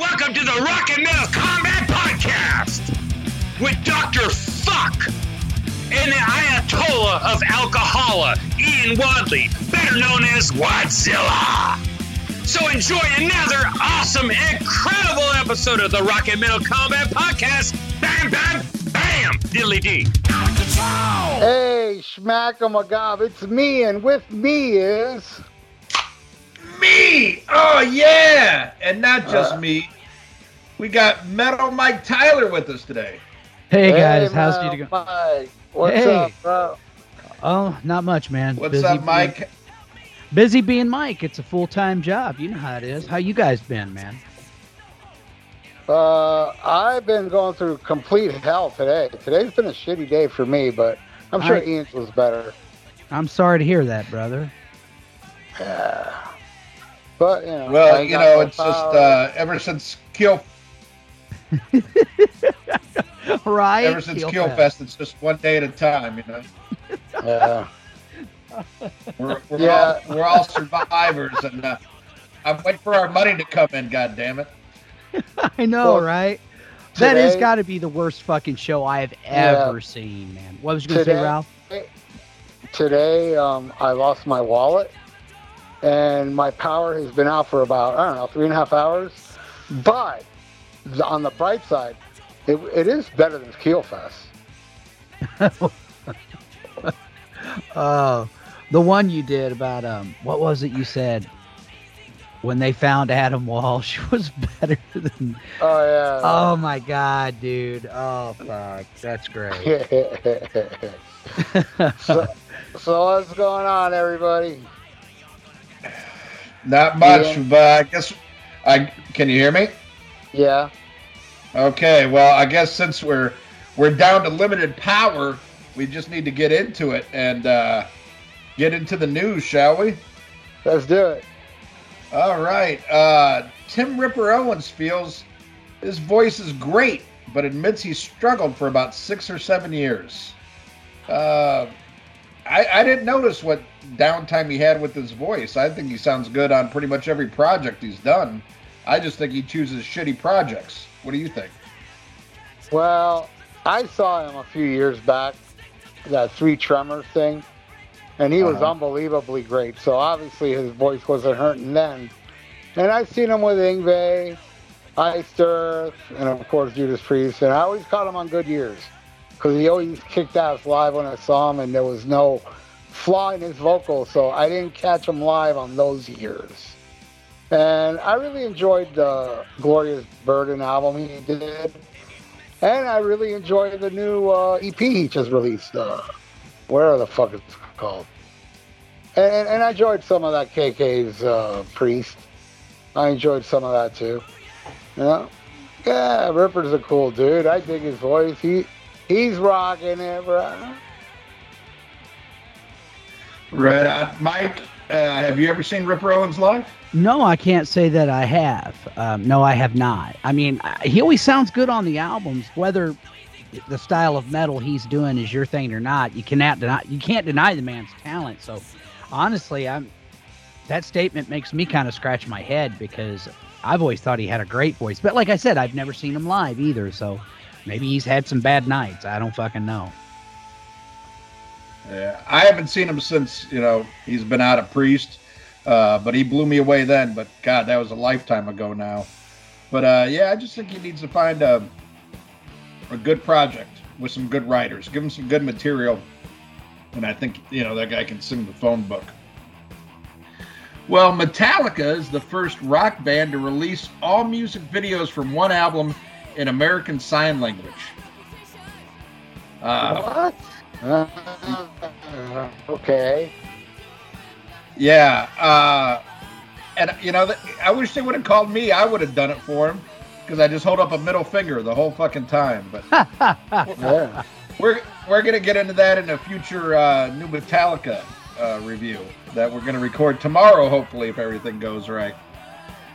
Welcome to the Rock and Metal Combat Podcast with Dr. Fuck and the Ayatollah of Alcohola, Ian Wadley, better known as Wadzilla. So enjoy another awesome, incredible episode of the Rock and Metal Combat Podcast. Bam, bam, bam, diddly dee. Hey, Schmackamagab, it's me, and with me is. Me! Oh yeah! And not just Uh. me. We got Metal Mike Tyler with us today. Hey guys, how's Mel, it going? Mike. What's Hey. up, bro? Oh, not much, man. What's Busy up, being- Mike? busy being Mike. It's a full time job. You know how it is. How you guys been, man? Uh, I've been going through complete hell today. Today's been a shitty day for me, but I'm sure I- Ian's was better. I'm sorry to hear that, brother. Yeah. But, you know. Well, you know, no it's just uh, ever since Kill right? ever since Feel Kill bad. Fest, it's just one day at a time. You know, Yeah. we're we're, Yeah. all, we're all survivors, and uh, I'm waiting for our money to come in. God damn it! I know, Well, right? That has got to be the worst fucking show I have Yeah. ever seen, man. What was you gonna say, Ralph? Today, um, I lost my wallet, and my power has been out for about, I don't know, three and a half hours. But on the bright side, it, it is better than Keel Fest. Oh, the one you did about um, what was it you said? When they found Adam Walsh was better than. Oh, yeah. Oh my god, dude! Oh fuck, that's great. so, so what's going on, everybody? Not much, Yeah. but I guess I can you hear me? Yeah. Okay, well, I guess since we're we're down to limited power, we just need to get into it and uh, get into the news, shall we? Let's do it. All right. Uh, Tim Ripper Owens feels his voice is great, but admits he struggled for about six or seven years. Uh, I, I didn't notice what downtime he had with his voice. I think he sounds good on pretty much every project he's done. I just think he chooses shitty projects. What do you think? Well, I saw him a few years back, that Three Tremors thing, and he was Uh-huh. unbelievably great. So obviously his voice wasn't hurting then. And I've seen him with Yngwie, Iced Earth, and of course Judas Priest, and I always caught him on good years because he always kicked ass live when I saw him, and there was no flaw in his vocals, so I didn't catch him live on those years. And I really enjoyed the Glorious Burden album he did. And I really enjoyed the new uh, EP he just released. Uh, where the fuck it's called? And, and I enjoyed some of that KK's uh, Priest. I enjoyed some of that too. Yeah. Yeah, Ripper's a cool dude. I dig his voice. He he's rocking it, bro. Right on. Mike, uh, have you ever seen Ripper Owens live? No, I can't say that I have. Um, no, I have not. I mean, I- he always sounds good on the albums, whether the style of metal he's doing is your thing or not. You cannot deny. You can't deny the man's talent. So, honestly, I'm. That statement makes me kind of scratch my head because I've always thought he had a great voice. But like I said, I've never seen him live either. So maybe he's had some bad nights. I don't fucking know. Yeah, I haven't seen him since you know he's been out of Priest, uh, but he blew me away then. But God, that was a lifetime ago now. But uh, yeah, I just think he needs to find a a good project with some good writers. Give him some good material, and I think you know that guy can sing the phone book. Well, Metallica is the first rock band to release all music videos from one album in American Sign Language. Uh, what? Uh, okay. Yeah, uh, and you know, I wish they would have called me. I would have done it for him because I just hold up a middle finger the whole fucking time. But Yeah. we're we're gonna get into that in a future uh, new Metallica uh, review that we're gonna record tomorrow, hopefully, if everything goes right.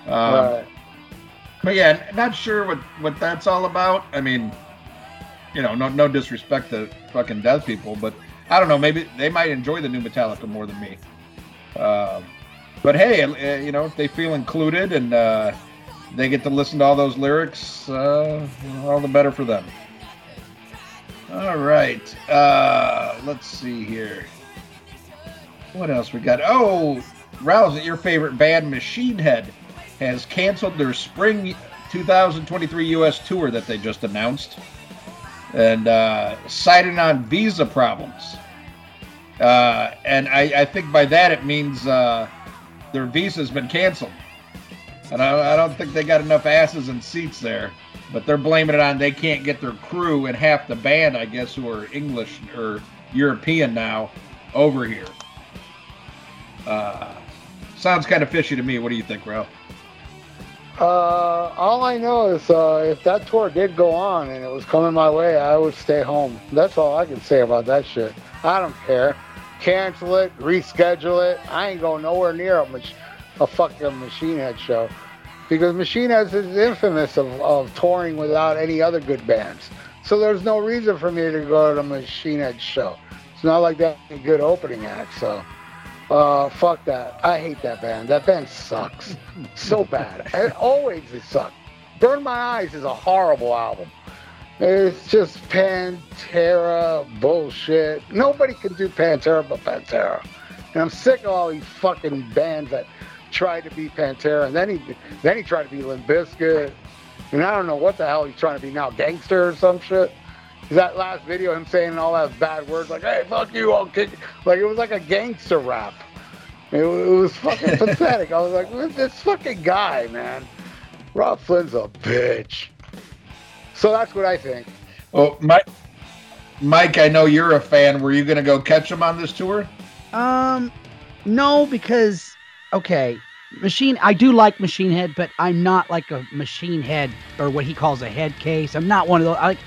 Um, right. But yeah, not sure what what that's all about. I mean, you know, no no disrespect to fucking death people, but I don't know. Maybe they might enjoy the new Metallica more than me. Um, but hey, uh, you know, if they feel included and uh, they get to listen to all those lyrics, uh, all the better for them. All right. Uh, let's see here. What else we got? Oh, Rouse, your favorite band, Machine Head, has canceled their spring 2023 U.S. tour that they just announced, and uh, citing on visa problems. Uh, and I, I, think by that it means uh, their visa's been canceled. And I, I don't think they got enough asses and seats there but they're blaming it on they can't get their crew and half the band, I guess, who are English or European now, over here. Uh, sounds kind of fishy to me. What do you think, Ralph? Uh, all I know is uh, if that tour did go on and it was coming my way, I would stay home. That's all I can say about that shit. I don't care. Cancel it, reschedule it. I ain't going nowhere near a, mach- a fucking Machine Head show because Machine Head is infamous of, of touring without any other good bands. So there's no reason for me to go to a Machine Head show. It's not like that a good opening act. So uh, fuck that. I hate that band. That band sucks so bad. It always it sucked. Burn My Eyes is a horrible album. It's just Pantera bullshit. Nobody can do Pantera but Pantera. And I'm sick of all these fucking bands that try to be Pantera, and then he then he tried to be Limp Bizkit, and I don't know what the hell he's trying to be now, gangster or some shit. That last video, him saying all that bad words like "Hey, fuck you, I'll kick," like it was like a gangster rap. It, it was fucking pathetic. I was like, this fucking guy, man?" Robb Flynn's a bitch. So that's what I think. Well, Mike, Mike, I know you're a fan. Were you going to go catch him on this tour? Um, no, because okay, Machine. I do like Machine Head, but I'm not like a Machine Head or what he calls a head case. I'm not one of those. I like.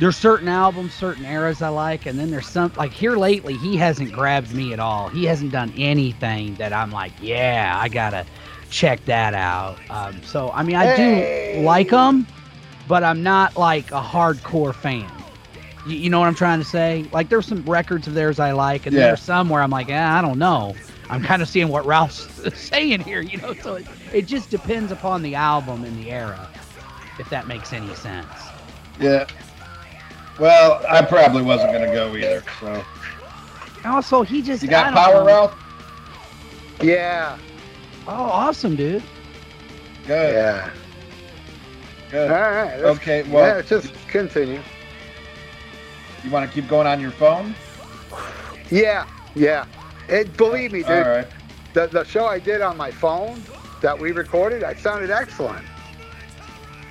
There's certain albums, certain eras I like, and then there's some like here lately he hasn't grabbed me at all. He hasn't done anything that I'm like, yeah, I gotta check that out. Um, so I mean, I hey. do like them, but I'm not like a hardcore fan. You, you, know what I'm trying to say? Like there's some records of theirs I like, and yeah. there's some where I'm like, eh, I don't know. I'm kind of seeing what Ralph's saying here, you know. So it, it just depends upon the album and the era, if that makes any sense. Yeah. Well, I probably wasn't gonna go either. So. Also, he just. You got power, know. Ralph? Yeah. Oh, awesome, dude. Good. Yeah. Good. All right. Okay. Well, yeah, just continue. You want to keep going on your phone? Yeah. Yeah. It, believe me, dude. All right. The, the show I did on my phone that we recorded, I sounded excellent.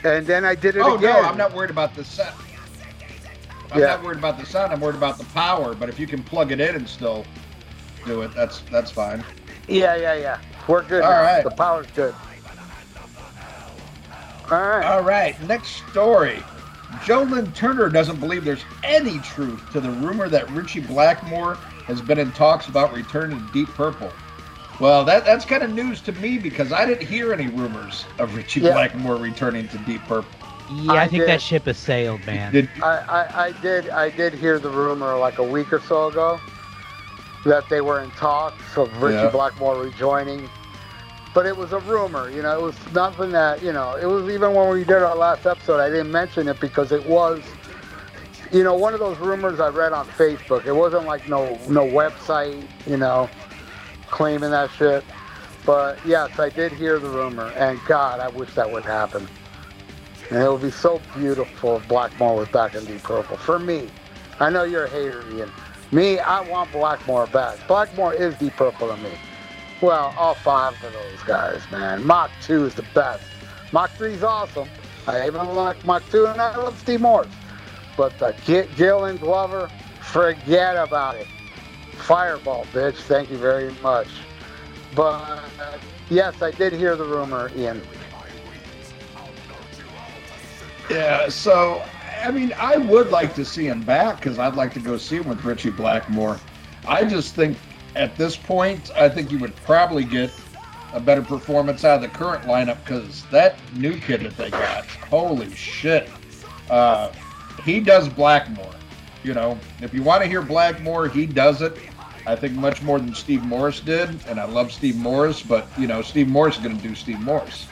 And then I did it oh, again. no, I'm not worried about the sound. I'm yeah. not worried about the sound. I'm worried about the power. But if you can plug it in and still do it, that's that's fine. Yeah, yeah, yeah. We're good. All now. right. The power's good. All right. All right. Next story. Joe Lynn Turner doesn't believe there's any truth to the rumor that Ritchie Blackmore has been in talks about returning to Deep Purple. Well, that that's kind of news to me because I didn't hear any rumors of Ritchie yeah. Blackmore returning to Deep Purple. Yeah, I, I think did. that ship has sailed, man. Did, I, I, I did I did hear the rumor like a week or so ago that they were in talks of Ritchie yeah. Blackmore rejoining. But it was a rumor, you know, it was nothing that, you know, it was even when we did our last episode, I didn't mention it because it was you know, one of those rumors I read on Facebook. It wasn't like no no website, you know, claiming that shit. But yes, I did hear the rumor, and God, I wish that would happen. And it would be so beautiful if Blackmore was back in Deep Purple. For me, I know you're a hater, Ian. Me, I want Blackmore back. Blackmore is Deep Purple to me. Well, all five of those guys, man. Mark 2 is the best. Mark 3 is awesome. I even like Mark 2, and I love Steve Morse. But the Gillan Glover, forget about it. Fireball, bitch. Thank you very much. But uh, yes, I did hear the rumor, Ian. Yeah, so I mean, I would like to see him back because I'd like to go see him with Ritchie Blackmore. I just think at this point, I think you would probably get a better performance out of the current lineup because that new kid that they got, holy shit. Uh, he does Blackmore. You know, if you want to hear Blackmore, he does it. I think much more than Steve Morris did, and I love Steve Morris, but you know, Steve Morris is going to do Steve Morris.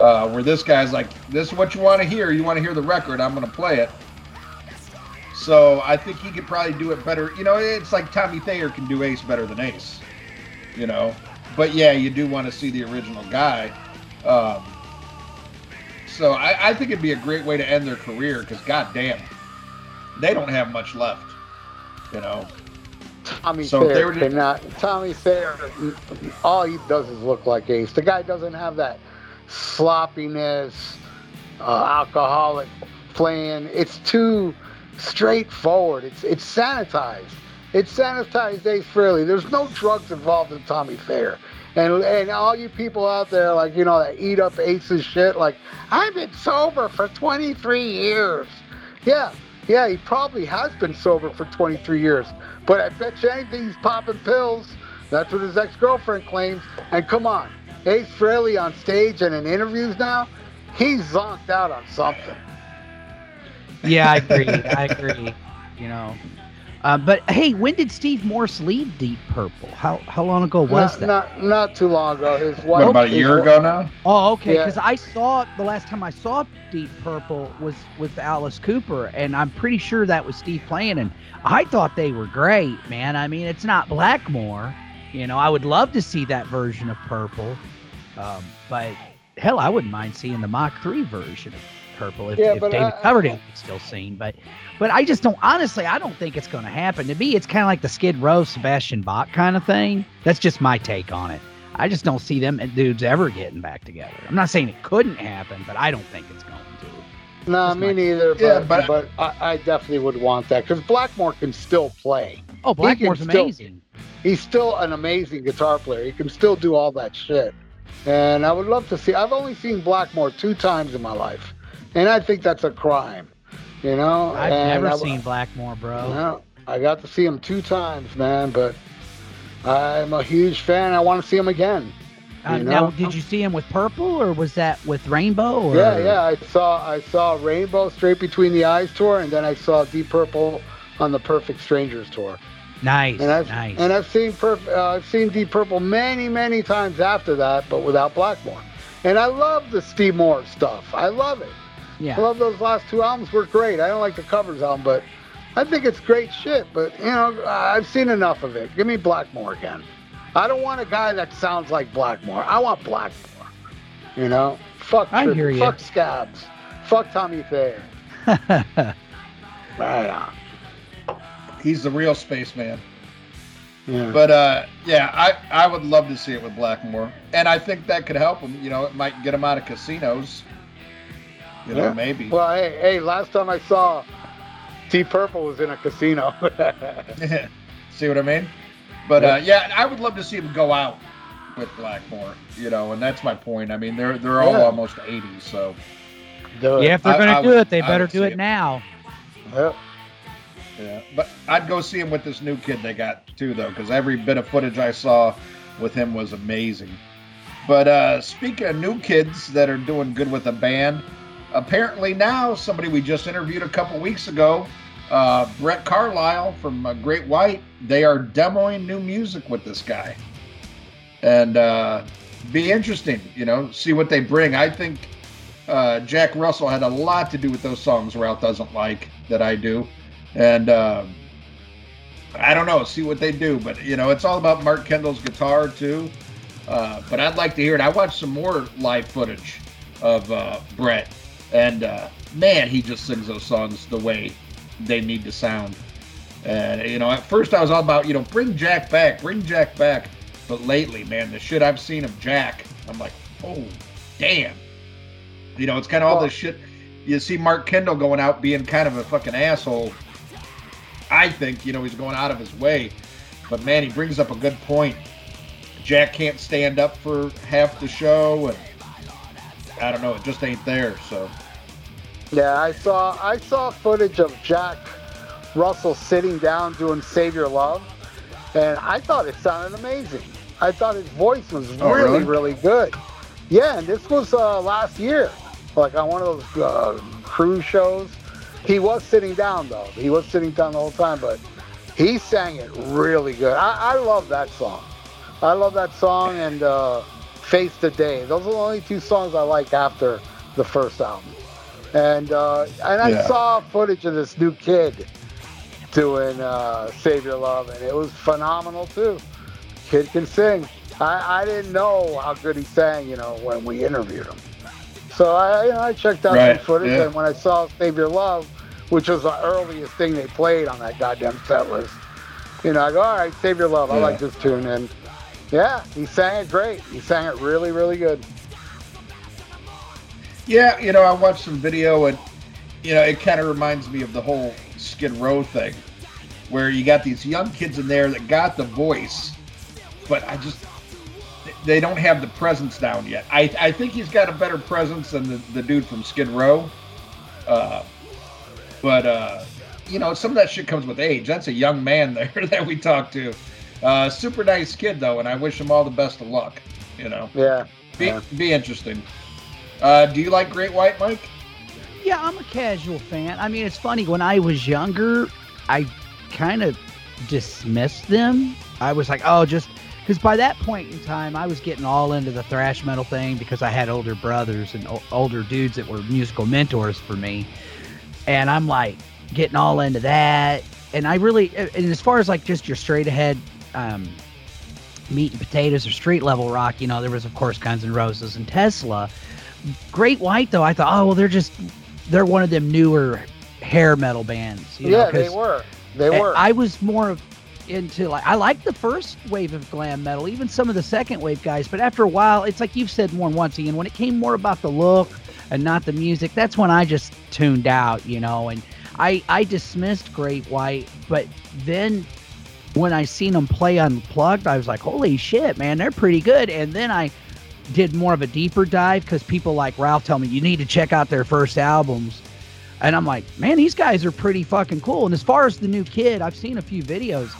Uh, where this guy's like, this is what you want to hear. You want to hear the record. I'm going to play it. So I think he could probably do it better. You know, it's like Tommy Thayer can do Ace better than Ace. You know, but yeah, you do want to see the original guy. Um, so I, I think it'd be a great way to end their career because goddamn, they don't have much left. You know. Tommy So Thayer to- cannot. Tommy Thayer, all he does is look like Ace. The guy doesn't have that sloppiness, uh, alcoholic playing. It's too straightforward. It's it's sanitized. It's sanitized Ace Frehley. There's no drugs involved in Tommy Thayer. And and all you people out there like you know that eat up Ace's shit like I've been sober for 23 years. Yeah, yeah, he probably has been sober for 23 years. But I bet you anything he's popping pills. That's what his ex-girlfriend claims. And come on, Ace Frehley on stage and in interviews now, he's zonked out on something. Yeah, I agree. I agree. You know. Uh, but hey, when did Steve Morse leave Deep Purple? How how long ago was not, that? Not not too long ago. His wife. What about a year ago now? Oh, okay. Yeah. Because I saw the last time I saw Deep Purple was with Alice Cooper, and I'm pretty sure that was Steve playing, and I thought they were great, man. I mean, it's not Blackmore, you know. I would love to see that version of Purple, um, but hell, I wouldn't mind seeing the Mark Three version of Purple if, Yeah, if David I- Coverdale was still seen. But, but I just don't. Honestly, I don't think it's going to happen. To me, it's kind of like the Skid Row, Sebastian Bach kind of thing. That's just my take on it. I just don't see them dudes ever getting back together. I'm not saying it couldn't happen, but I don't think it's going to. No, That's me my- neither. But, Yeah, but- but I, I definitely would want that because Blackmore can still play. Oh, Blackmore's can still- amazing. He's still an amazing guitar player. He can still do all that shit. And I would love to see. I've only seen Blackmore two times in my life, and I think that's a crime. You know. I've And never I- seen Blackmore, bro. No, I got to see him two times, man. But I'm a huge fan. I want to see him again. Uh, you now, know? did you see him with Purple, or was that with Rainbow? Or? Yeah, yeah. I saw I saw Rainbow Straight Between the Eyes tour, and then I saw Deep Purple on the Perfect Strangers tour. Nice, And I've nice. and I've seen Perf- uh, I've seen Deep Purple many many times after that, but without Blackmore. And I love the Steve Morris stuff. I love it. Yeah. I love those last two albums. Were great. I don't like the covers album, but I think it's great shit. But you know, I've seen enough of it. Give me Blackmore again. I don't want a guy that sounds like Blackmore. I want Blackmore. You know, fuck. I hear ya. Fuck Scabs. Fuck Tommy Thayer. Right on. He's the real spaceman. Yeah. But uh, yeah, I, I would love to see it with Blackmore, and I think that could help him. You know, it might get him out of casinos. You know, Yeah. maybe. Well, hey, hey, last time I saw Deep Purple was in a casino. see what I mean? But uh, yeah, I would love to see him go out with Blackmore. You know, and that's my point. I mean, they're they're all Yeah. almost 80, so yeah, if they're gonna do would- it, they I better do it it. now. Yeah. Yeah. But I'd go see him with this new kid they got too, though, because every bit of footage I saw with him was amazing. But uh, speaking of new kids that are doing good with a band, apparently now somebody we just interviewed a couple weeks ago, uh, Brett Carlisle from uh, Great White, they are demoing new music with this guy, and uh, be interesting, you know, see what they bring. I think uh, Jack Russell had a lot to do with those songs Ralph doesn't like that I do, and. um I don't know. See what they do, but you know, it's all about Mark Kendall's guitar too. Uh, but I'd like to hear it. I watched some more live footage of uh, Brett, and uh, man, he just sings those songs the way they need to sound. And you know, at first I was all about you know bring Jack back, bring Jack back. But lately, man, the shit I've seen of Jack, I'm like, oh, damn. You know, it's kind of all this shit. You see Mark Kendall going out being kind of a fucking asshole. I think, you know, he's going out of his way. But man, he brings up a good point. Jack can't stand up for half the show, and I don't know, it just ain't there. So Yeah, I saw I saw footage of Jack Russell sitting down doing "Save Your Love," and I thought it sounded amazing. I thought his voice was Oh, really, really? really good. Yeah, and this was uh, last year, like on one of those uh, cruise shows. He was sitting down though. He was sitting down the whole time, but he sang it really good. I, I love that song. I love that song and uh, Face the Day. Those are the only two songs I like after the first album. And uh, and I Yeah. saw footage of this new kid doing uh, Save Your Love, and it was phenomenal too. Kid can sing. I, I didn't know how good he sang, you know, when we interviewed him. So I, you know, I checked out Right, some footage, yeah. and when I saw Save Your Love, which was the earliest thing they played on that goddamn set list, you know, I go, all right, Save Your Love. I Yeah. like this tune, and yeah, he sang it great. He sang it really, really good. Yeah, you know, I watched some video and you know, it kind of reminds me of the whole Skid Row thing, where you got these young kids in there that got the voice, but I just they don't have the presence down yet. I I think he's got a better presence than the, the dude from Skid Row, uh, but uh, you know, some of that shit comes with age. That's a young man there that we talked to. Uh, super nice kid though, and I wish him all the best of luck. You know, Yeah. be Yeah. be interesting. Uh, do you like Great White, Mike? Yeah, I'm a casual fan. I mean, it's funny. When I was younger, I kind of dismissed them. I was like, oh, just because by that point in time, I was getting all into the thrash metal thing because I had older brothers and o- older dudes that were musical mentors for me. And I'm like getting all into that. And I really, and as far as like just your straight ahead um, meat and potatoes or street level rock, you know, there was, of course, Guns N' Roses and Tesla. Great White, though, I thought, oh, well, they're just, they're one of them newer hair metal bands. You yeah, know, they were. They were. I was more of into like I like the first wave of glam metal, even some of the second wave guys. But after a while, it's like you've said more than once, Ian. When it came more about the look and not the music, that's when I just tuned out, you know. And I I dismissed Great White, but then when I seen them play unplugged, I was like, holy shit, man, they're pretty good. And then I did more of a deeper dive because people like Ralph tell me you need to check out their first albums. And I'm like, man, these guys are pretty fucking cool. And as far as the new kid, I've seen a few videos.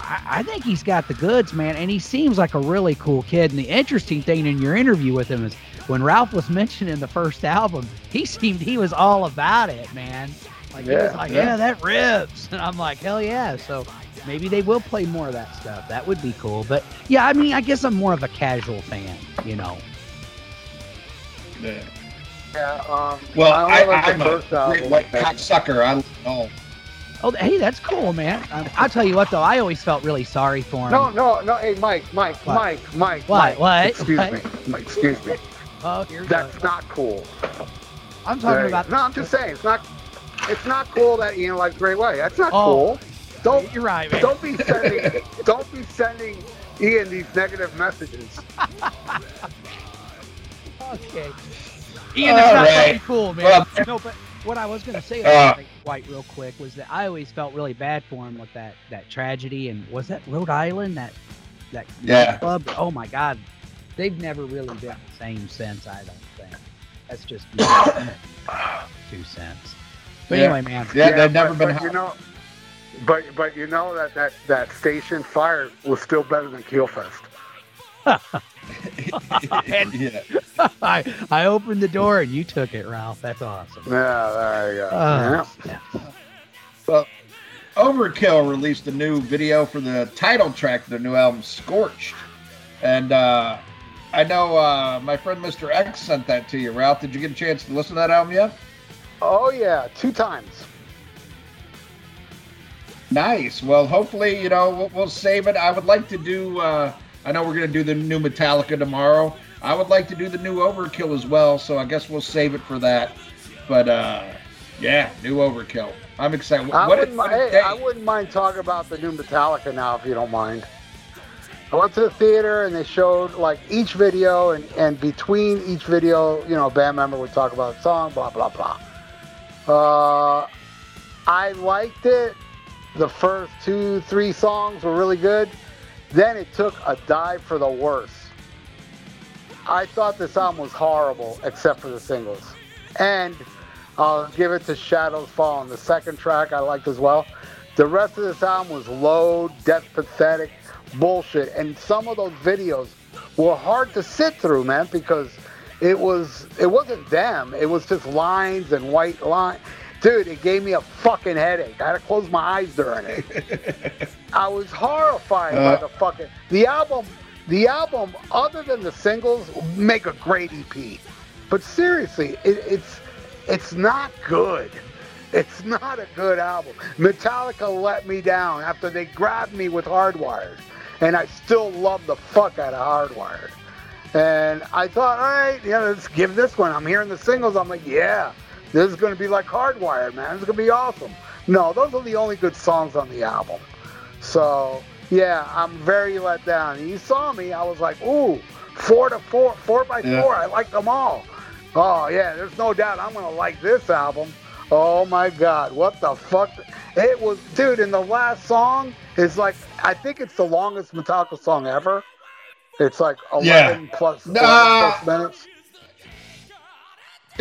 I, I think he's got the goods, man. And he seems like a really cool kid. And the interesting thing in your interview with him is when Ralph was mentioning the first album, he seemed he was all about it, man. Like he was Yeah, like, yeah. yeah, that rips. And I'm like, hell yeah. So maybe they will play more of that stuff. That would be cool. But yeah, I mean, I guess I'm more of a casual fan, you know. Yeah. Yeah, um, Well, I I, I'm a great white cocksucker. I oh, Oh, hey, that's cool, man. Um, I'll tell you what, though, I always felt really sorry for him. No, no, no. Hey, Mike, Mike, What? Mike, Mike, What? Mike. What? Excuse What? me. Mike, excuse me. Oh, here we That's go. not cool. I'm talking you about. No, I'm just saying it's not. It's not cool that Ian likes Great White. That's not Oh. cool. Don't You're right, man. don't be sending don't be sending Ian these negative messages. Okay. Ian, that's not right. fucking cool, man. Well- no, but what I was gonna say Uh. about Great White real quick was that I always felt really bad for him with that that tragedy and was that Rhode Island that that Yeah. club? Oh my God, they've never really been the same since. I don't think. That's just my two cents. But Yeah. anyway, man. yeah, they've but- never been. But you know, but but you know that that that station fire was still better than Keelfest. And- yeah. I I opened the door and you took it, Ralph. That's awesome. Yeah, there you go. Uh, yeah. Well, Overkill released a new video for the title track of their new album, Scorched. And uh, I know uh, my friend Mr. X sent that to you, Ralph. Did you get a chance to listen to that album yet? Oh yeah, two times. Nice. Well, hopefully, you know, we'll, we'll save it. I would like to do, uh, I know we're going to do the new Metallica tomorrow. I would like to do the new Overkill as well, so I guess we'll save it for that. But, uh, yeah, new Overkill. I'm excited. I What, wouldn't, what a hey. I wouldn't mind talking about the new Metallica now if you don't mind. I went to the theater and they showed like each video, and, and between each video, you know, a band member would talk about a song, blah blah blah. Uh, I liked it. The first two, three songs were really good. Then it took a dive for the worse. I thought this album was horrible, except for the singles. And I'll give it to Shadows Follow. The second track I liked as well. The rest of this album was low, death pathetic bullshit. And some of those videos were hard to sit through, man, because it was it wasn't them. It was just lines and white line. Dude, it gave me a fucking headache. I had to close my eyes during it. I was horrified Uh. by the fucking the album. The album, other than the singles, make a great EP. But seriously, it, it's it's not good. It's not a good album. Metallica let me down after they grabbed me with Hardwired, and I still love the fuck out of Hardwired. And I thought, all right, yeah, let's give this one. I'm hearing the singles. I'm like, yeah, this is going to be like Hardwired, man. This is going to be awesome. No, those are the only good songs on the album. So, yeah, I'm very let down. You saw me. I was like, ooh, four to four, four by Yeah. four. I like them all. Oh, yeah, there's no doubt I'm going to like this album. Oh, my God. What the fuck? It was, dude, in the last song is like, I think it's the longest Metallica song ever. It's like 11 Yeah. plus, Nah. 11 plus minutes.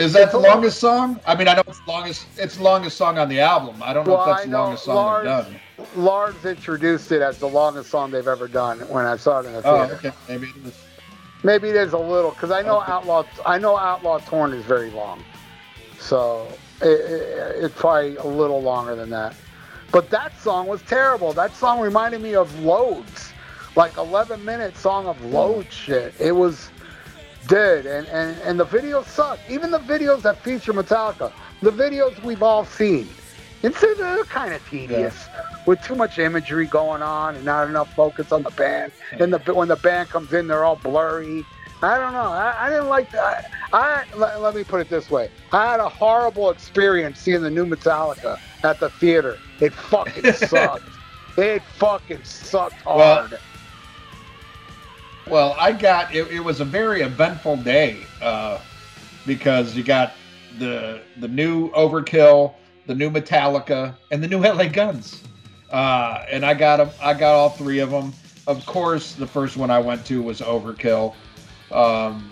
Is that the longest song? I mean, I know it's the longest. It's longest song on the album. I don't know Well, if that's the longest song Lars- they've done. Lars introduced it as the longest song they've ever done when I saw it in the theater. Oh, theater. okay. Maybe it is. Maybe it is a little because I know Okay. Outlaw. I know Outlaw Torn is very long, so it, it, it's probably a little longer than that. But that song was terrible. That song reminded me of Loads, like 11 minute song of load shit. It was dead, and, and and the videos suck. Even the videos that feature Metallica, the videos we've all seen, it's they're kind of tedious with too much imagery going on and not enough focus on the band. And the when the band comes in, they're all blurry. I don't know. I, I didn't like that. I let, let me put it this way. I had a horrible experience seeing the new Metallica at the theater. It fucking sucked. it fucking sucked hard. Well, I got it. It was a very eventful day uh, because you got the the new Overkill, the new Metallica, and the new LA Guns. Uh, and I got them. I got all three of them. Of course, the first one I went to was Overkill, um,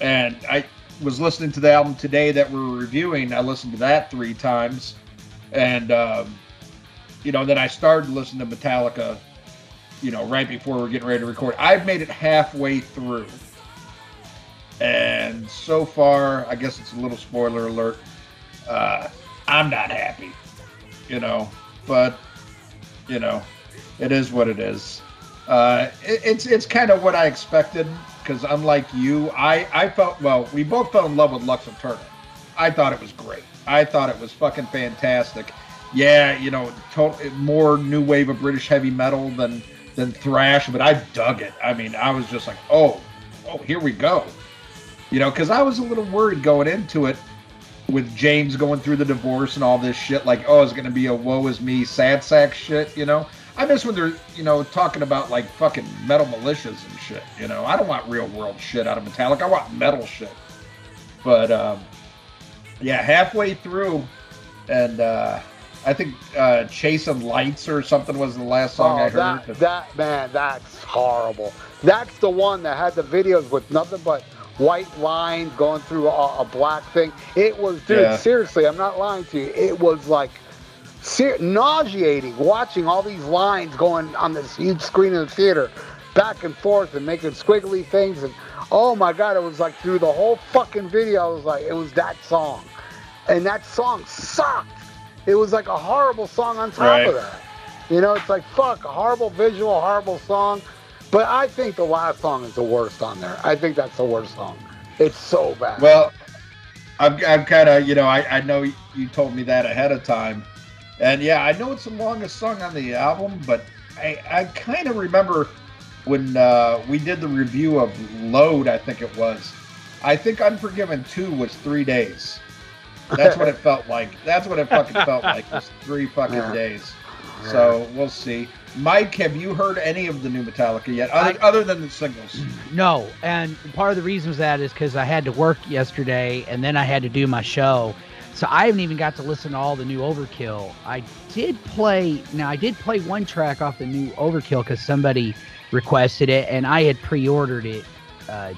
and I was listening to the album today that we're reviewing. I listened to that three times, and um, you know, then I started listening to Metallica you know, right before we're getting ready to record. I've made it halfway through. And so far, I guess it's a little spoiler alert. Uh, I'm not happy, you know, but, you know, it is what it is. Uh, it, it's it's kind of what I expected because unlike you, I, I felt, well, we both fell in love with Lux Eterna. I thought it was great. I thought it was fucking fantastic. Yeah, you know, more new wave of British heavy metal than than thrash, but I dug it. I mean, I was just like, oh, oh, here we go. You know, because I was a little worried going into it with James going through the divorce and all this shit. Like, oh, it's going to be a woe is me sad sack shit. You know, I miss when they're you know talking about like fucking metal militias and shit. You know, I don't want real world shit out of Metallica. I want metal shit. But um, yeah, halfway through, and uh, I think uh, Chasing Lights or something was the last song I Oh, heard. that, that man, that's horrible. That's the one that had the videos with nothing but white lines going through a, a black thing. It was, dude. Yeah. Seriously, I'm not lying to you. It was like ser- nauseating watching all these lines going on this huge screen in the theater, back and forth and making squiggly things. And oh my god, it was like through the whole fucking video. I was like it was that song, and that song sucked. It was like a horrible song on top Right. of that. You know, it's like fuck, a horrible visual, horrible song. But I think the last song is the worst on there. I think that's the worst song. It's so bad. Well, I'm, I'm kind of, you know, I, I know you told me that ahead of time. And yeah, I know it's the longest song on the album, but I, I kind of remember when uh, we did the review of Load, I think it was. I think Unforgiven 2 was three days. That's what it felt like. That's what it fucking felt like, Just three fucking Yeah. days. So we'll see. Mike, have you heard any of the new Metallica yet, other, I- other than the singles? No, and part of the reason was that is because I had to work yesterday, and then I had to do my show, so I haven't even got to listen to all the new Overkill. I did play. Now I did play one track off the new Overkill because somebody requested it, and I had pre-ordered it uh,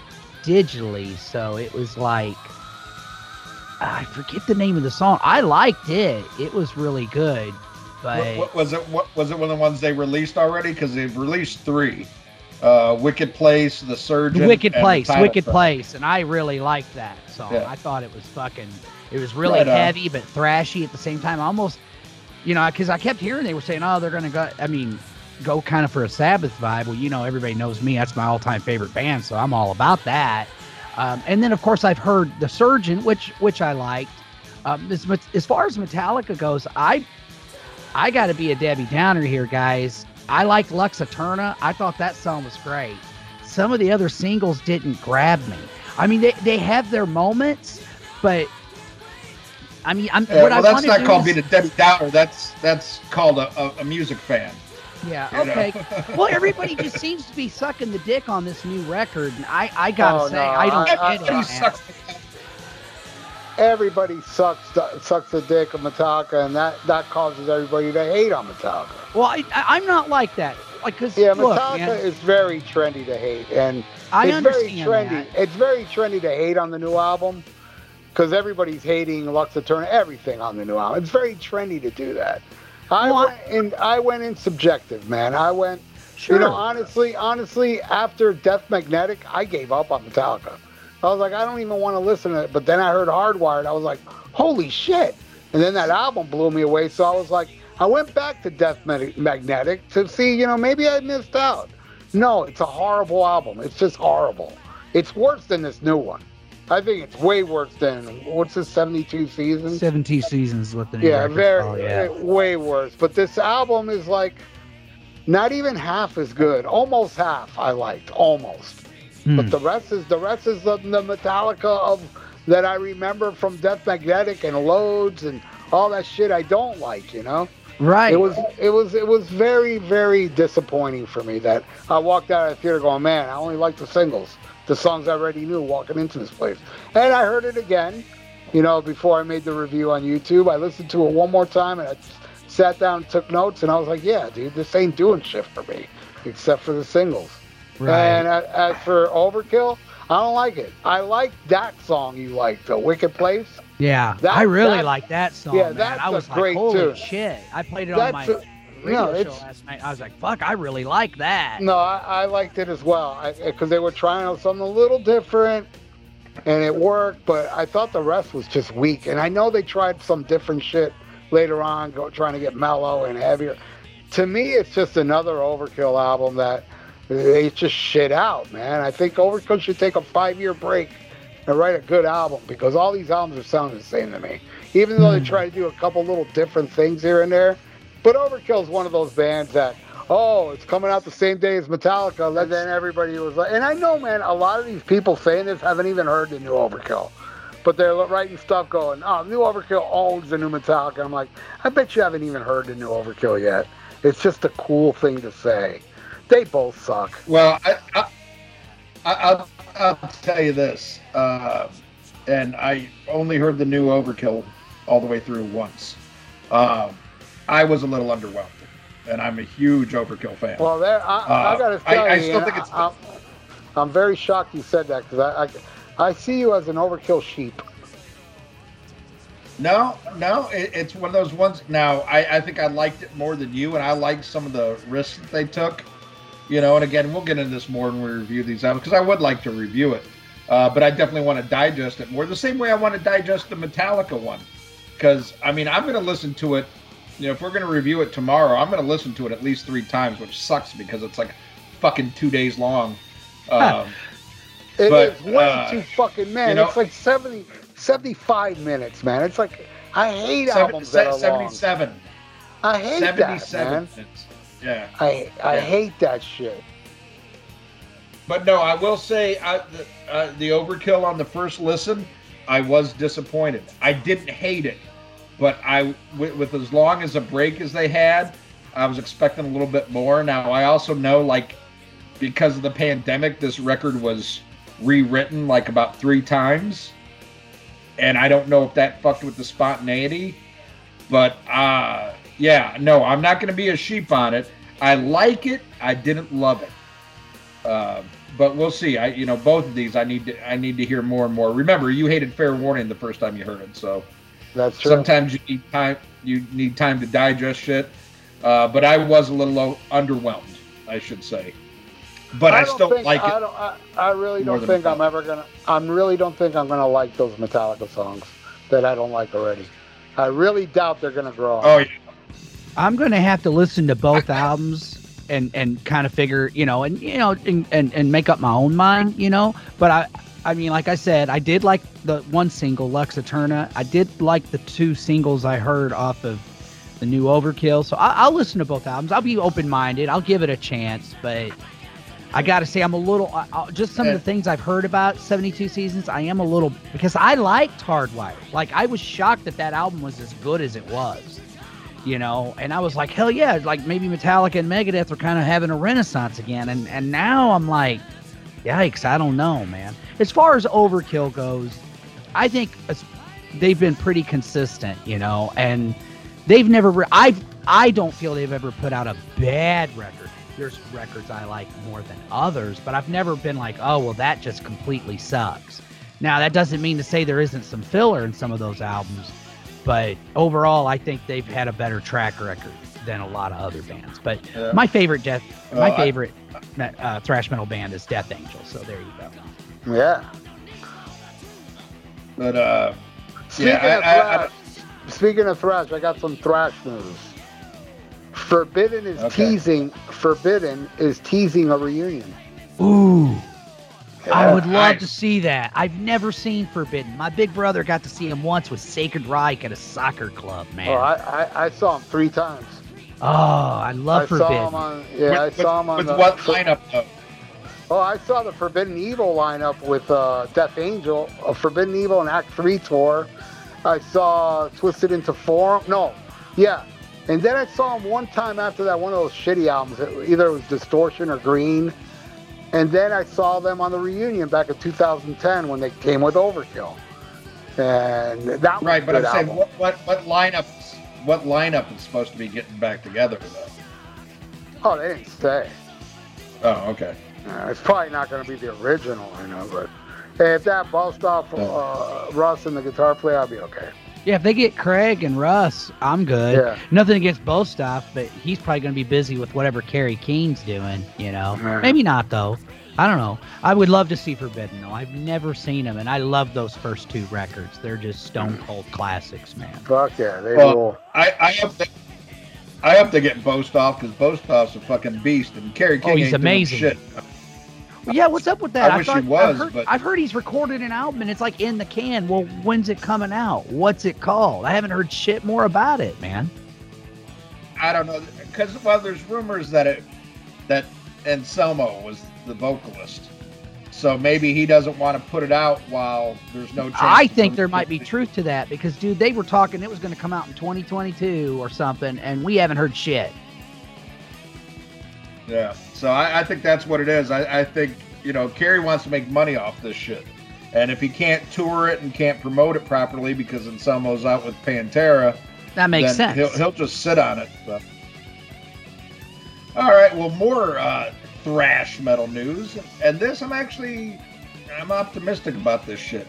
digitally, so it was like I forget the name of the song. I liked it. It was really good, but What, what, was it? What was it? One of the ones they released already? Because they've released three. uh, Wicked Place, The Surgeon, Wicked and Place, Wicked. Place, and I really liked that song. Yeah. I thought it was fucking. It was really Right on. heavy but thrashy at the same time. Almost, you know, because I kept hearing they were saying, "Oh, they're gonna go." I mean, go kind of for a Sabbath vibe. Well, you know, everybody knows me. That's my all-time favorite band, so I'm all about that. Um, and then, of course, I've heard The Surgeon, which which I liked. Um, as, as far as Metallica goes, I I got to be a Debbie Downer here, guys. I liked Lux Eterna. I thought that song was great. Some of the other singles didn't grab me. I mean, they, they have their moments, but I mean, I'm Yeah, well, that's not called is, being a Debbie Downer. That's that's called a, a, a music fan. Yeah, okay. well, everybody just seems to be sucking the dick on this new record, and I I gotta Oh, say no, I don't I- get I- it. Everybody sucks. Everybody sucks sucks the dick of Metallica, and that that causes everybody to hate on Metallica. Well, I, I I'm not like that. Like, cause Yeah, look, Metallica man, is very trendy to hate, and I it's very trendy. that. It's very trendy to hate on the new album because everybody's hating Lux Eterna, everything on the new album. It's very trendy to do that. I went in. I went in subjective, man. I went. Sure. You know, honestly, honestly, after Death Magnetic, I gave up on Metallica. I was like, I don't even want to listen to it. But then I heard Hardwired. I was like, holy shit! And then that album blew me away. So I was like, I went back to Death Magnetic to see, you know, maybe I missed out. No, it's a horrible album. It's just horrible. It's worse than this new one. I think it's way worse than what's this 72 seasons? 70 seasons with the new Yeah, record. very, Oh, yeah. uh, way worse. But this album is like not even half as good. Almost half I liked, almost. Hmm. But the rest is the rest is the, the Metallica of that I remember from Death Magnetic and Loads and all that shit. I don't like, you know. right. It was it was it was very very disappointing for me that I walked out of the theater going, man, I only like the singles, the songs I already knew walking into this place, and I heard it again, you know, before I made the review on YouTube. I listened to it one more time and I sat down, and took notes, and I was like, yeah, dude, this ain't doing shit for me, except for the singles. right. And as for Overkill, I don't like it. I like that song you like, the Wicked Place. Yeah, That- I really like that song. yeah, man. that's I a was like, great holy tune. shit! I played it on my a- radio no, show it's last night. I was like, fuck, I really like that. No, I, I liked it as well because they were trying out something a little different, and it worked. But I thought the rest was just weak. And I know they tried some different shit later on, go trying to get mellow and heavier. To me, it's just another Overkill album that they just shit out, man. I think Overkill should take a five-year break and write a good album because all these albums are sounding the same to me. Even though they Hmm. try to do a couple little different things here and there, but Overkill is one of those bands that, oh, it's coming out the same day as Metallica. And then everybody was like, and I know, man, a lot of these people saying this haven't even heard the new Overkill. But they're writing stuff going, oh, new Overkill owns the new Metallica. I'm like, I bet you haven't even heard the new Overkill yet. It's just a cool thing to say. They both suck. Well, I, I, I, I'll, I'll tell you this, uh, and I only heard the new Overkill all the way through once. Um, I was a little underwhelmed, and I'm a huge Overkill fan. Well, there, I, I Uh, got to I- tell I you, still think it's- I, am I'm very shocked you said that because I, I, I see you as an Overkill sheep. No, no, it, it's one of those ones. Now, I, I think I liked it more than you, and I liked some of the risks that they took. You know, and again, we'll get into this more when we review these albums because I would like to review it, uh, but I definitely want to digest it more. The same way I want to digest the Metallica one, because I mean, I'm going to listen to it. You know, if we're going to review it tomorrow, I'm going to listen to it at least three times, which sucks because it's like fucking two days long. Um, It is But, way uh, too fucking man. you know- it's like 70, 75 minutes, man. It's like I hate albums that are long. 77, I hate that, 77 man. minutes. Yeah. I I Yeah. hate that shit. But no, I will say I, the, uh, the overkill on the first listen, I was disappointed. I didn't hate it, but I with, with as long as a break as they had, I was expecting a little bit more. Now I also know like because of the pandemic, this record was rewritten like about three times, and I don't know if that fucked with the spontaneity. But uh, yeah, no, I'm not going to be a sheep on it. I like it. I didn't love it. Uh, but we'll see. I, you know, both of these, I need to, I need to hear more and more. Remember, you hated Fair Warning the first time you heard it, so That's true. sometimes you need time. You need time to digest shit. Uh, but I was a little o- underwhelmed, I should say. but I, don't still think, like I don't. I, I really don't think I'm ever gonna. I really don't think I'm gonna like those Metallica songs that I don't like already. I really doubt they're gonna grow. on Oh, yeah. I'm going to have to listen to both albums and and kind of figure, you know, and you know, and, and and make up my own mind, you know. But I, I mean, like I said, I did like the one single Lux Eterna. I did like the two singles I heard off of the new Overkill. So I, I'll listen to both albums. I'll be open minded. I'll give it a chance, but. I gotta say, I'm a little I, I, just some of the things I've heard about 72 seasons. I am a little because I liked Hardwired. Like I was shocked that that album was as good as it was you know and i was like hell yeah like maybe metallica and megadeth are kind of having a renaissance again and and now i'm like yikes i don't know man. As far as overkill goes i think they've been pretty consistent you know and they've never re- i've i don't feel they've ever put out a bad record. There's records i like more than others but i've never been like oh well that just completely sucks. Now that doesn't mean to say there isn't some filler in some of those albums but overall, I think they've had a better track record than a lot of other bands. But Yeah. my favorite death, my Uh, I- favorite uh, thrash metal band is Death Angel. So there you go. Yeah. But uh, Speaking Yeah, of I- I- I- speaking of thrash, I got some thrash news. Forbidden is Okay. teasing. Forbidden is teasing a reunion. Ooh, I would love nice. to see that. I've never seen Forbidden. My big brother got to see him once with Sacred Reich at a soccer club. Man, Oh, I, I, I saw him three times. Oh, I love I saw Forbidden. him on. Yeah, with, I with- saw him on with the. what lineup though? Oh, I saw the Forbidden Evil lineup with uh, Death Angel, uh, Forbidden Evil and Act Three tour. I saw Twisted into Form. No, yeah, and then I saw him one time after that one of those shitty albums. It- Either it was Distortion or Green. And then I saw them on the reunion back in 2010 when they came with Overkill. And that was Right, a but I'm good saying what what what lineup what lineup is supposed to be getting back together though? Oh, they didn't stay. Oh, okay. Uh, it's probably not going to be the original, I know, but hey, if that Bostaph uh, Russ and the guitar player, I'll be okay. Yeah, if they get Craig and Russ, I'm good. Yeah. Nothing against Bostaph, but he's probably going to be busy with whatever Kerry King's doing, you know. Yeah. Maybe not, though. I don't know. I would love to see Forbidden, though. I've never seen them, and I love those first two records. They're just stone cold classics, man. Fuck yeah, they Well, will. I I hope they I hope they get Bostaph because Bostaph's a fucking beast and Kerry oh, King Oh, he's ain't doing amazing. Shit. Well, yeah, what's up with that? I wish he thought, was, I've heard, but- I've heard he's recorded an album, and it's like in the can. Well, when's it coming out? What's it called? I haven't heard shit more about it, man. I don't know because well, there's rumors that it that Anselmo was the vocalist, so maybe he doesn't want to put it out while there's no. chance I think there might be truth to that because, dude, they were talking it was going to come out in 2022 or something, and we haven't heard shit. Yeah, so I, I think that's what it is. I, I think you know Kerry wants to make money off this shit, and if he can't tour it and can't promote it properly because Anselmo's out with Pantera, That makes sense. He'll, he'll just sit on it. so. All right. Well, more uh, thrash metal news, and this I'm actually I'm optimistic about this shit.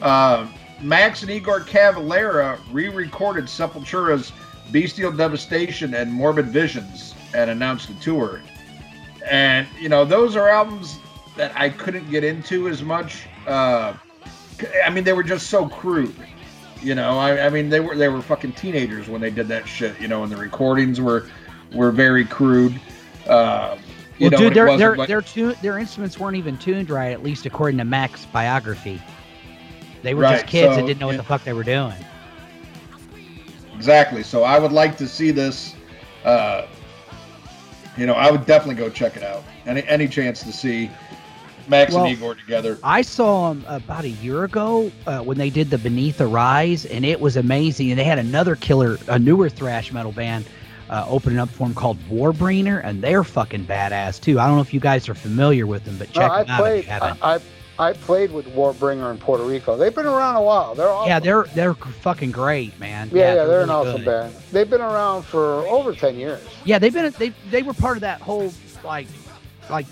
Um, Max and Igor Cavalera re-recorded Sepultura's Bestial Devastation and Morbid Visions and announced a tour. And you know those are albums that I couldn't get into as much. Uh, I mean, they were just so crude. You know, I, I mean, they were they were fucking teenagers when they did that shit. You know, and the recordings were were very crude. Uh, well, know, dude, their their like- their, tu- their instruments weren't even tuned right, at least according to Max's biography. They were Right, just kids so, that didn't know yeah. what the fuck they were doing. exactly. So I would like to see this. Uh, you know, I would definitely go check it out. Any any chance to see Max Well, and Igor together? I saw them about a year ago uh, when they did the Beneath the Rise, and it was amazing. And they had another killer, a newer thrash metal band, uh, opening up for them called Warbringer, and they're fucking badass too. I don't know if you guys are familiar with them, but No, check I them out if played. I, I I played with Warbringer in Puerto Rico. They've been around a while. They're awesome. yeah, they're they're fucking great, man. yeah, yeah, they're, really an awesome good. band. They've been around for over ten years. Yeah, they've been they they were part of that whole like like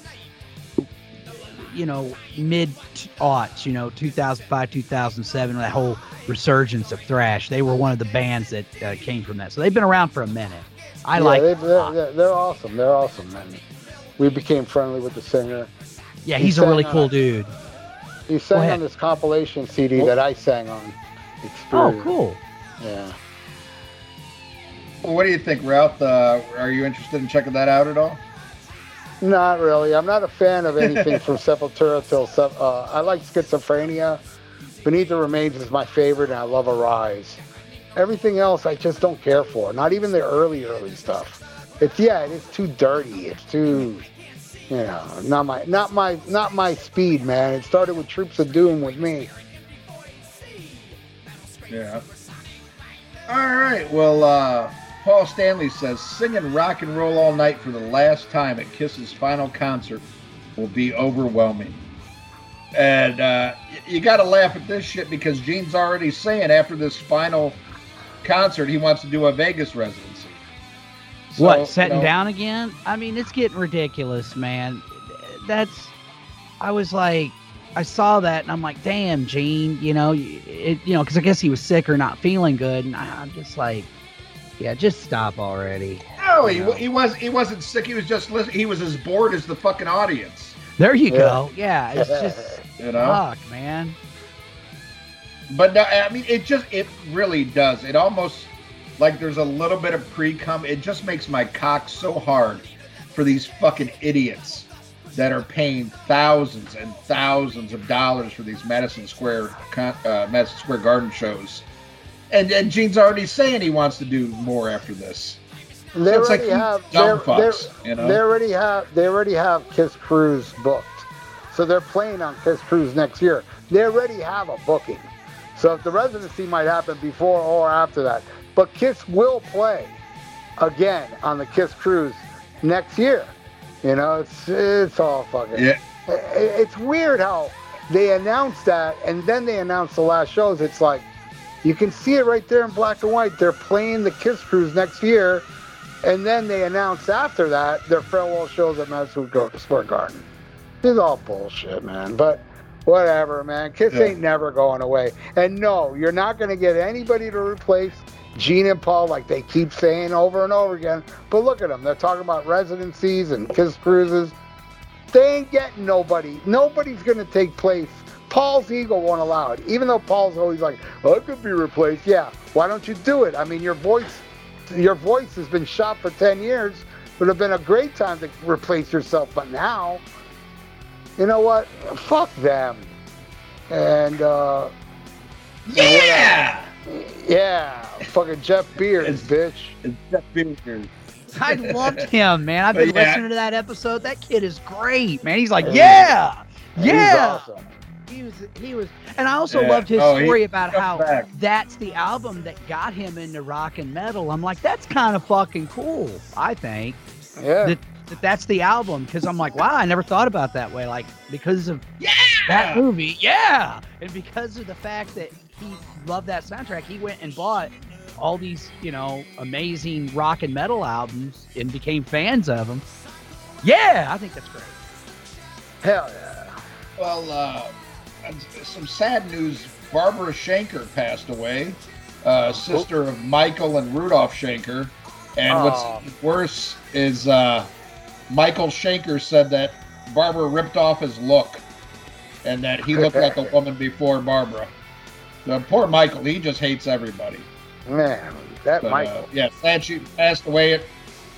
you know mid aughts, you know 2005 2007 that whole resurgence of thrash. They were one of the bands that uh, came from that. So they've been around for a minute. I yeah, like they, them they're, they're, they're awesome. They're awesome, man. we became friendly with the singer. Yeah, He he's a really cool a- dude. He sang on this compilation CD that I sang on. Oh, cool. Yeah. Well, what do you think, Ralph? Uh, are you interested in checking that out at all? Not really. I'm not a fan of anything from Sepultura till Sep- uh, I like Schizophrenia. Beneath the Remains is my favorite, and I love Arise. Everything else, I just don't care for. Not even the early, early stuff. It's yeah, it is too dirty. It's too, you know, not my, not my, not my speed, man. It started with Troops of Doom with me. Yeah. All right. Well, uh, Paul Stanley says singing rock and roll all night for the last time at Kiss's final concert will be overwhelming. And uh, you got to laugh at this shit because Gene's already saying after this final concert he wants to do a Vegas residency. So, what you setting know, down again? I mean, it's getting ridiculous, man. That's. I was like, I saw that and I'm like, damn, Gene. You know, it. You know, because I guess he was sick or not feeling good, and I- I'm just like, yeah, just stop already. No, he, you know. he was he wasn't sick. He was just listen, he was as bored as the fucking audience. There you Yeah. go. Yeah, it's just You know. fuck, man. But no, I mean, it just it really does. It almost like there's a little bit of pre cum. It just makes my cock so hard for these fucking idiots that are paying thousands and thousands of dollars for these Madison Square uh, Madison Square Garden shows. And and Gene's already saying he wants to do more after this. They So it's like already have dumb they're- fucks, they're- you know? They already have they already have Kiss Cruise booked, so they're playing on Kiss Cruise next year. They already have a booking, so if the residency might happen before or after that, but Kiss will play again on the Kiss Cruise next year. You know, it's it's all fucking. Yeah. It's weird how they announced that and then they announced the last shows. It's like you can see it right there in black and white. They're playing the Kiss Cruise next year, and then they announce after that their farewell shows at Madison Square Garden. It's all bullshit, man. But whatever, man. Kiss Yeah. ain't never going away. And no, you're not going to get anybody to replace Gene and Paul like they keep saying over and over again. But look at them. They're talking about residencies and Kiss Cruises. They ain't getting nobody. Nobody's going to take place. Paul's ego won't allow it. Even though Paul's always like, I could be replaced. Yeah, why don't you do it? I mean, your voice, your voice has been shot for 10 years. It Would have been a great time to replace yourself. But now, you know what? Fuck them. And, uh, Yeah. yeah, fucking Jeff Beers, bitch. It's Jeff Beers. I loved him, man. I've been Yeah. listening to that episode. That kid is great, man. He's like, Yeah. yeah, He's yeah. awesome. He was, he was, and I also Yeah. loved his Oh, story about how back. that's the album that got him into rock and metal. I'm like, that's kind of fucking cool. I think Yeah. that, that that's the album because I'm like, wow, I never thought about that way. Like because of Yeah. that movie, yeah, and because of the fact that he loved that soundtrack, he went and bought all these, you know, amazing rock and metal albums and became fans of them. Yeah, I think that's great. Hell yeah. Well, uh, some sad news. Barbara Schenker passed away, uh, sister of Michael and Rudolf Schenker. And Oh. what's worse is uh, Michael Schenker said that Barbara ripped off his look and that he looked like a woman before Barbara. The poor Michael, he just hates everybody. Man, that But, uh, Michael. yeah, sad she passed away at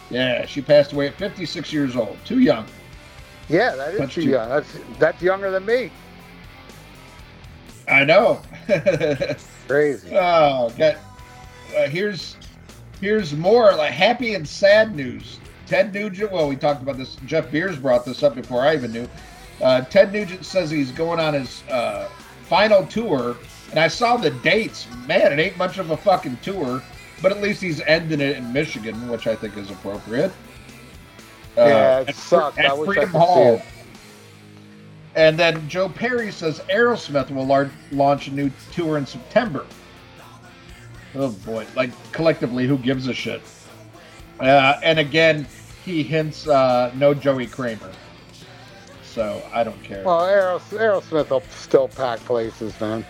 yeah, she passed away at 56 years old. Too young. Yeah, that is Much too- young. That's that's younger than me. I know. Crazy. Oh, got uh, here's here's more like happy and sad news. Ted Nugent. Well, we talked about this. Jeff Beers brought this up before I even knew. Uh, Ted Nugent says he's going on his uh, final tour, and I saw the dates. Man, it ain't much of a fucking tour, but at least he's ending it in Michigan, which I think is appropriate. Uh, Yeah, it at- sucks. At I wish I Freedom see Hall. And then Joe Perry says Aerosmith will lar- launch a new tour in September. Oh boy, like collectively, who gives a shit? Uh, and again, he hints uh, no Joey Kramer. So I don't care. Well, Aeros, Aerosmith will still pack places, man.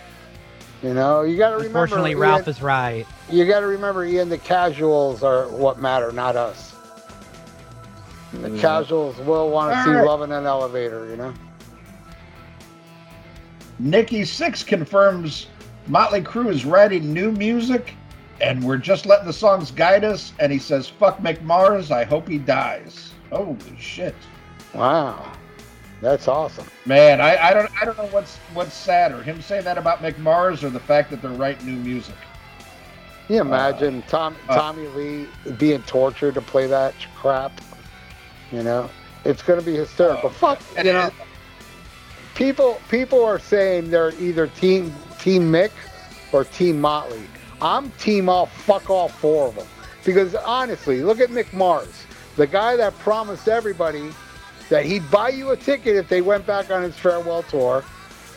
You know, you got to remember. Unfortunately, Ian, Ralph is right. You got to remember, Ian. The casuals are what matter, not us. The Yeah. casuals will want to see right. love in an elevator, you know? Nikki Sixx confirms Motley Crue is writing new music, and we're just letting the songs guide us. And he says, "Fuck Mick Mars. I hope he dies." Holy shit, Wow. That's awesome. man! I, I don't I don't know what's what's sadder, him saying that about Mick Mars or the fact that they're writing new music. Can you imagine Tom uh, Tommy Lee being tortured to play that crap? You know? It's gonna be hysterical. Oh. Fuck you know people people are saying they're either team team Mick or team Motley. I'm team all fuck all four of them. Because honestly, look at Mick Mars, the guy that promised everybody that he'd buy you a ticket if they went back on his farewell tour.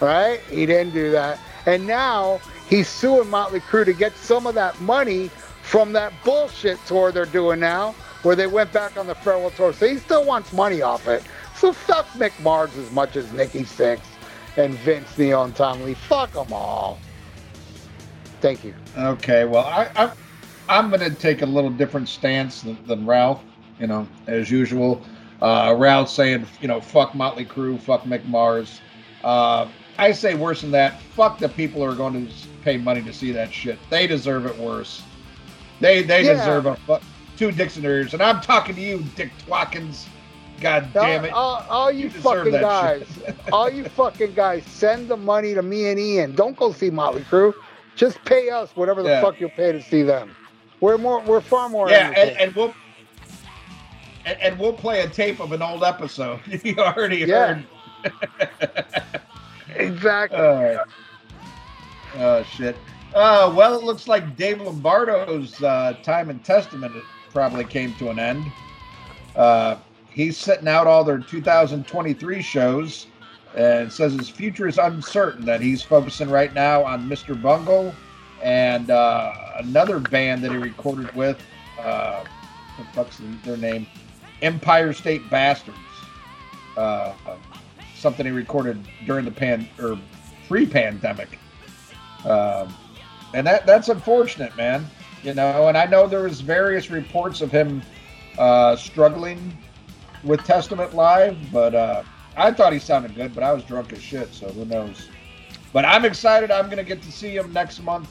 Right? He didn't do that. And now he's suing Motley Crue to get some of that money from that bullshit tour they're doing now, where they went back on the farewell tour. So he still wants money off it. So fuck Mick Mars as much as Nikki Sixx and Vince Neil and Tom Lee. Fuck them all. Thank you. Okay, well, I, I I'm going to take a little different stance than, than Ralph. You know, as usual. Uh, Ralph saying, you know, fuck Motley Crue, fuck Mick Mars. Uh, I say worse than that. Fuck the people who are going to pay money to see that shit. They deserve it worse. They they Yeah. deserve a fuck two dicks in their ears. And I'm talking to you, Dick Twatkins. God damn it. All, all, all you, You fucking guys, all you fucking guys, send the money to me and Ian. Don't go see Motley Crue. Just pay us whatever the Yeah. fuck you'll pay to see them. We're more. We're far more. Yeah, and, and we'll and, and we'll play a tape of an old episode. you already Yeah. heard. exactly. Uh, oh shit. Uh, well, it looks like Dave Lombardo's uh, time and Testament probably came to an end. Uh, he's setting out all their 2023 shows and says his future is uncertain. That he's focusing right now on Mr. Bungle and uh, another band that he recorded with. Uh, what fuck's their name? Empire State Bastards. Uh, something he recorded during the pan or pre-pandemic. Um, and that that's unfortunate, man. You know, and I know there was various reports of him uh, struggling with Testament Live, but uh, I thought he sounded good, but I was drunk as shit, so who knows. But I'm excited. I'm gonna get to see him next month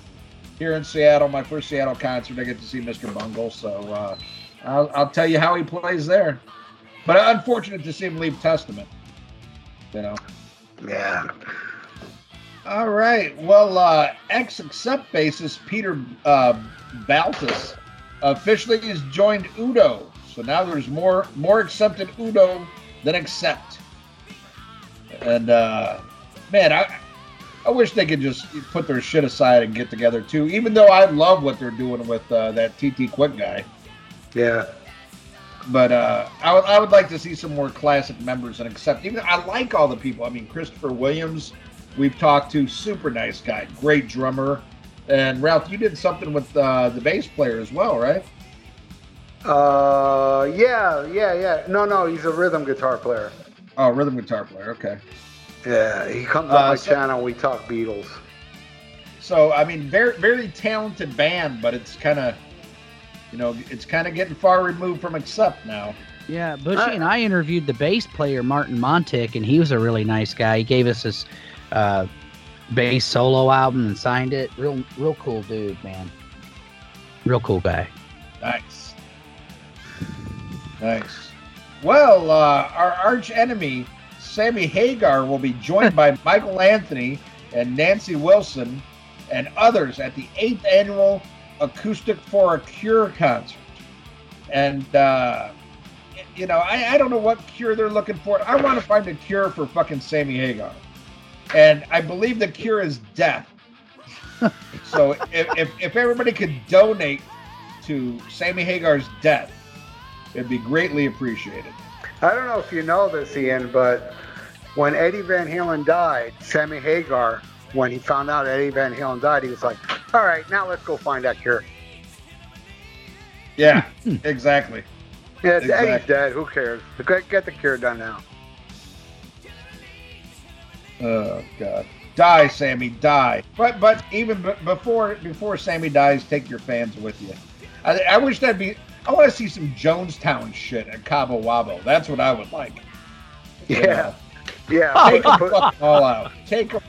here in Seattle. My first Seattle concert. I get to see Mr. Bungle, so uh, I'll, I'll tell you how he plays there. But unfortunate to see him leave Testament. You know. yeah. All right. Well, uh, ex accept bassist Peter uh, Baltes officially has joined Udo. So now there's more more accepted Udo than accept. And uh, man, I I wish they could just put their shit aside and get together too. Even though I love what they're doing with uh, that TT Quick guy. Yeah. But uh, I would I would like to see some more classic members and accept. Even I like all the people. I mean, Christopher Williams, we've talked to, super nice guy, great drummer. And Ralph, you did something with uh, the bass player as well, right? Uh, yeah, yeah, yeah. No, no, he's a rhythm guitar player. Oh, rhythm guitar player. Okay. Yeah, he comes Uh, on my so- channel. We talk Beatles. So I mean, very very talented band, but it's kind of, you know, it's kind of getting far removed from accept now. Yeah, Bushy I- and I interviewed the bass player Martin Motnik, and he was a really nice guy. He gave us his uh, bass solo album and signed it. Real, real cool dude, man. Real cool guy. Nice. Nice. Well, uh, our arch enemy, Sammy Hagar, will be joined by Michael Anthony and Nancy Wilson and others at the eighth annual Acoustic for a Cure concert. And, uh, you know, I, I don't know what cure they're looking for. I want to find a cure for fucking Sammy Hagar. And I believe the cure is death. so if, if, if everybody could donate to Sammy Hagar's death, it'd be greatly appreciated. I don't know if you know this, Ian, but when Eddie Van Halen died, Sammy Hagar, when he found out Eddie Van Halen died, he was like, "All right, now let's go find that cure." Yeah, hmm. exactly. Yeah, Eddie's Exactly. dead. Who cares? Get, get the cure done now. Oh God, die, Sammy, die. But but even b- before before Sammy dies, take your fans with you. I, I wish that'd be I want to see some Jonestown shit at Cabo Wabo. That's what I would like. You Yeah, yeah. Take them all out. Take them.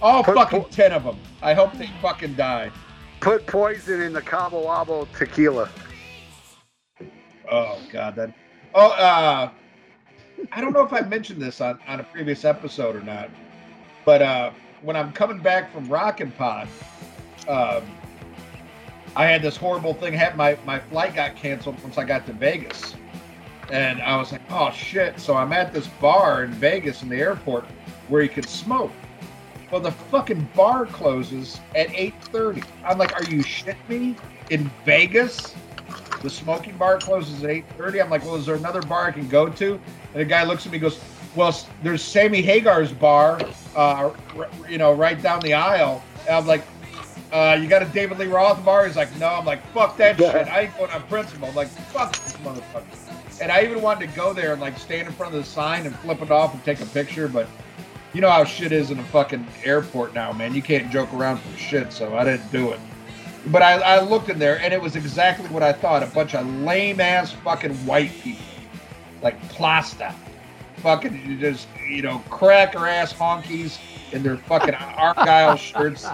All Put- fucking put- ten of them. I hope they fucking die. Put poison in the Cabo Wabo tequila. Oh god, that. Oh, uh, I don't know if I mentioned this on on a previous episode or not, but uh, when I'm coming back from Rockin' Pod, um, I had this horrible thing happen. My my flight got canceled once I got to Vegas, and I was like, oh shit. So I'm at this bar in Vegas in the airport where you could smoke. Well, the fucking bar closes at 8:30. I'm like, are you shitting me? In Vegas? The smoking bar closes at 8:30. I'm like, well, is there another bar I can go to? And the guy looks at me, goes, well, there's Sammy Hagar's bar, uh, you know, right down the aisle. And I'm like, uh, you got a David Lee Roth bar? He's like, no. I'm like, fuck that shit. I ain't going on principle. I'm like, fuck this motherfucker. And I even wanted to go there and like stand in front of the sign and flip it off and take a picture, but you know how shit is in a fucking airport now, man. You can't joke around for shit, so I didn't do it. But I, I looked in there, and it was exactly what I thought. A bunch of lame ass fucking white people. Like plasta. Fucking just, you know, cracker ass honkies in their fucking Argyle shirts,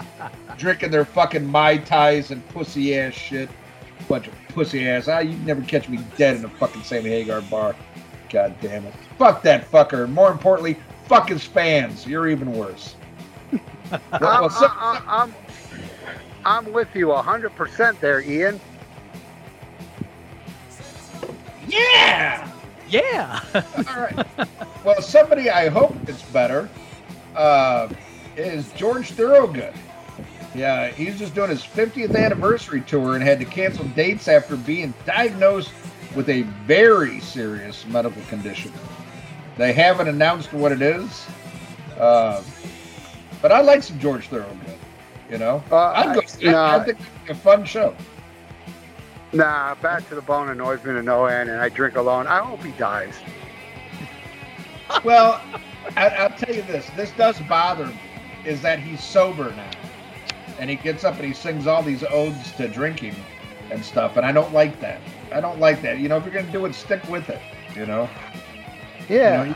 drinking their fucking Mai Tais and pussy ass shit. Bunch of pussy ass. Ah, you'd never catch me dead in a fucking Sammy Hagar bar. God damn it. Fuck that fucker. And more importantly, fuck his fans. You're even worse. I'm, Well, so- I- I- I'm, I'm with you 100% there, Ian. yeah! Yeah. All right. Well, somebody I hope it's better uh, is George Thorogood. Yeah, he's just doing his 50th anniversary tour and had to cancel dates after being diagnosed with a very serious medical condition. They haven't announced what it is, uh, but I like some George Thorogood. You know, Uh, I'd go. I- nah. I, I think be a fun show. Nah, back to the bone annoys me to no end, and I drink alone. I hope he dies. Well, I, I'll tell you this. This does bother me. Is that he's sober now, and he gets up and he sings all these odes to drinking and stuff, and I don't like that. I don't like that. You know, if you're gonna do it, stick with it. You know, Yeah. you know, you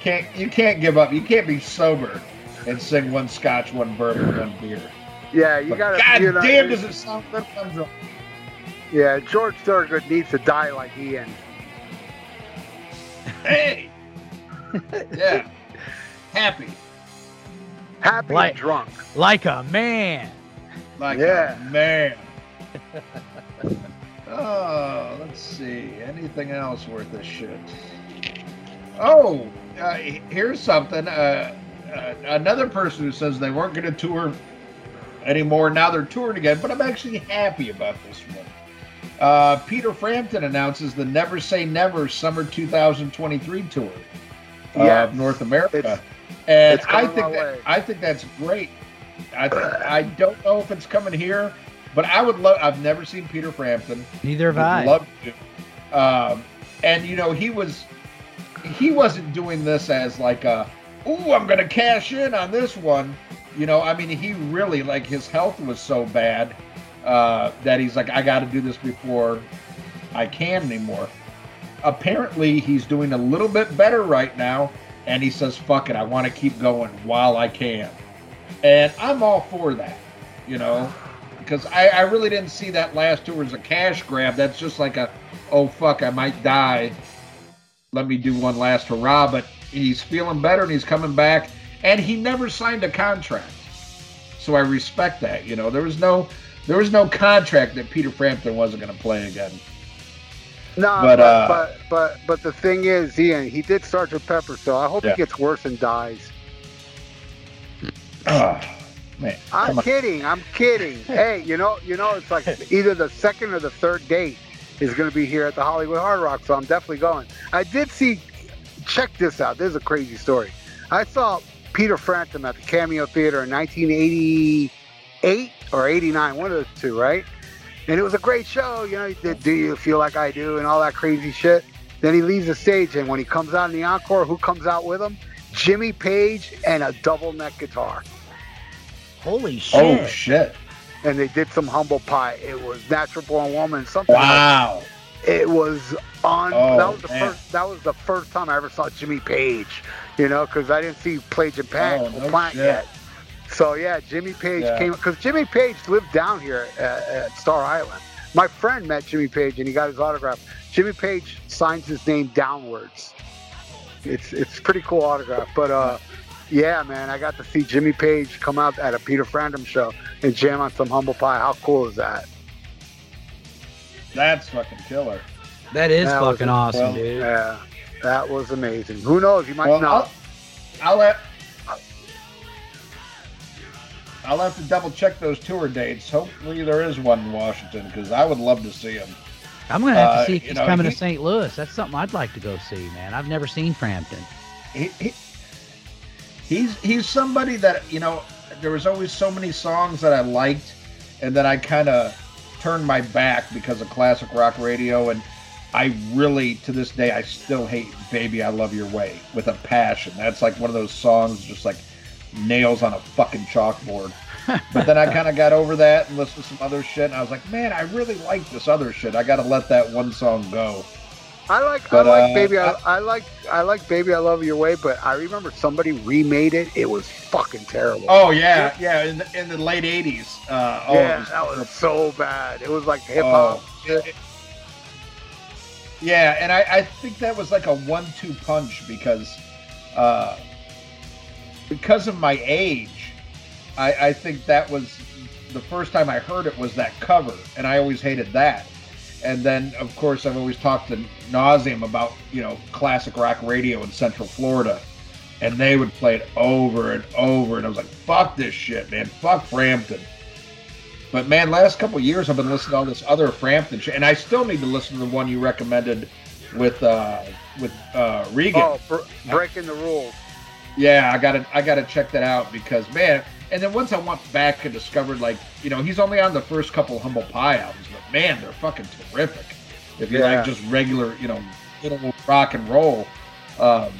can't you can't give up. You can't be sober and sing one scotch, one bourbon, one beer. yeah, you But gotta. God you know, damn, does it sound good Yeah, George Thorogood needs to die like he Ian. Hey, yeah, happy Happy Like- and drunk. like a man. like Yeah. a man. Oh, let's see. Anything else worth a shit? Oh, uh, here's something. Uh, uh, another person who says they weren't going to tour anymore. Now they're touring again, but I'm actually happy about this one. Uh, Peter Frampton announces the Never Say Never Summer 2023 tour Yes. of North America, It's- and I think that. I think that's great. I think, I don't know if it's coming here, but I would love. I've never seen Peter Frampton. Neither have Would I. love to. Um, and you know, he was he wasn't doing this as like a, ooh, I'm gonna cash in on this one. You know, I mean, he really like his health was so bad uh, that he's like, I got to do this before I can anymore. Apparently, he's doing a little bit better right now, and he says, "Fuck it, I want to keep going while I can," and I'm all for that. You know, because I, I really didn't see that last tour as a cash grab. That's just like a, oh fuck, I might die. Let me do one last hurrah. But he's feeling better and he's coming back, and he never signed a contract. So I respect that. You know, there was no there was no contract that Peter Frampton wasn't going to play again. No, But, but, uh, but but but the thing is, Ian, he did Sergeant Pepper, so I hope Yeah. he gets worse and dies. Oh, man, I'm kidding. I'm kidding. hey, you know, you know, it's like either the second or the third date is going to be here at the Hollywood Hard Rock, so I'm definitely going. I did see. Check this out. This is a crazy story. I saw Peter Frampton at the Cameo Theater in 1988 or 89, one of the two, right? And it was a great show. You know, he did "Do You Feel Like I Do" and all that crazy shit. Then he leaves the stage, and when he comes out in the encore, who comes out with him? Jimmy Page and a double neck guitar. Holy oh, shit. Oh shit! and they did some humble pie. It was Natural Born Woman, something. else. Wow. It was on. Oh, that was the man. first. That was the first time I ever saw Jimmy Page. You know, because I didn't see Page and Plant, Oh, no Plant shit. yet. So yeah, Jimmy Page Yeah. came because Jimmy Page lived down here at, at Star Island. My friend met Jimmy Page and he got his autograph. Jimmy Page signs his name downwards. It's it's pretty cool autograph. But uh, yeah, man, I got to see Jimmy Page come out at a Peter Frampton show and jam on some humble pie. How cool is that? That's fucking killer. That is That fucking a- awesome, well, dude. Yeah, that was amazing. Who knows? You might Well, not. I'll, I'll let. I'll have to double check those tour dates. Hopefully, there is one in Washington because I would love to see him. I'm gonna have uh, to see if he's know, coming he- to St. Louis. That's something I'd like to go see, man. I've never seen Frampton. He, he, he's he's somebody that you know. There was always so many songs that I liked, and then I kind of turned my back because of classic rock radio. And I really, to this day, I still hate "Baby I Love Your Way" with a passion. That's like one of those songs, just like nails on a fucking chalkboard. but then I kind of got over that and listened to some other shit, and I was like, man, I really like this other shit. I got to let that one song go. I like But, I like uh, baby I, I- I like I like baby I love your way, but I remember somebody remade it. It was fucking terrible. Oh yeah, yeah. In the, in the late '80s. Uh, oh, yeah, was- that was so bad. It was like hip hop. Oh. Yeah, and I, I think that was like a one-two punch because, uh, because of my age, I, I think that was the first time I heard it was that cover, and I always hated that. And then, of course, I've always talked to nauseum about you know classic rock radio in Central Florida, and they would play it over and over, and I was like, "Fuck this shit, man! Fuck Frampton." But man, last couple years I've been listening to all this other Frampton shit, and I still need to listen to the one you recommended with uh with uh Regan. Oh, br- breaking the rules. Yeah, I gotta I gotta check that out because man. And then once I went back and discovered like you know he's only on the first couple Humble Pie albums, but man, they're fucking terrific. If you Yeah. like just regular you know little rock and roll, um,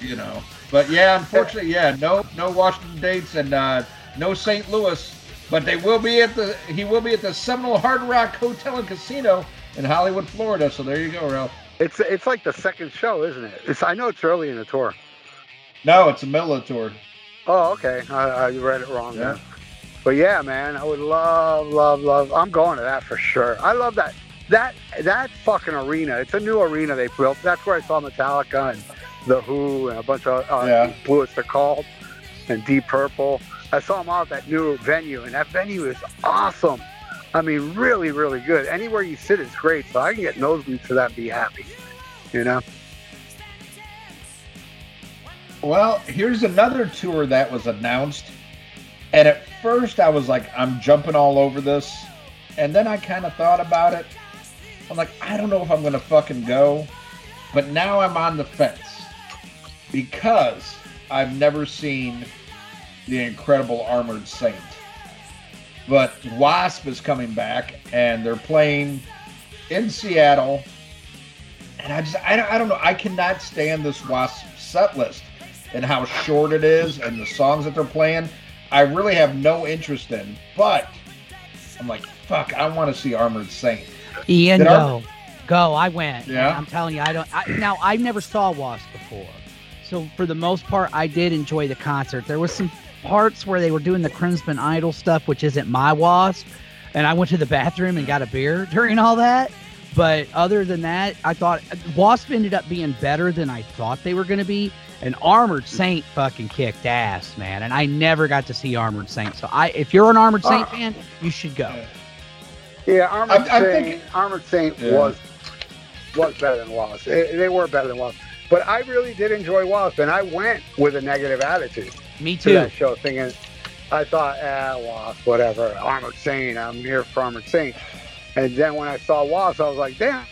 you know. But yeah, unfortunately, yeah, no no Washington dates and uh, no St. Louis, but they will be at the he will be at the Seminole Hard Rock Hotel and Casino in Hollywood, Florida. So there you go, Ralph. It's it's like the second show, isn't it? It's I know it's early in the tour. No, it's a middle tour. Oh, okay. I, I read it wrong. Yeah. then. But yeah, man, I would love, love, love. I'm going to that for sure. I love that. That that fucking arena. It's a new arena they built. That's where I saw Metallica and the Who and a bunch of uh, Yeah. Blue they're called and Deep Purple. I saw them all at that new venue, and that venue is awesome. I mean, really, really good. Anywhere you sit is great. So I can get nosebleeds to that and be happy. You know? Well, here's another tour that was announced. And at first I was like, I'm jumping all over this. And then I kind of thought about it. I'm like, I don't know if I'm going to fucking go. But now I'm on the fence. Because I've never seen the incredible Armored Saint. But Wasp is coming back and they're playing in Seattle. And I just, I don't, I don't know. I cannot stand this Wasp set list and how short it is and the songs that they're playing. I really have no interest in. But I'm like, fuck, I want to see Armored Saint. Ian, Did go, go. I went. Yeah? I'm telling you, I don't. I, now I never saw Wasp before, so for the most part, I did enjoy the concert. There was some parts where they were doing the Crimson Idol stuff, which isn't my Wasp, and I went to the bathroom and got a beer during all that. But other than that, I thought Wasp ended up being better than I thought they were going to be. And Armored Saint fucking kicked ass, man. And I never got to see Armored Saint. So I, if you're an Armored Saint Ah. fan, you should go. Yeah, Armored I'm- I'm Saint. Armored Saint Yeah. was was better than Wallace. They, they were better than Wallace. But I really did enjoy Wallace, and I went with a negative attitude Me to too. that show, thinking I thought, ah, Wasp, whatever. Armored Saint. I'm here for Armored Saint. And then when I saw Wallace, I was like, damn.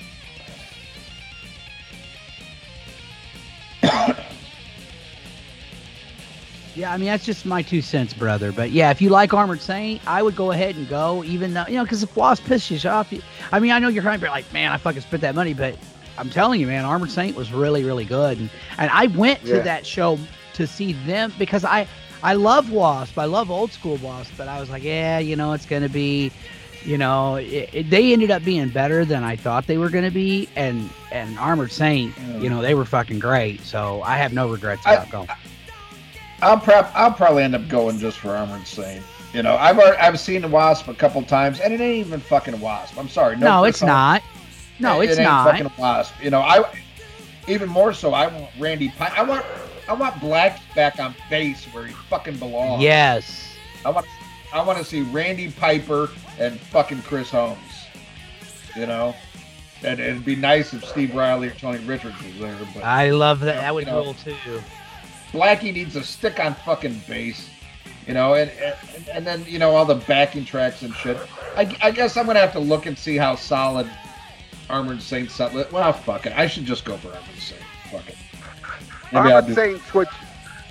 Yeah, I mean that's just my two cents, brother. But yeah, if you like Armored Saint, I would go ahead and go, even though you know, because if Wasp pisses you off, you, I mean, I know you're to be like, man, I fucking spent that money, but I'm telling you, man, Armored Saint was really, really good, and and I went to Yeah. that show to see them because I I love Wasp. I love old school Wasp, but I was like, yeah, you know, it's gonna be, you know, it, it, they ended up being better than I thought they were gonna be, and and Armored Saint, you know, they were fucking great. So I have no regrets I- about going. I'll prob- I'll probably end up going just for Armored Saint. You know, I've already, I've seen the Wasp a couple times, and it ain't even fucking Wasp. I'm sorry. No, Chris it's not. No, It- it's it ain't not. fucking Wasp. You know, I even more so. I want Randy. Pi- I want I want Black back on bass where he fucking belongs. Yes. I want I want to see Randy Piper and fucking Chris Holmes. You know, and it'd be nice if Steve Riley or Tony Richards was there, but I love that. Yeah, That would you know. rule too. Blackie needs a stick on fucking bass. You know, and, and and then you know all the backing tracks and shit. I, I guess I'm gonna have to look and see how solid Armored Saint set list. Well, fuck it. I should just go for Armored Saint. Fuck it. Maybe Armored do. Saint switch.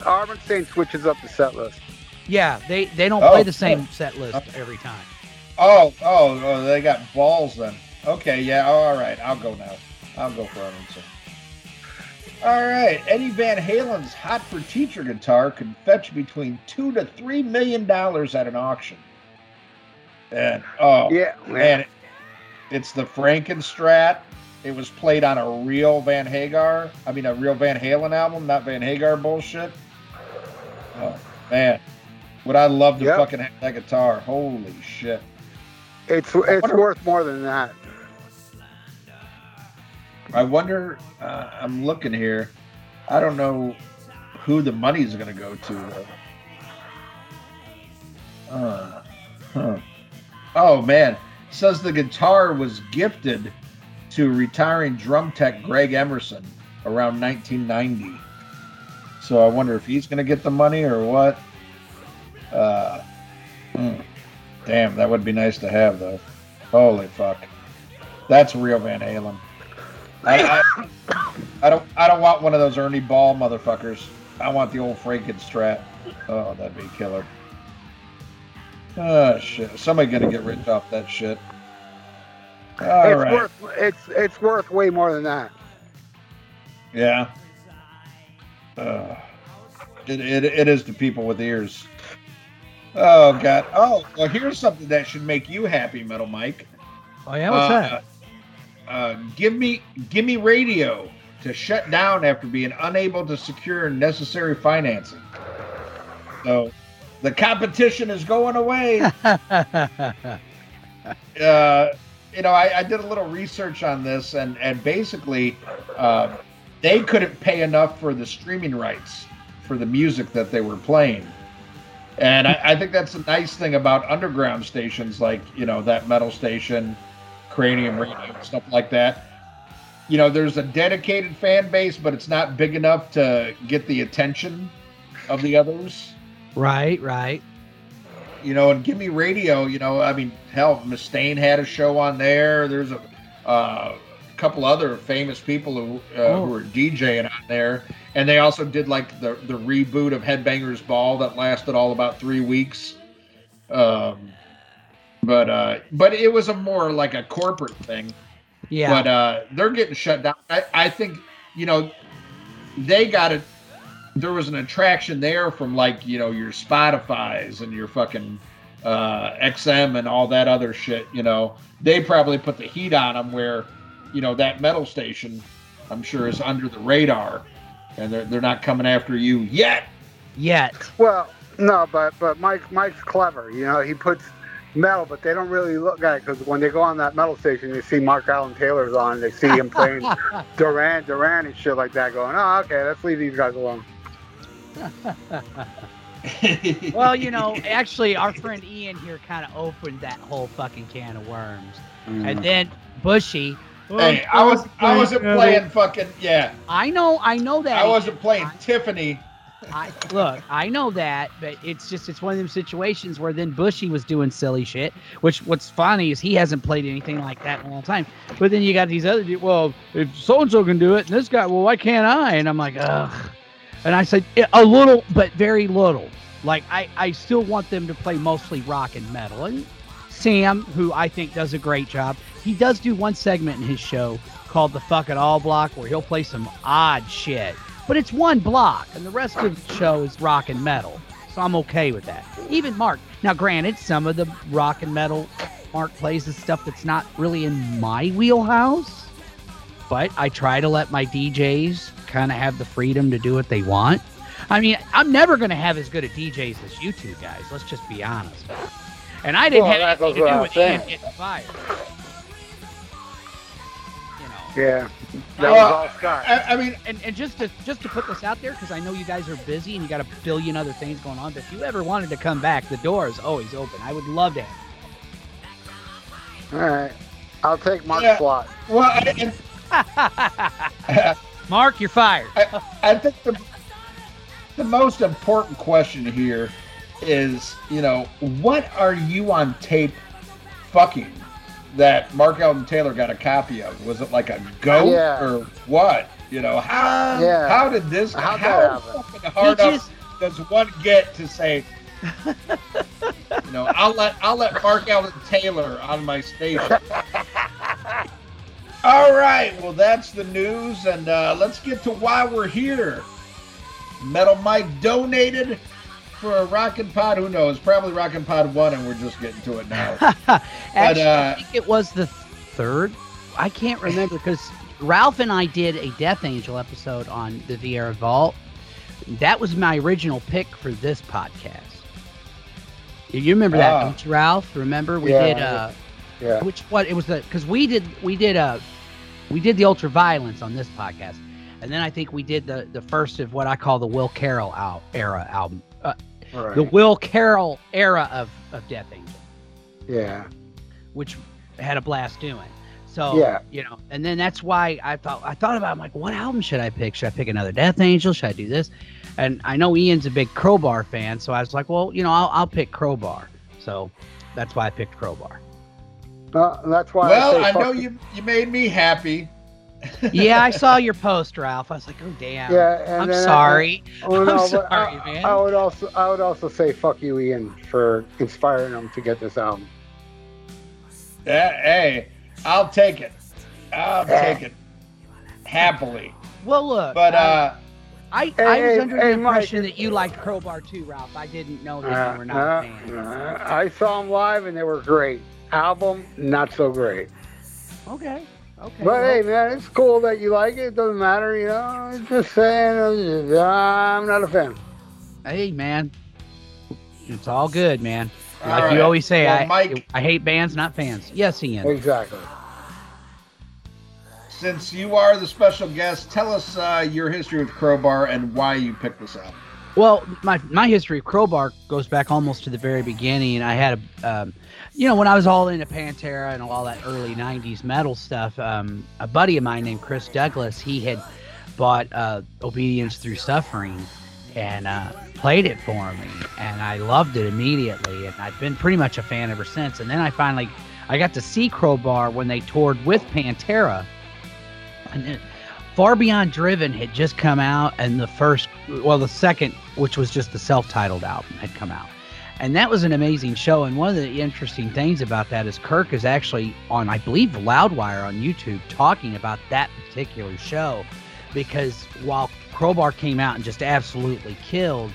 Armored Saint switches up the set list. Yeah, they they don't Oh, play the same yeah. set list every time. Oh, oh, oh, they got balls then. Okay, yeah, oh, all right. I'll go now. I'll go for Armored Saint. All right, Eddie Van Halen's "Hot for Teacher" guitar could fetch between two to three million dollars at an auction. And oh Yeah, man, it's the Frankenstrat. It was played on a real Van Hagar. I mean, a real Van Halen album, not Van Hagar bullshit. Oh man, would I love to Yep. fucking have that guitar? Holy shit! it's it's worth more than that. I wonder. Uh, I'm looking here. I don't know who the money's going to go to. Though. Uh, huh. Oh man, says the guitar was gifted to retiring drum tech Greg Emerson around 1990. So I wonder if he's going to get the money or what. Uh, hmm. Damn, that would be nice to have though. Holy fuck, that's real Van Halen. I, I, I don't I don't want one of those Ernie Ball motherfuckers. I want the old Frankenstrat. Oh, that'd be killer. Oh shit! Somebody gonna get rich off that shit. All it's right. worth it's it's worth way more than that. Yeah. Uh, it, it, it is to people with ears. Oh god. Oh, well here's something that should make you happy, Metal Mike. Oh yeah, what's Uh, that? Uh, give me Gimme Radio to shut down after being unable to secure necessary financing. So the competition is going away. uh, you know, I, I did a little research on this, and and basically, uh, they couldn't pay enough for the streaming rights for the music that they were playing. And I, I think that's a nice thing about underground stations like you know that metal station, Cranium Radio, stuff like that. You know, there's a dedicated fan base, but it's not big enough to get the attention of the others right, right. you know, and Gimme Radio. You know, I mean, hell, Mustaine had a show on there. There's a uh, couple other famous people who uh, Oh. who were DJing on there, and they also did like the the reboot of Headbangers Ball that lasted all about three weeks. Um, but uh, but it was a more like a corporate thing. Yeah. But uh, they're getting shut down. I, I think you know they got it. There was an attraction there from like you know your Spotify's and your fucking uh, XM and all that other shit. You know they probably put the heat on them where you know that metal station. I'm sure is under the radar, and they're they're not coming after you yet. Yet. Well, no, but but Mike Mike's clever. You know, he puts metal, but they don't really look at it because when they go on that metal station, they see Mark Allen Taylor's on. They see him playing Duran Duran and shit like that. Going, oh, okay, let's leave these guys alone. well, you know, actually, our friend Ian here kind of opened that whole fucking can of worms, and mm. then Bushy. hey, I was I wasn't playing fucking yeah. I know, I know that. I wasn't playing Tiffany. I, look, I know that, but it's just it's one of them situations where then Bushy was doing silly shit. Which what's funny is he hasn't played anything like that in a long time. But then you got these other, well, if so and so can do it, and this guy, well, why can't I? And I'm like, ugh. And I said a little, but very little. Like I, I still want them to play mostly rock and metal. And Sam, who I think does a great job, he does do one segment in his show called the Fuck It All Block where he'll play some odd shit. But it's one block, and the rest of the show is rock and metal. So I'm okay with that. Even Mark. Now, granted, some of the rock and metal Mark plays is stuff that's not really in my wheelhouse, but I try to let my DJs kind of have the freedom to do what they want. I mean, I'm never going to have as good a DJs as you two guys. Let's just be honest. And I didn't Well, have anything to do with saying. getting fired. You know. Yeah. That Well, was all Scott. I, I mean, and, and just to just to put this out there because I know you guys are busy and you got a billion other things going on. But if you ever wanted to come back, the door is always open. I would love to. Have All right. I'll take Mark's Yeah. slot. well, I, and, Mark, you're fired. I, I think the the most important question here is, you know, what are you on tape fucking that Mark Alden Taylor got a copy of? Was it like a goat Yeah. or what? You know, how Yeah. how did this How'd how happen? fucking hard He up just- does one get to say you know, I'll let I'll let Mark Alden Taylor on my station. All right, well that's the news, and uh, let's get to why we're here. Metal Mike donated for a Rockin' Pod. Who knows? Probably Rockin' Pod one, and we're just getting to it now. Actually, uh, I think it was the third. I can't remember because Ralph and I did a Death Angel episode on the Vieira Vault. That was my original pick for this podcast. You remember that, don't you, Ralph? Remember we Yeah, did uh Yeah. which what it was the because we did we did uh we did the ultra violence on this podcast and then i think we did the the first of what i call the will carroll al- era album uh, right. the will carroll era of of death angel yeah. which had a blast doing so Yeah. you know and then that's why i thought i thought about I'm like what album should i pick should i pick another death angel should i do this and i know ian's a big crowbar fan so i was like well you know i'll, I'll pick crowbar so that's why i picked crowbar Uh, that's why. well, I, I know you you made me happy. Yeah i saw your post ralph i was like oh damn Yeah. And I'm then I- sorry. Oh, I'm no, sorry, I, man. I would also, I would also say, fuck you, Ian, for inspiring him to get this album. Yeah, hey, I'll take it. I'll take it happily. Well, look, But I- uh, I, I Hey, was hey, under hey, the Mike, impression it- that you liked Crowbar too, Ralph. I didn't know that Uh, you were not uh, a fan. uh, I saw them live and they were great. Album, not so great. Okay, okay. But well, hey, man, it's cool that you like it. It doesn't matter, you know. I'm just saying, I'm just- I'm not a fan. hey, man, it's all good, man. all Like right. you always say, Well, I Mike, I hate bands, not fans. Yes, Ian. Exactly. since you are the special guest, tell us uh, your history with Crowbar and why you picked this album. Well, my my history of Crowbar goes back almost to the very beginning. I had a, um, you know, when I was all into Pantera and all that early '90s metal stuff. Um, a buddy of mine named Chris Douglas, he had bought uh, Obedience Through Suffering and uh, played it for me, and I loved it immediately. And I've been pretty much a fan ever since. And then I finally, I got to see Crowbar when they toured with Pantera, and then Far Beyond Driven had just come out, and the first, well, the second, which was just the self titled album, had come out. And that was an amazing show. And one of the interesting things about that is Kirk is actually on, I believe, Loudwire on YouTube talking about that particular show. Because while Crowbar came out and just absolutely killed,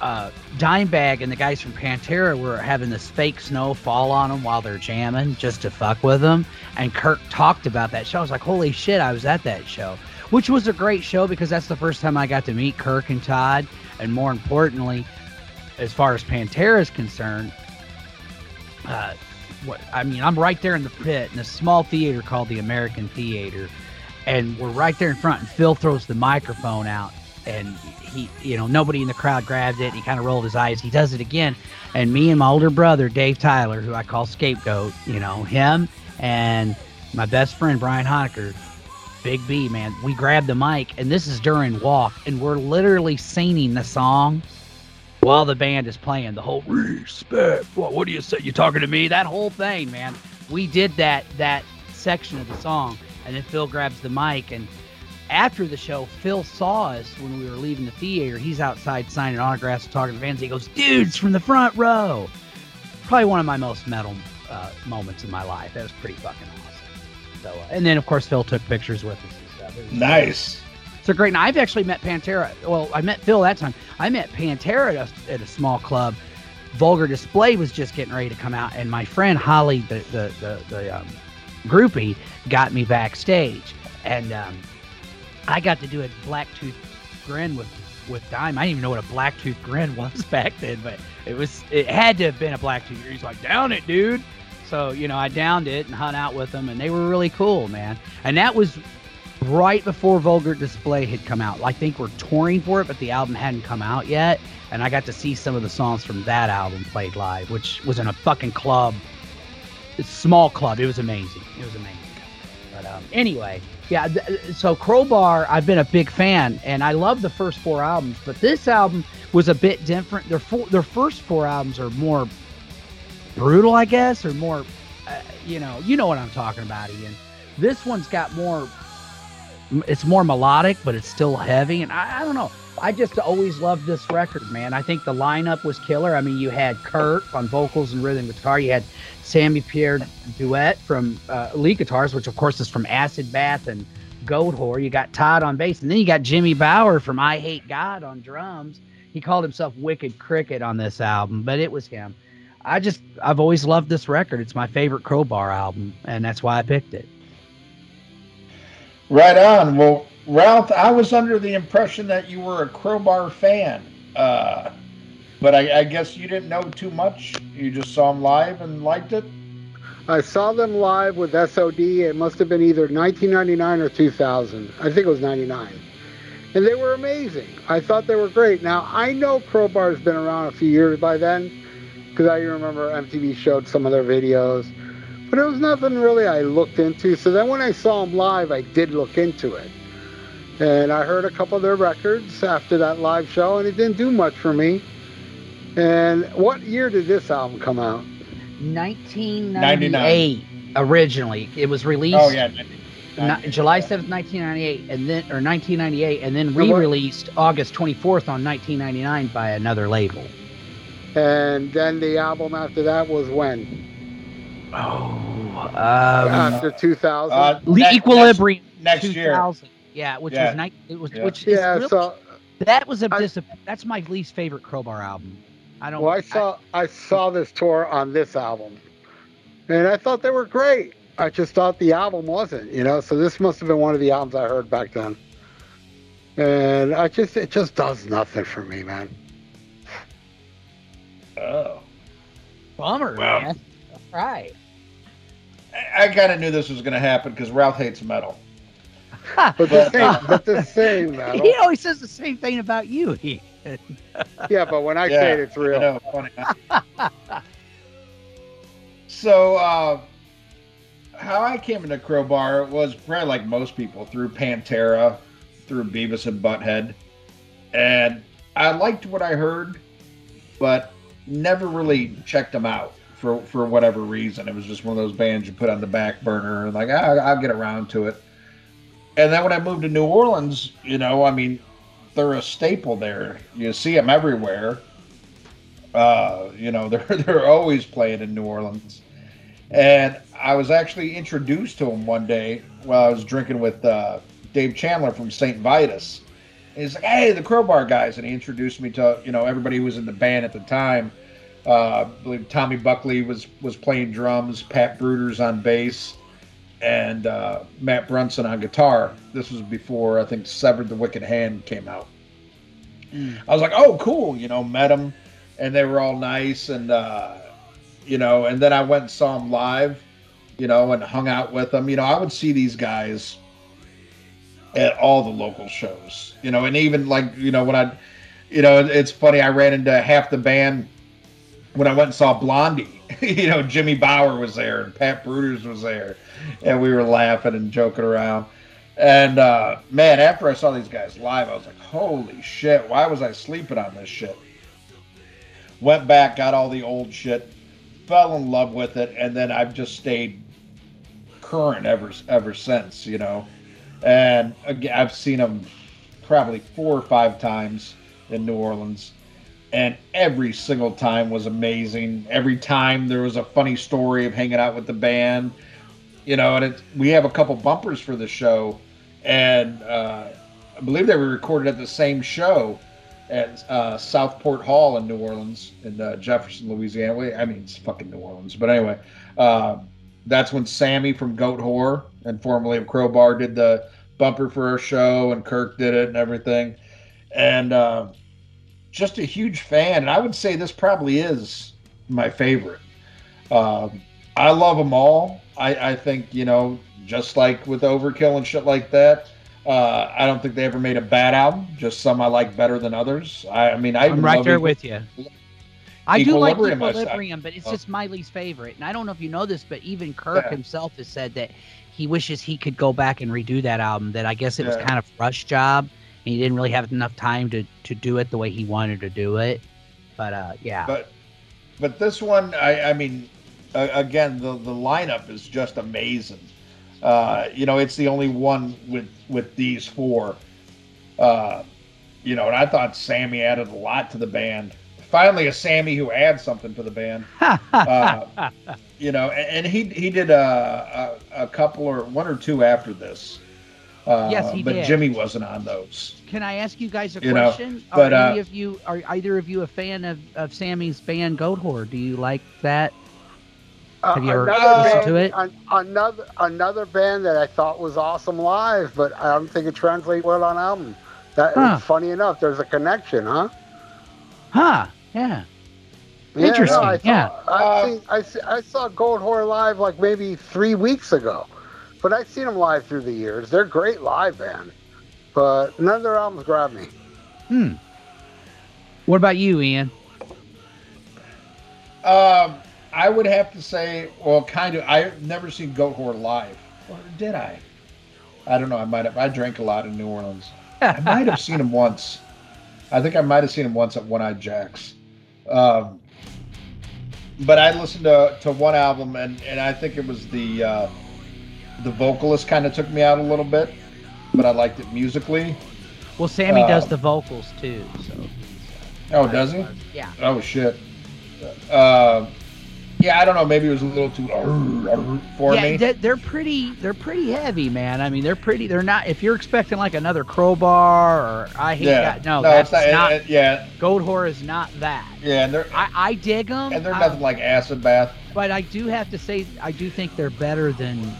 uh, Dimebag and the guys from Pantera were having this fake snow fall on them while they're jamming just to fuck with them. And Kirk talked about that show. I was like, holy shit, I was at that show, which was a great show because that's the first time I got to meet Kirk and Todd. And more importantly, as far as Pantera is concerned, uh, what I mean, I'm right there in the pit in a small theater called the American Theater, and we're right there in front. And Phil throws the microphone out, and he, you know, nobody in the crowd grabbed it. He kind of rolled his eyes. He does it again, and me and my older brother Dave Tyler, who I call Scapegoat, you know, him and my best friend Brian Honecker, Big B, man, we grabbed the mic, and this is during walk, and we're literally singing the song while the band is playing the whole respect. What, what do you say? You talking to me? That whole thing, man. We did that that section of the song, and then Phil grabs the mic, and after the show, Phil saw us when we were leaving the theater. He's outside signing autographs and talking to fans. He goes, "Dudes from the front row." Probably one of my most metal uh, moments in my life. That was pretty fucking awesome. So, uh, and then of course Phil took pictures with us and stuff. Nice. So great. And I've actually met Pantera. Well, I met Phil that time. I met Pantera at a, at a small club. Vulgar Display was just getting ready to come out, and my friend Holly, the the the, the um, groupie, got me backstage, and um, I got to do a black tooth grin with with Dime. I didn't even know what a black tooth grin was back then, but it was it had to have been a black tooth. He's like, down it, dude. So you know, I downed it and hung out with them, and they were really cool, man. And that was right before Vulgar Display had come out. I think we're touring for it, but the album hadn't come out yet. And I got to see some of the songs from that album played live, which was in a fucking club, a small club. It was amazing. It was amazing. But um, anyway, yeah. Th- so Crowbar, I've been a big fan, and I love the first four albums. But this album was a bit different. Their four, their first four albums are more brutal, I guess, or more, uh, you know, you know what I'm talking about, Ian. This one's got more it's more melodic, but it's still heavy. And I, I, don't know. I just always loved this record, man. I think the lineup was killer. I mean, you had Kirk on vocals and rhythm guitar. You had Sammy Pierre duet from uh, lead guitars, which of course is from Acid Bath and Goatwhore. You got Todd on bass, and then you got Jimmy Bower from Eyehategod on drums. He called himself Wicked Cricket on this album, but it was him. I just I've always loved this record. It's my favorite Crowbar album, and that's why I picked it. Right on. Well, Ralph, I was under the impression that you were a Crowbar fan, uh, but I, I, guess you didn't know too much. You just saw them live and liked it. I saw them live with SOD. It must have been either 1999 or 2000. I think it was 99. And they were amazing. I thought they were great. Now, I know Crowbar's been around a few years by then because I remember MTV showed some of their videos but it was nothing really I looked into. So then when I saw them live, I did look into it. And I heard a couple of their records after that live show, and it didn't do much for me. And what year did this album come out? 1998 originally. It was released. Oh yeah. July 7th, 1998, and then or 1998, and then re-released August 24th on 1999 by another label. And then the album after that was when? Oh, um, after 2000, uh, Equilibrium next, next year. Yeah, which yeah. was night. It was yeah. which yeah. Really, so that was a I, dis- that's my least favorite Crowbar album. I don't. Well, I saw I, I saw this tour on this album, and I thought they were great. I just thought the album wasn't, you know. So this must have been one of the albums I heard back then, and I just it just does nothing for me, man. Oh, bummer, well, man. Right. I, kind of knew this was going to happen because Ralph hates metal. but, the same, but the same metal. He always says the same thing about you. yeah, but when I yeah, say it, it's real. Know, funny. so, uh, how I came into Crowbar was probably like most people through Pantera, through Beavis and Butthead, and I liked what I heard, but never really checked them out for for whatever reason. It was just one of those bands you put on the back burner and like ah, I'll get around to it. And then when I moved to New Orleans, you know, I mean, they're a staple there. You see them everywhere. Uh, you know, they're they're always playing in New Orleans. And I was actually introduced to them one day while I was drinking with uh, Dave Chandler from St. Vitus. He's like, "Hey, the Crowbar guys," and he introduced me to you know everybody who was in the band at the time uh, I believe Tommy Buckley was was playing drums, Pat Bruders on bass, and uh, Matt Brunson on guitar. This was before I think Severed the Wicked Hand came out. Mm. I was like, oh, cool, you know, met them, and they were all nice, and uh, you know, and then I went and saw them live, you know, and hung out with them. You know, I would see these guys at all the local shows, you know, and even like you know when I, you know, it's funny. I ran into half the band when I went and saw Blondie, you know, Jimmy Bower was there and Pat Bruders was there, and we were laughing and joking around. And uh, man, after I saw these guys live, I was like, holy shit, why was I sleeping on this shit? Went back, got all the old shit, fell in love with it, and then I've just stayed current ever ever since, you know. And again, I've seen them probably four or five times in New Orleans and every single time was amazing. Every time there was a funny story of hanging out with the band, you know. And it, we have a couple bumpers for the show, and uh, I believe they were recorded at the same show at uh, Southport Hall in New Orleans, in uh, Jefferson, Louisiana. I mean, it's fucking New Orleans, but anyway, uh, that's when Sammy from Goat Whore and formerly of Crowbar did the bumper for our show, and Kirk did it and everything, and uh, just a huge fan. And I would say this probably is my favorite. Um, I love them all. I, I think you know, just like with Overkill and shit like that. Uh, I don't think they ever made a bad album. Just some I like better than others. I, I mean, I I'm right there with you. I do like Equilibrium, I said. Equilibrium, but it's Oh. just my least favorite. And I don't know if you know this, but even Kirk Yeah. himself has said that he wishes he could go back and redo that album. That I guess it was kind of rush job, and he didn't really have enough time to to do it the way he wanted to do it. But uh, yeah, But but this one, I, I mean, uh, again, the the lineup is just amazing. Uh, you know, it's the only one with with these four. Uh, you know, and I thought Sammy added a lot to the band. Finally, a Sammy who adds something to the band. Uh, you know, and, and he he did a, a a couple or one or two after this. Uh, Yes, he but did. Jimmy wasn't on those. Can I ask you guys a You know, question? but, are any uh, of you are either of you a fan of, of Sammy's band Goat Whore? Do you like that? Uh, Have you ever listened band, to it? an- another another band that I thought was awesome live, but I don't think it translates well on album. That Huh. funny enough, there's a connection, huh? Huh? Yeah. Yeah, Interesting, No, I saw, yeah. I, Uh, seen, I, se- I saw Goat Whore live like maybe three weeks ago, but I've seen them live through the years. They're a great live band, but none of their albums grab me. Hmm. What about you, Ian? Um, I would have to say, well, kind of. I've never seen Goat Whore live, or did I? I don't know. I might have. I drank a lot in New Orleans. I might have seen him once. I think I might have seen him once at One Eyed Jacks. Um, but I listened to, to one album, and, and I think it was the uh, the vocalist kind of took me out a little bit, but I liked it musically. Well, Sammy Uh, does the vocals too. So Oh, does he? yeah. Oh shit. Uh, yeah, I don't know. Maybe it was a little too for yeah, me. they- they're pretty. They're pretty heavy, man. I mean, they're pretty. They're not. If you're expecting like another crowbar or I hate yeah. that, no, that's it's not. it- it- yeah, Goat Whore is not that. yeah, and they're I, I dig them, and they're nothing like acid bath. but I do have to say I do think they're better than.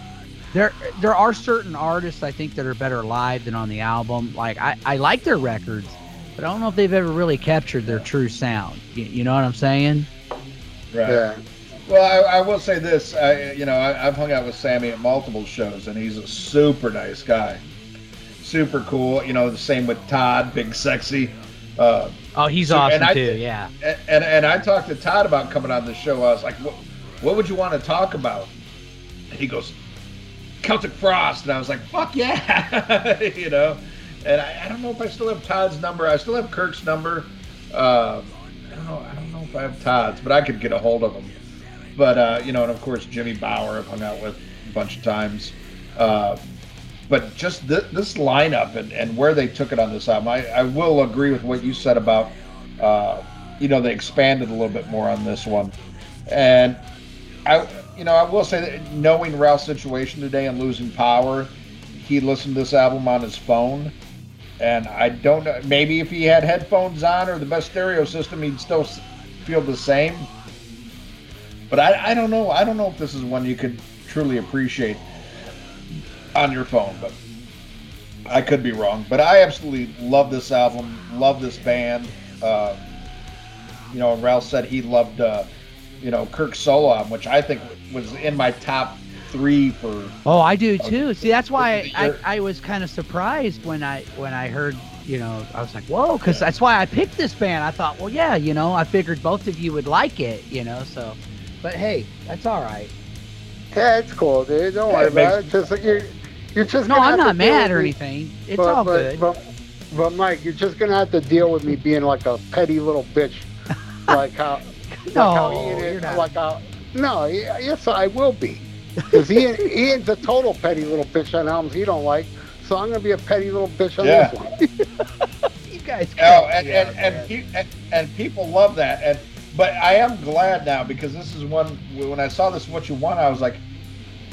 There, there are certain artists I think that are better live than on the album. Like I, I like their records, but I don't know if they've ever really captured their true sound. You, you know what I'm saying? Right. Yeah. Well, I, I will say this. I, you know, I, I've hung out with Sammy at multiple shows, and he's a super nice guy. Super cool. You know, the same with Todd, big sexy. Uh, Oh, he's So- and awesome I- too. Yeah. and, and and I talked to Todd about coming on the show. I was like, "What, what would you want to talk about?" And he goes, "Celtic Frost," and I was like, "Fuck yeah!" you know. And I, I don't know if I still have Todd's number. I still have Kirk's number. Um, I don't know. I don't know if I have Todd's, but I could get a hold of him. But uh, you know, and of course Jimmy Bower I've hung out with a bunch of times. Uh, but just th- this lineup and, and where they took it on this album, I, I will agree with what you said about, uh, you know, they expanded a little bit more on this one. And I, you know, I will say that knowing Ralph's situation today and losing power, he listened to this album on his phone. And I don't know, maybe if he had headphones on or the best stereo system, he'd still feel the same. But I, I don't know. I don't know if this is one you could truly appreciate on your phone, but I could be wrong. But I absolutely love this album, love this band. Uh, you know, Ralph said he loved, uh, you know, Kirk's solo album, which I think was in my top three for. Oh, I do too. See, that's why I, I, I was kind of surprised when I when I heard, you know, I was like, whoa, because that's why I picked this band. I thought, well, yeah, you know, I figured both of you would like it, you know, so. But hey, that's all right. Yeah, it's cool, dude. Don't Yeah, worry it about it. Just you're, you're just. No, I'm not mad or anything. It's but, all but, good. But, but Mike, you're just gonna have to deal with me being like a petty little bitch, like how, like how No, Ian you're is, not. like how. No, yes, I will be, because Ian, Ian's a total petty little bitch on albums he don't like. So I'm gonna be a petty little bitch on Yeah. this one. you guys. Oh, crack and me and and, man. pe- and and people love that. And but I am glad now because this is one when I saw this what you want, I was like,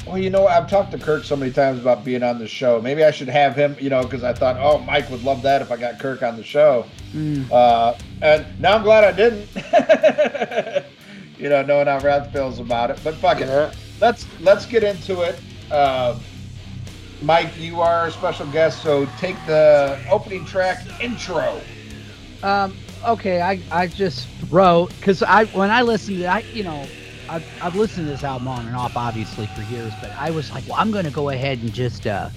Well, you know, I've talked to Kirk so many times about being on the show. Maybe I should have him, you know, because I thought, oh, Mike would love that if I got Kirk on the show. Mm. Uh, and now I'm glad I didn't. you know, knowing how Ralph feels about it. But fuck it. Yeah. Let's let's get into it. Uh, Mike, you are our special guest, so take the opening track intro. Um, okay, I, I just wrote because I when I listened to it, I you know I've, I've listened to this album on and off obviously for years, but I was like, well, I'm going to go ahead and just uh,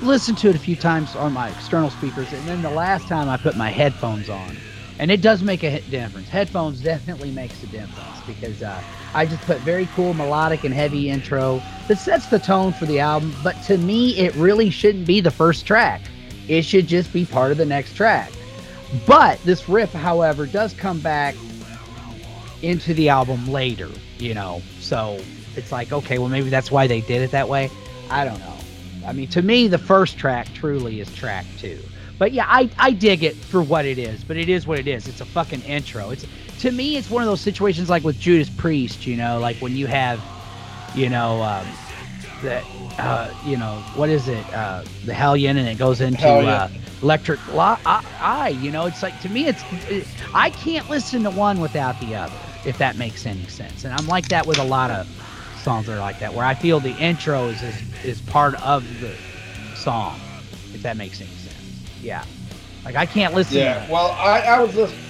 listen to it a few times on my external speakers, and then the last time I put my headphones on, and it does make a difference. Headphones definitely makes a difference because uh, I just put very cool melodic and heavy intro that sets the tone for the album. But to me, it really shouldn't be the first track. It should just be part of the next track. But this riff, however, does come back into the album later, you know. So it's like, okay, well, maybe that's why they did it that way. I don't know. I mean, to me, the first track truly is track two. But yeah, I, I dig it for what it is, but it is what it is. It's a fucking intro. It's to me, it's one of those situations like with Judas Priest, you know, like when you have, you know, um, the, uh, you know, what is it, uh, the Hellion, and it goes into uh, Electric Eye. You know, it's like to me, it's it, I can't listen to one without the other, if that makes any sense. And I'm like that with a lot of songs that are like that, where I feel the intro is is, is part of the song, if that makes any sense. Yeah, like I can't listen. to Yeah. Well, I, I was listening.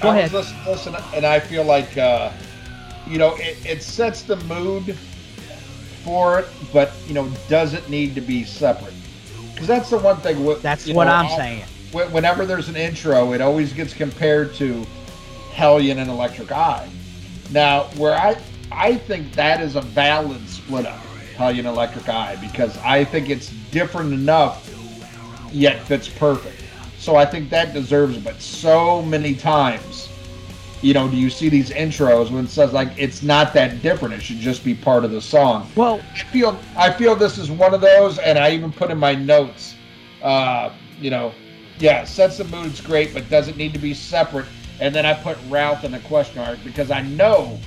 Go I ahead. was listening, listening, and I feel like, uh, you know, it, it sets the mood for it, but you know, doesn't need to be separate. Because that's the one thing. That's what know, I'm saying. wh- Whenever there's an intro, it always gets compared to Hellion and Electric Eye. Now, where I I think that is a valid split up, Hellion and Electric Eye, because I think it's different enough, yet fits perfect. So I think that deserves it. But so many times, you know, do you see these intros when it says like it's not that different? It should just be part of the song. Well, I feel I feel this is one of those, and I even put in my notes, uh, you know, yeah, sets the mood's great, but doesn't need to be separate. And then I put Ralph in a question mark because I know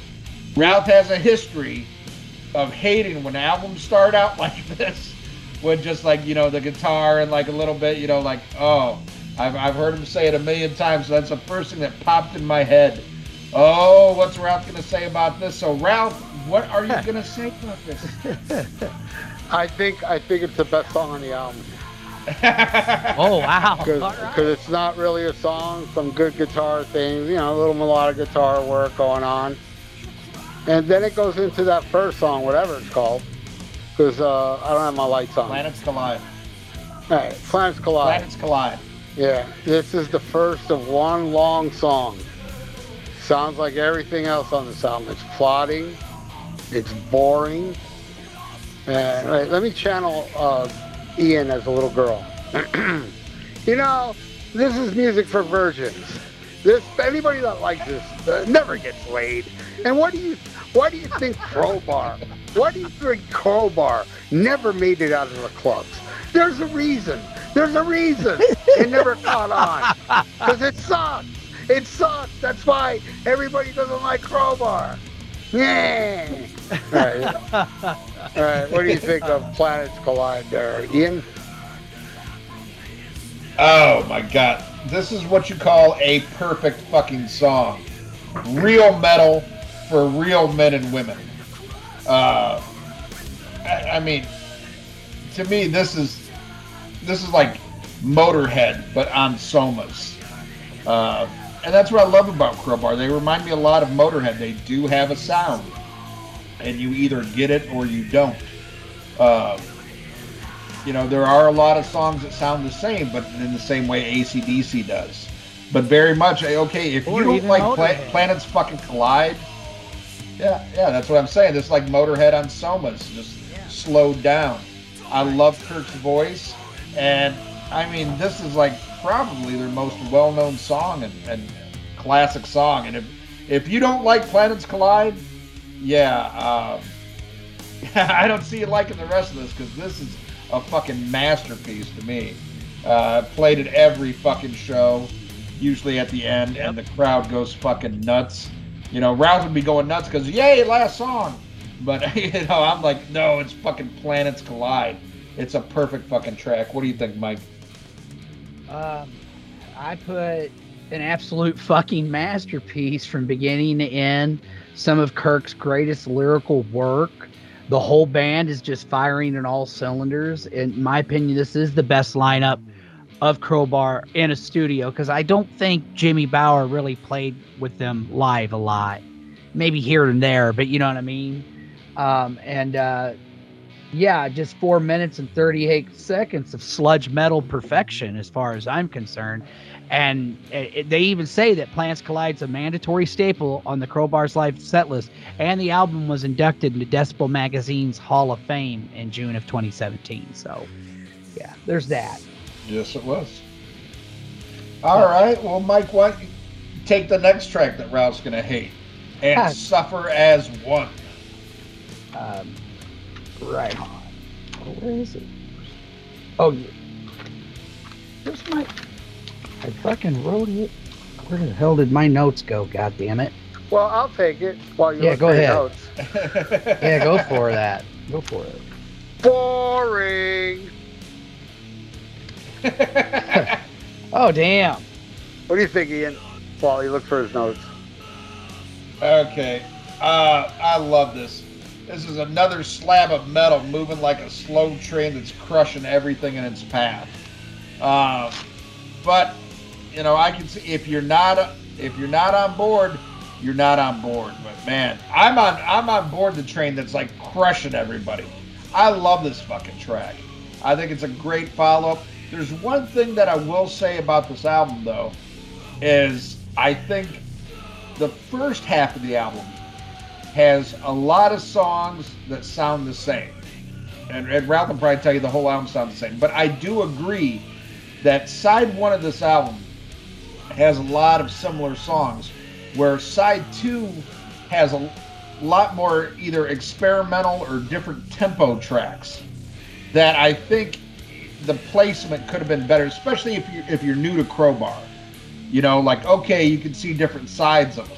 Ralph has a history of hating when albums start out like this, with just like you know the guitar and like a little bit, you know, like oh, I've I've heard him say it a million times. So that's the first thing that popped in my head. Oh, what's Ralph gonna say about this? So Ralph, what are you gonna say about this? I think I think it's the best song on the album oh wow, because All right. it's not really a song. Some good guitar things, you know, a little melodic guitar work going on, and then it goes into that first song, whatever it's called. Because uh, I don't have my lights on. Planets collide. All right, Planets Collide. Planets collide. Yeah, this is the first of one long song. Sounds like everything else on this album. It's plodding, it's boring. And wait, let me channel uh, Ian as a little girl. you know, this is music for virgins. This anybody that likes this uh, never gets laid. And what do you why do you think Crowbar? Why do you think Crowbar never made it out of the clubs? There's a reason. There's a reason it never caught on. Because it sucks. It sucks. That's why everybody doesn't like Crowbar. Yeah. All right. All right. What do you think of Planets Collide there, Ian? Oh my god. This is what you call a perfect fucking song. Real metal for real men and women. Uh, I, I mean, to me, this is this is like Motorhead, but on Somas. Uh, and that's what I love about Crowbar. They remind me a lot of Motorhead. They do have a sound, and you either get it or you don't. Uh, you know, there are a lot of songs that sound the same, but in the same way ACDC does. But very much, eh, okay, if Or you don't like Pla- Planets fucking collide, yeah, yeah, that's what I'm saying. It's like Motorhead on Somas, just slowed down. I love Kirk's voice, and I mean, this is like probably their most well-known song and, and classic song. And if if you don't like Planets Collide, yeah, um, I don't see you liking the rest of this because this is a fucking masterpiece to me. Uh, played at every fucking show, usually at the end, and the crowd goes fucking nuts. You know, Rouse would be going nuts because yay, last song. But you know, I'm like, no, it's fucking Planets Collide. It's a perfect fucking track. What do you think, Mike? Um, I put an absolute fucking masterpiece from beginning to end. Some of Kirk's greatest lyrical work. The whole band is just firing in all cylinders. In my opinion, this is the best lineup of Crowbar in a studio because I don't think Jimmy Bower really played with them live a lot. Maybe here and there, but you know what I mean? Um, and uh, yeah, just four minutes and 38 seconds of sludge metal perfection, as far as I'm concerned. And it, they even say that Planets Collide's a mandatory staple on the Crowbar's live set list, and the album was inducted into Decibel Magazine's Hall of Fame in June of 2017. So, yeah, there's that. Yes, it was. All right. Well, Mike, why don't you take the next track that Ralph's going to hate and Ah. suffer as one? Um, right on. Oh, where is it? Oh, yeah. Where's my? I fucking wrote it. Where the hell did my notes go? God damn it! Well, I'll take it while you Yeah, look go for ahead. notes. Yeah, go for that. Go for it. Boring. Oh damn! What do you think, Ian? While he looks for his notes. okay. Uh, I love this. This is another slab of metal moving like a slow train that's crushing everything in its path. Uh, but you know, I can see if you're not if you're not on board, you're not on board. But man, I'm on I'm on board the train that's like crushing everybody. I love this fucking track. I think it's a great follow up. There's one thing that I will say about this album though, is I think the first half of the album has a lot of songs that sound the same. And, and Ralph will probably tell you the whole album sounds the same. But I do agree that side one of this album has a lot of similar songs, where side two has a lot more either experimental or different tempo tracks that I think the placement could have been better, especially if you if you're new to Crowbar. You know, like okay, you can see different sides of them.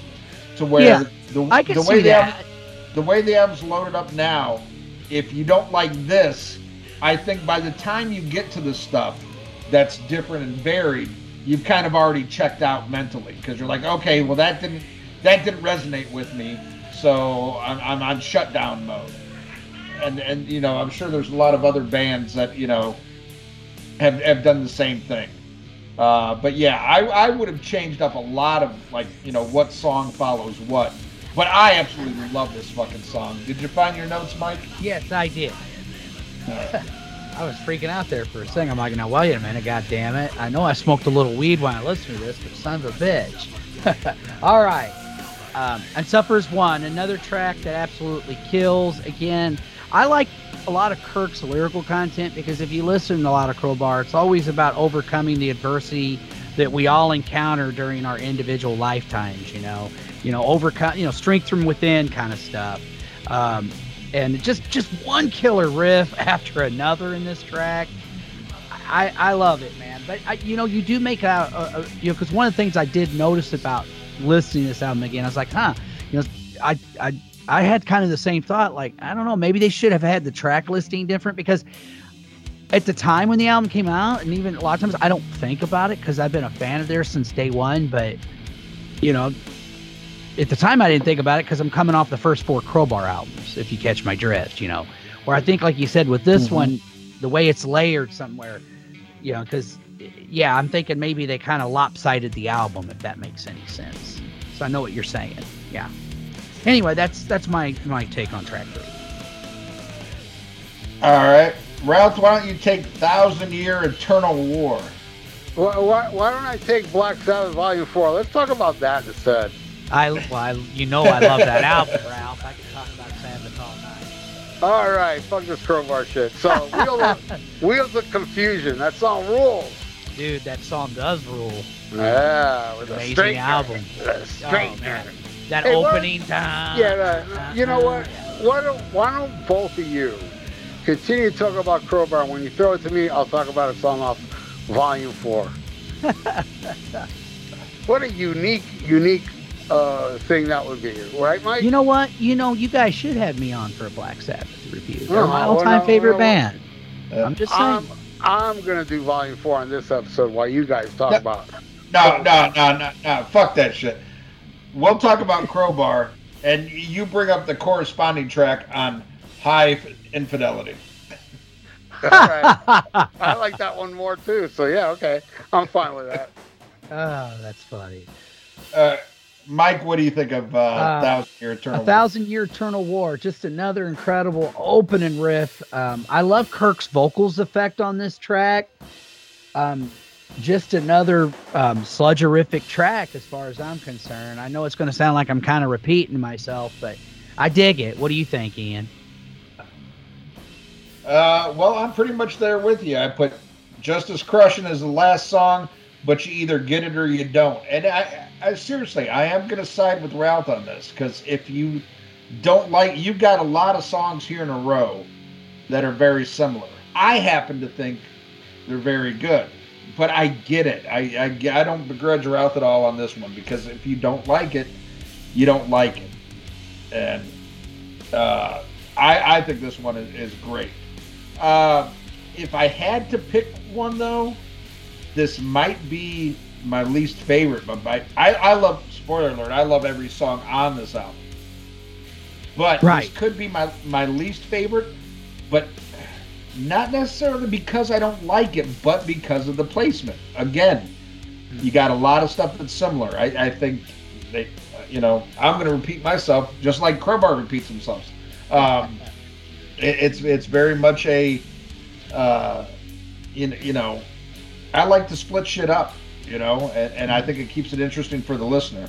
To where Yeah, the, I can the see way the that. the way the album's loaded up now, if you don't like this, I think by the time you get to the stuff that's different and varied, you've kind of already checked out mentally because you're like, okay, well that didn't that didn't resonate with me, so I'm, I'm on shutdown mode. And and you know, I'm sure there's a lot of other bands that you know have have done the same thing. Uh, but yeah, I, I would have changed up a lot of like you know what song follows what. But I absolutely love this fucking song. Did you find your notes, Mike? Yes, I did. I was freaking out there for a second. I'm like, now wait a minute, god damn it. I know I smoked a little weed when I listened to this, but son of a bitch. All right. Um, and Suffers One, another track that absolutely kills. Again, I like a lot of Kirk's lyrical content because if you listen to a lot of Crowbar, it's always about overcoming the adversity that we all encounter during our individual lifetimes, you know, you know, overcome, you know, strength from within kind of stuff. Um, and just just one killer riff after another in this track. I I love it, man. But I, you know, you do make a, you know, because one of the things I did notice about listening to this album again, I was like, huh, you know, I I I had kind of the same thought. Like, I don't know, maybe they should have had the track listing different because at the time when the album came out, and even a lot of times I don't think about it because I've been a fan of theirs since day one. But you know, at the time I didn't think about it because I'm coming off the first four Crowbar albums, if you catch my drift, you know. Where I think, like you said, with this Mhm. one, the way it's layered somewhere, you know, because yeah, I'm thinking maybe they kind of lopsided the album, if that makes any sense. So I know what you're saying. Yeah. Anyway, that's that's my my take on track three. All right, Ralph. Why don't you take Thousand Year Eternal War? Why, why, why don't I take Black Sabbath Volume 4? Let's talk about that instead. I well, I, you know I love that album, Ralph. I can talk about Sabbath all night. All right, fuck this crowbar shit. So, Wheels of, Wheels of Confusion. That song rules. Dude, that song does rule. Yeah, with a Amazing straight album. A straight Oh, man. That Hey, opening time. Yeah, uh, you know what? Why don't why don't both of you continue to talk about Crowbar? When you throw it to me, I'll talk about a song off Volume Four. what a unique, unique uh, thing that would be, right, Mike? You know what? You know, you guys should have me on for a Black Sabbath review. They're No, my all-time no, favorite no, band. Uh, I'm just saying. I'm, I'm gonna do volume four on this episode while you guys talk No. about. No, no, no, no, no. Fuck that shit. We'll talk about Crowbar, and you bring up the corresponding track on Hi Infidelity. All right. I like that one more too. So yeah, okay, I'm fine with that. oh, that's funny. Uh, Mike, what do you think of uh, Uh, Thousand Year Eternal? A Thousand Year Eternal War, just another incredible opening riff. Um, I love Kirk's vocals effect on this track. Um, just another um, sludgerific track, as far as I'm concerned. I know it's going to sound like I'm kind of repeating myself, but I dig it. What do you think, Ian? Uh, well, I'm pretty much there with you. I put Justice Crushing as the last song, but you either get it or you don't. And I, I seriously, I am going to side with Ralph on this because if you don't like, you've got a lot of songs here in a row that are very similar. I happen to think they're very good, but I get it. I, I, I don't begrudge Ralph at all on this one because if you don't like it, you don't like it. And uh, I, I think this one is, is great. Uh, if I had to pick one though, this might be my least favorite. But my, I, I love spoiler alert. I love every song on this album. But Right. this could be my my least favorite, but not necessarily because I don't like it, but because of the placement. Again, you got a lot of stuff that's similar. I, I think they, you know, I'm going to repeat myself just like Crowbar repeats themselves. Um, it, it's it's very much a, uh, you, you know, I like to split shit up, you know, and, and I think it keeps it interesting for the listener.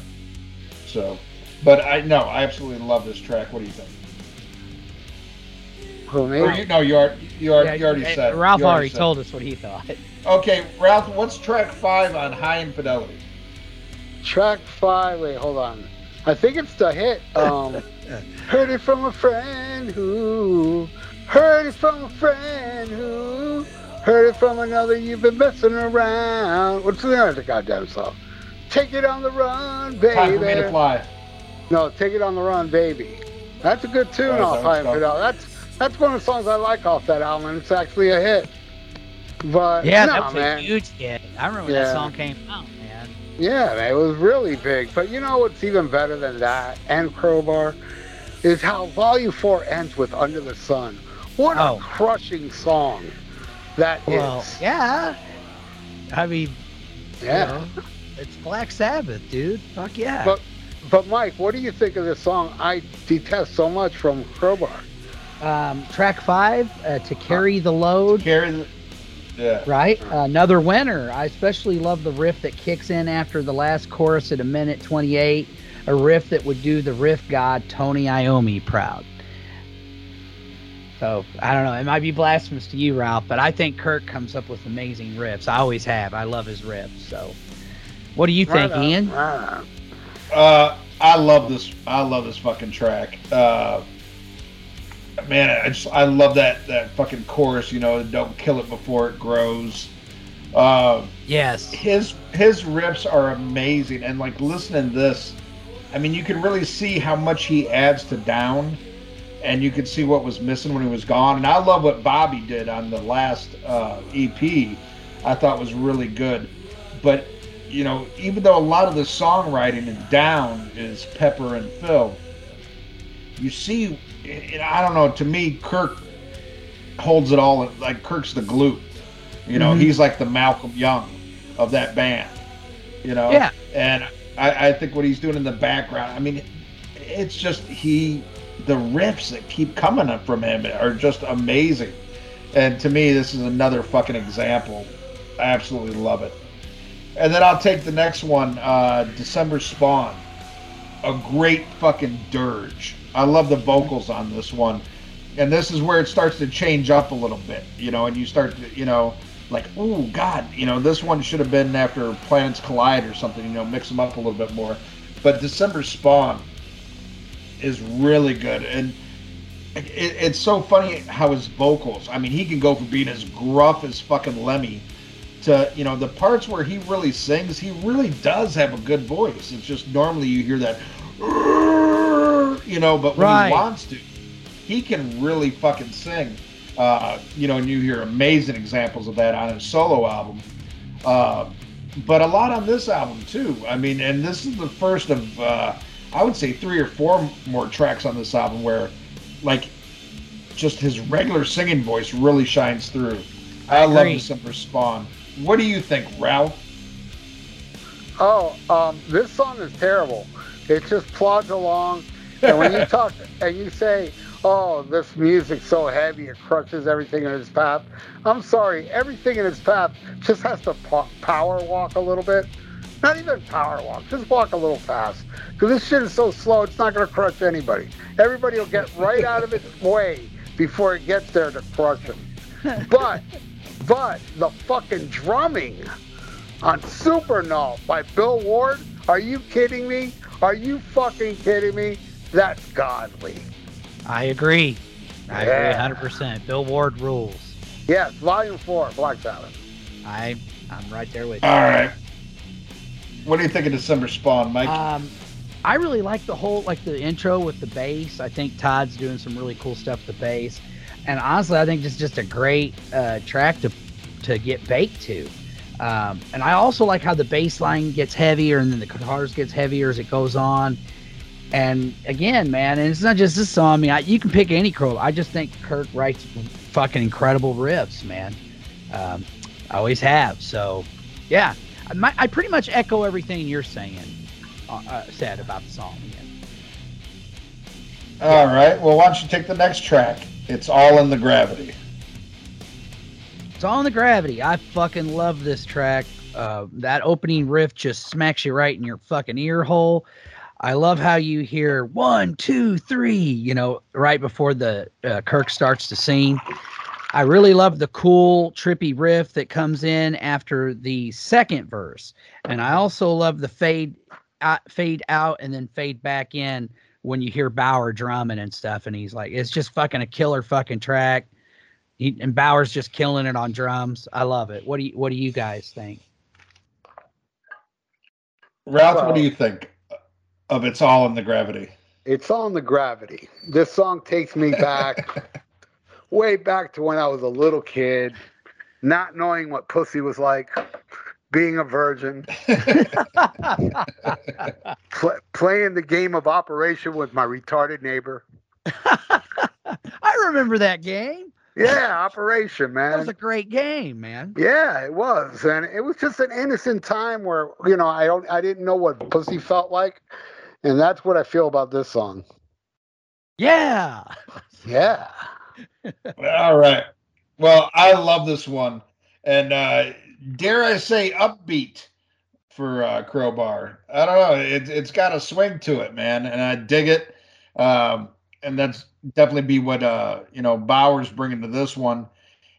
So, but I no, I absolutely love this track. What do you think? For me, Or you no, you already you already, Yeah, you already eh, said. Ralph you already said. told us what he thought. Okay, Ralph, what's track five on Hi Infidelity? track five. Wait, hold on. I think it's the hit. Um, heard it from a friend who heard it from a friend who heard it from another. You've been messing around. What's the name of the goddamn song? Take it on the run, Time for me to baby. fly. No, take it on the run, baby. That's a good tune Oh, off that Hi Infidelity. That's that's one of the songs I like off that album, it's actually a hit. But Yeah, no, that was man. a huge hit. I remember when Yeah. that song came out, man. Yeah, man, it was really big. But you know what's even better than that and Crowbar is how Volume 4 ends with Under the Sun. What Oh. a crushing song that is. Well, yeah. I mean, yeah. you know, it's Black Sabbath, dude. Fuck yeah. But but Mike, what do you think of this song I detest so much from Crowbar? Um, track five, uh, to carry the load. Carry the, yeah. Right, another winner. I especially love the riff that kicks in after the last chorus at a minute 28. A riff that would do the riff god Tony Iommi proud. So I don't know. It might be blasphemous to you, Ralph, but I think Kirk comes up with amazing riffs. I always have. I love his riffs. So, what do you think, Right Ian? right. Uh, I love this. I love this fucking track. Uh, man, I just I love that that fucking chorus. You know, don't kill it before it grows. Uh, Yes. his his riffs are amazing, and like listening to this, I mean, you can really see how much he adds to Down, and you can see what was missing when he was gone. And I love what Bobby did on the last uh, EP. I thought was really good, but you know, even though a lot of the songwriting in Down is Pepper and Phil, you see, I don't know. To me, Kirk holds it all. Like Kirk's the glue. You know, Mhm. he's like the Malcolm Young of that band. You know, Yeah. And I, I think what he's doing in the background. I mean, it's just he. The riffs that keep coming up from him are just amazing. And to me, this is another fucking example. I absolutely love it. And then I'll take the next one, uh, December Spawn. A great fucking dirge. I love the vocals on this one. And this is where it starts to change up a little bit, you know, and you start to, you know, like, oh, God, you know, this one should have been after Planets Collide or something, you know, mix them up a little bit more. But December Spawn is really good. And it, it's so funny how his vocals, I mean, he can go from being as gruff as fucking Lemmy to you know the parts where he really sings, he really does have a good voice. It's just normally you hear that, you know, but when Right. he wants to, he can really fucking sing. Uh, you know, and you hear amazing examples of that on his solo album. Uh, but a lot on this album too. I mean, and this is the first of uh, I would say three or four more tracks on this album where, like, just his regular singing voice really shines through. I, I love agree. December Spawn. What do you think, Ralph? Oh, um, this song is terrible. It just plods along, and when you talk and you say, "Oh, this music's so heavy, it crushes everything in its path," I'm sorry, everything in its path just has to po- power walk a little bit. Not even power walk, just walk a little fast. Because this shit is so slow, it's not going to crush anybody. Everybody will get right out of its way before it gets there to crush them. But, but the fucking drumming on Supernaut by Bill Ward. Are you kidding me? Are you fucking kidding me? That's godly. I agree. I Yeah. agree 100%. Bill Ward rules. Yes, Volume 4, Black Sabbath. I I'm right there with you. All right. What do you think of December Spawn, Mike? Um, I really like the whole like the intro with the bass. I think Todd's doing some really cool stuff with the bass, and honestly, I think it's just a great uh, track to to get baked to. Um, and I also like how the bass line gets heavier and then the guitars gets heavier as it goes on. And again, man, and it's not just this song. I mean, I, you can pick any crow. I just think Kirk writes fucking incredible riffs, man. Um, I always have. So, yeah, I, might, I pretty much echo everything you're saying uh, uh, said about the song. Again. All right. Well, why don't you take the next track? It's all in the gravity. It's all in the gravity. I fucking love this track. Uh, that opening riff just smacks you right in your fucking ear hole. I love how you hear one, two, three, you know, right before the uh, Kirk starts to sing. I really love the cool, trippy riff that comes in after the second verse, and I also love the fade, out, fade out, and then fade back in when you hear Bower drumming and stuff. And he's like, it's just fucking a killer fucking track. He, and Bower's just killing it on drums. I love it. What do you What do you guys think? Ralph, Well- what do you think of It's All in the Gravity? It's All in the gravity. This song takes me back, way back to when I was a little kid, not knowing what pussy was like, being a virgin, pl- playing the game of Operation with my retarded neighbor. I remember that game. Yeah, Operation, man. That was a great game, man. Yeah, it was, and it was just an innocent time where you know I don't, I didn't know what pussy felt like, and that's what I feel about this song. Yeah. Yeah, All right. Well, I love this one. And uh, dare I say, upbeat for uh, Crowbar. I don't know. It, it's got a swing to it, man. And I dig it. Um, and that's definitely be what, uh, you know, Bower's bringing to this one.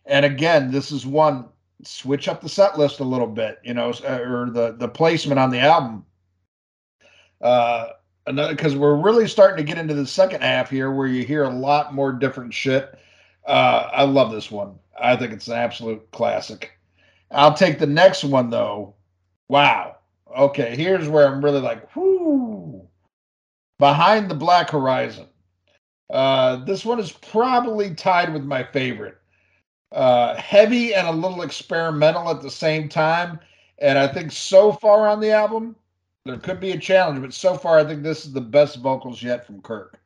And again, this is one switch up the set list a little bit, you know, or the, the placement on the album. Uh, another because we're really starting to get into the second half here where you hear a lot more different shit. Uh, I love this one. I think it's an absolute classic. I'll take the next one though. Wow. Okay, here's where I'm really like, whoo. Behind the Black Horizon. Uh, this one is probably tied with my favorite. Uh, heavy and a little experimental at the same time. And I think so far on the album, there could be a challenge, but so far I think this is the best vocals yet from Kirk.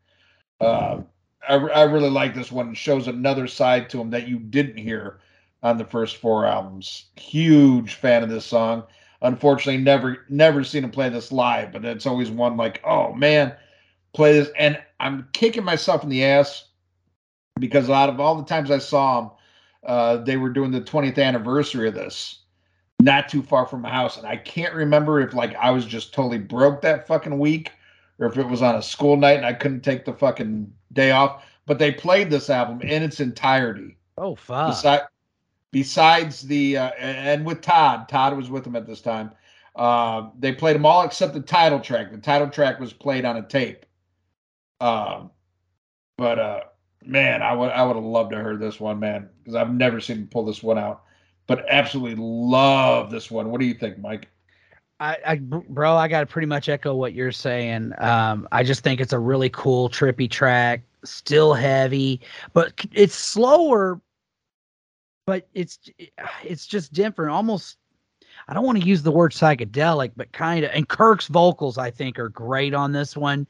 Uh, I, I really like this one. It shows another side to him that you didn't hear on the first four albums. Huge fan of this song. Unfortunately, never never seen him play this live, but it's always one like, oh man, play this. And I'm kicking myself in the ass because out of all the times I saw him, uh, they were doing the 20th anniversary of this not too far from my house. And I can't remember if like I was just totally broke that fucking week or if it was on a school night and I couldn't take the fucking day off. But they played this album in its entirety. Oh fuck. Besi- besides the uh, and with Todd, Todd was with them at this time. Uh, they played them all except the title track. The title track was played on a tape. Um, but uh, man, I would I would have loved to heard this one, man, because I've never seen him pull this one out. But absolutely love this one. What do you think, Mike? I, I bro, I got to pretty much echo what you're saying. Um, I just think it's a really cool, trippy track. Still heavy, but it's slower. But it's it's just different. Almost, I don't want to use the word psychedelic, but kind of. And Kirk's vocals, I think, are great on this one.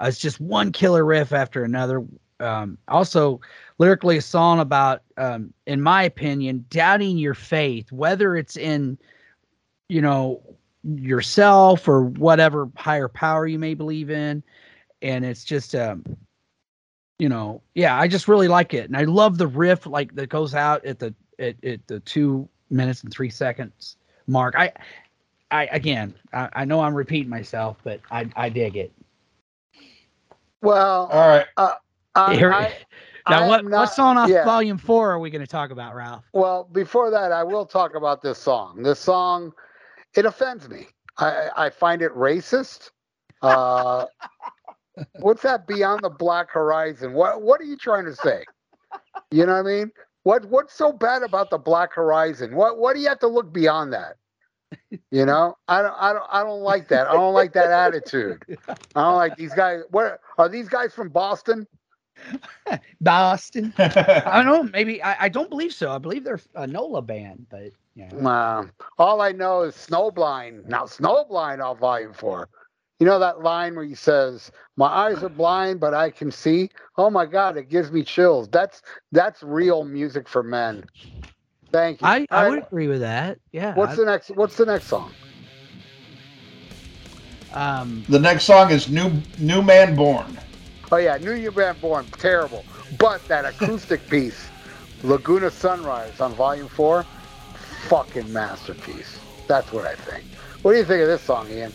Uh, it's just one killer riff after another. Um, also, lyrically, a song about, um, in my opinion, doubting your faith, whether it's in, you know, yourself or whatever higher power you may believe in. And it's just um you know yeah i just really like it. And i love the riff like that goes out at the at, at the two minutes and three seconds mark. I i again I, I know i'm repeating myself but i i dig it. Well, All right. uh, I, Here- I- now I what am what song off yeah. volume four are we going to talk about ralph Well, before that, I will talk about this song. This song, it offends me. I, I find it racist. Uh, what's that beyond the black horizon? What What are you trying to say? You know what I mean? What What's so bad about the black horizon? What What do you have to look beyond that? You know, I don't, I don't, I don't like that. I don't like that attitude. I don't like these guys. Where are these guys from Boston? boston i don't know maybe i, I don't believe so i believe they're a nola band but yeah Um, all I know is Snowblind. Now, Snowblind on Volume 4. You know that line where he says, My eyes are blind, but I can see? Oh my God, it gives me chills. That's that's real music for men. Thank you. i i All would agree with that yeah What's I- the next what's the next song? um the next song is New New Man Born. Oh yeah, New Year Band Born, terrible. But that acoustic piece, Laguna Sunrise on Volume 4, fucking masterpiece. That's what I think. What do you think of this song, Ian?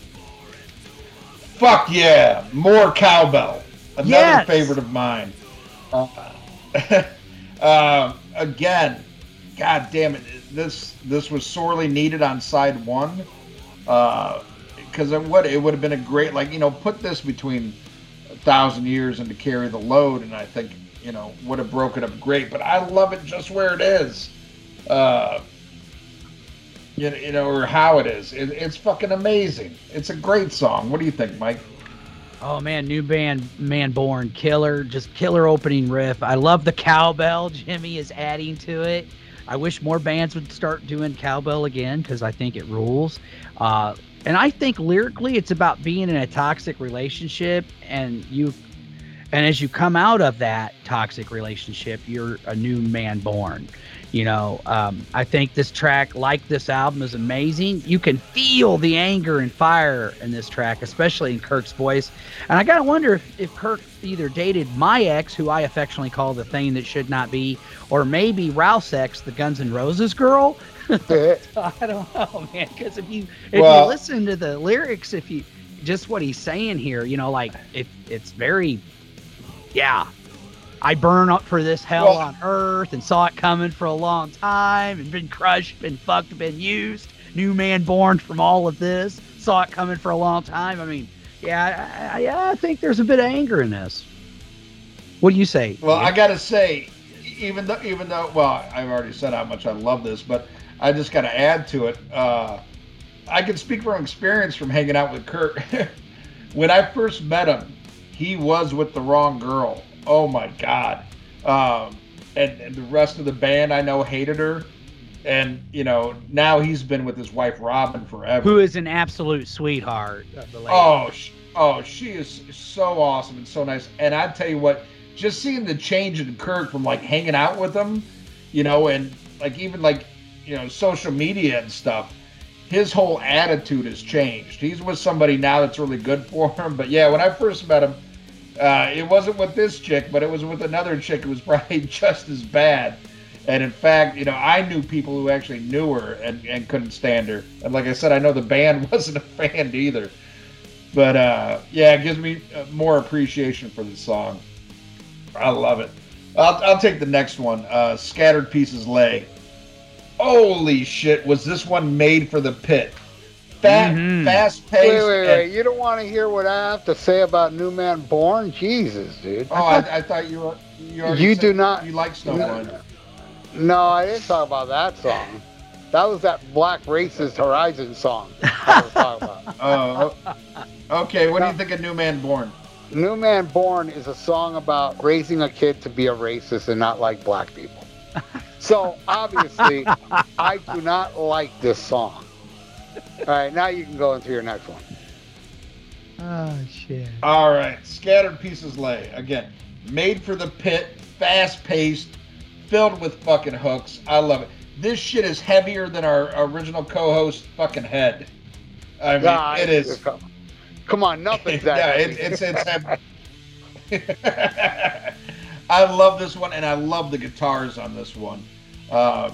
Fuck yeah, more cowbell. Another Yes. favorite of mine. um, again, god damn it, this this was sorely needed on side one. Because it would it would have been a great like you know put this between a thousand years and to carry the load, and I think you know would have broken up great. But I love it just where it is. Uh, you know, you know, or how it is. It, it's fucking amazing. It's a great song. What do you think, Mike? Oh man, new band Man Born Killer, just killer opening riff. I love the cowbell Jimmy is adding to it. I wish more bands would start doing cowbell again because I think it rules. Uh, and I think lyrically, it's about being in a toxic relationship, and you, and as you come out of that toxic relationship, you're a new man born. You know, um, I think this track, like this album, is amazing. You can feel the anger and fire in this track, especially in Kirk's voice. And I gotta wonder if, if Kirk either dated my ex, who I affectionately call the thing that should not be, or maybe Ralph's ex, the Guns N' Roses girl. I don't know, man. Because if you if Well- you listen to the lyrics, if you just what he's saying here, you know, like it, it's very, yeah. I burn up for this hell Well- on earth and saw it coming for a long time and been crushed, been fucked, been used. New man born from all of this. Saw it coming for a long time. I mean, yeah, I, I, yeah, I think there's a bit of anger in this. What do you say? Well, Ian? I gotta say, even though, even though, well, I've already said how much I love this, but I just gotta add to it. Uh, I can speak from experience from hanging out with Kirk. when I first met him, he was with the wrong girl. Oh my god! Um, and, and the rest of the band I know hated her, and you know now he's been with his wife Robin forever. who is an absolute sweetheart of the lady. Oh, sh- oh, she is so awesome and so nice. And I tell you what, just seeing the change in Kirk from like hanging out with him, you know, and like even like you know social media and stuff, his whole attitude has changed. He's with somebody now that's really good for him. But yeah, when I first met him, uh, it wasn't with this chick, but it was with another chick who was probably just as bad. And in fact, you know, I knew people who actually knew her and, and couldn't stand her. And like I said, I know the band wasn't a fan either. But uh, yeah, it gives me uh, more appreciation for the song. I love it. I'll, I'll take the next one. Uh, Scattered Pieces Lay. Holy shit, was this one made for the pit? Fat, Mhm. fast Wait, paced. wait, wait. You don't want to hear what I have to say about New Man Born? Jesus, dude. Oh, I, I thought you were. You, You said do not- You like Snowblind. No, I didn't talk about that song. That was that black racist Horizon song I was talking about. Oh, okay. What do you think of New Man Born? New Man Born is a song about raising a kid to be a racist and not like black people. So obviously, I do not like this song. All right, now you can go into your next one. Oh shit. All right, Scattered Pieces Lay. Again, made for the pit, fast paced, filled with fucking hooks. I love it. This shit is heavier than our original co host fucking head. I mean, Nah, it's- Come on, nothing's that. yeah, it, it's it's heavy. I love this one, and I love the guitars on this one. Um,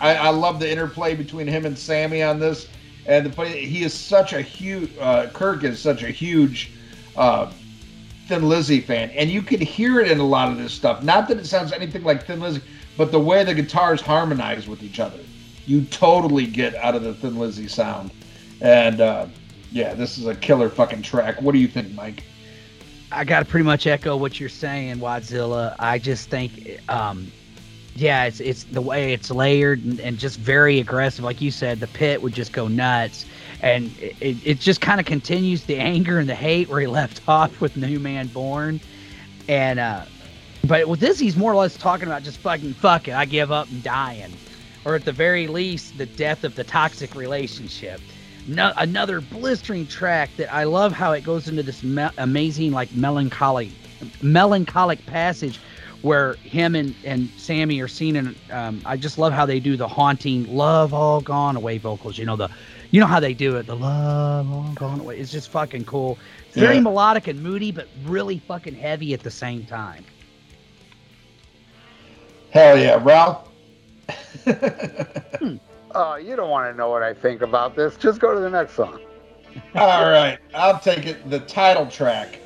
I, I love the interplay between him and Sammy on this, and the funny, he is such a huge. Uh, Kirk is such a huge uh, Thin Lizzy fan, and you can hear it in a lot of this stuff. Not that it sounds anything like Thin Lizzy, but the way the guitars harmonize with each other, you totally get out of the Thin Lizzy sound. And uh, yeah, this is a killer fucking track. What do you think, Mike? I got to pretty much echo what you're saying, Wadzilla. I just think, um, yeah, it's it's the way it's layered and, and just very aggressive. Like you said, the pit would just go nuts, and it, it just kind of continues the anger and the hate where he left off with New Man Born, and uh, but with this, he's more or less talking about just fucking fuck it, I give up and dying, or at the very least, the death of the toxic relationship. No, another blistering track that I love how it goes into this me- amazing like melancholy melancholic passage where him and, and Sammy are seen in um, I just love how they do the haunting love all gone away vocals you know the you know how they do it the love all gone away it's just fucking cool it's very Yeah. melodic and moody but really fucking heavy at the same time Hell yeah, Ralph. Oh, you don't want to know what I think about this. Just go to the next song. All right, I'll take it. The title track,